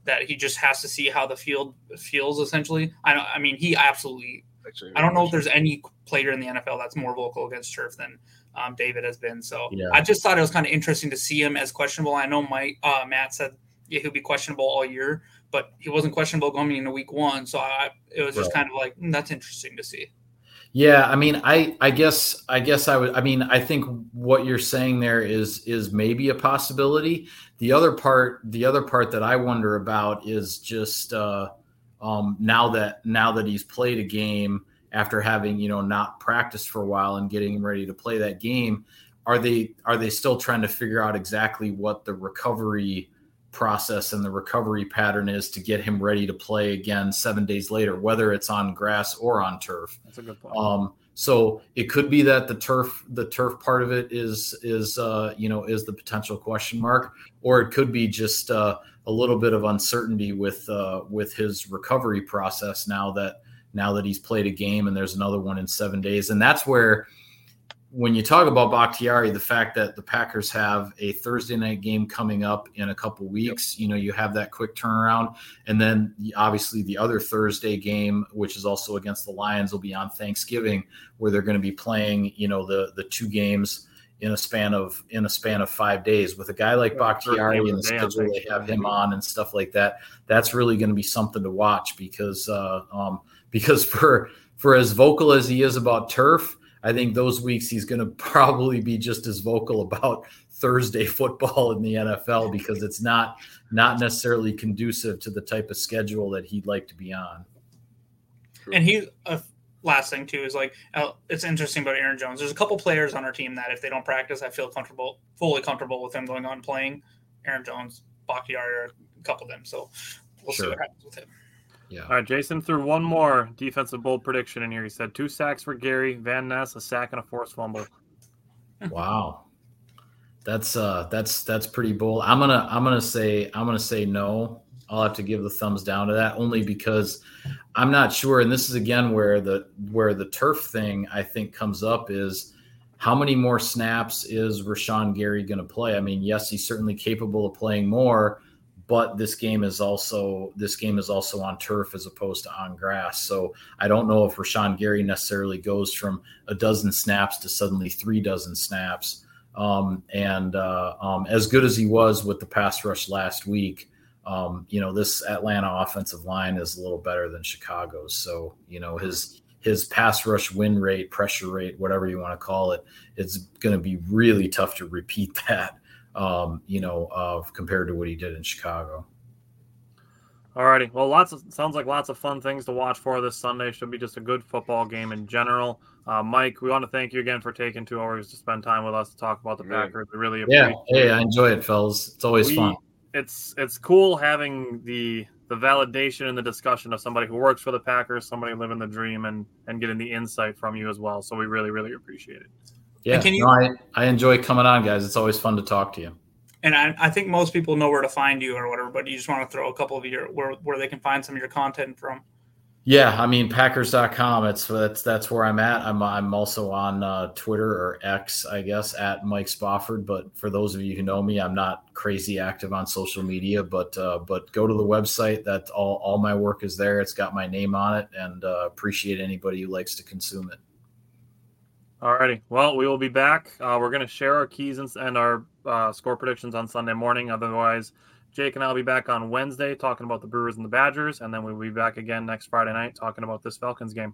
That he just has to see how the field feels. Essentially, I don't. I mean, he absolutely. Actually, I don't know if there's any player in the NFL that's more vocal against turf than um, David has been. So Yeah. I just thought it was kind of interesting to see him as questionable. I know Mike uh, Matt said yeah, he'll be questionable all year, but he wasn't questionable going into week one. So I, it was just Right. kind of like mm, that's interesting to see. Yeah, I mean, I I guess I guess I would. I mean, I think what you're saying there is is maybe a possibility. The other part, the other part that I wonder about is just uh, um, now that now that he's played a game after having you know not practiced for a while and getting ready to play that game, are they are they still trying to figure out exactly what the recovery process and the recovery pattern is to get him ready to play again seven days later, whether it's on grass or on turf. That's a good point. Um, so it could be that the turf, the turf part of it is is uh, you know is the potential question mark, or it could be just uh, a little bit of uncertainty with uh, with his recovery process now that now that he's played a game and there's another one in seven days, and that's where when you talk about Bakhtiari, the fact that the Packers have a Thursday night game coming up in a couple weeks, you know, you have that quick turnaround. And then obviously the other Thursday game, which is also against the Lions, will be on Thanksgiving, where they're going to be playing, you know, the the two games in a span of in a span of five days. With a guy like Yeah, Bakhtiari and the the day on schedule they have him on and stuff like that, that's really going to be something to watch because uh, um, because [LAUGHS] for for as vocal as he is about turf, I think those weeks he's going [LAUGHS] to probably be just as vocal about Thursday football in the NFL because it's not not necessarily conducive to the type of schedule that he'd like to be on. And he, uh, last thing too is like uh, it's interesting about Aaron Jones. There's a couple players on our team that if they don't practice, I feel comfortable, fully comfortable with them going on playing. Aaron Jones, Bakhtiari, are a couple of them. So we'll see what happens with him. Yeah. All right, Jason threw one more defensive bold prediction in here. He said two sacks for Gary, Van Ness, a sack, and a forced fumble. Wow. That's uh that's that's pretty bold. I'm gonna I'm gonna say I'm gonna say no. I'll have to give the thumbs down to that only because I'm not sure. And this is again where the where the turf thing I think comes up is how many more snaps is Rashan Gary going to play? I mean, yes, he's certainly capable of playing more, but this game is also this game is also on turf as opposed to on grass. So I don't know if Rashan Gary necessarily goes from a dozen snaps to suddenly three dozen snaps. Um, and uh, um, as good as he was with the pass rush last week, um, you know this Atlanta offensive line is a little better than Chicago's. So you know his his pass rush win rate, pressure rate, whatever you want to call it, it's going to be really tough to repeat [LAUGHS] that. Um, you know, uh, compared to what he did in Chicago. Alrighty. Well, lots of sounds like lots of fun things to watch for this Sunday. Should be just a good football game in general. Uh, Mike, we want to thank you again for taking two hours to spend time with us to talk about the Yeah. Packers. We really appreciate. It. Yeah, appreciate hey, I enjoy it, fellas. It's always We- fun. it's it's cool having the the validation and the discussion of somebody who works for the Packers, somebody living the dream, and and getting the insight from you as well. So we really really appreciate it. Yeah, you- no, I, I enjoy coming on, guys. It's always fun to talk to you. And I, I think most people know where to find you or whatever, but you just want to throw a couple of your where where they can find some of your content from. Yeah, I mean Packers.com. It's that's that's where I'm at. I'm I'm also on uh, Twitter or X, I guess, at Mike Spofford. But for those of you who know me, I'm not crazy active on social media. But uh, but go to the website. That all all my work is there. It's got my name on it, and uh, appreciate anybody who likes to consume it. Alrighty. Well, we will be back. Uh, we're going to share our keys and, and our uh, score predictions on Sunday morning. Otherwise, Jake and I will be back on Wednesday talking about the Brewers and the Badgers, and then we'll be back again next Friday night talking about this Falcons game.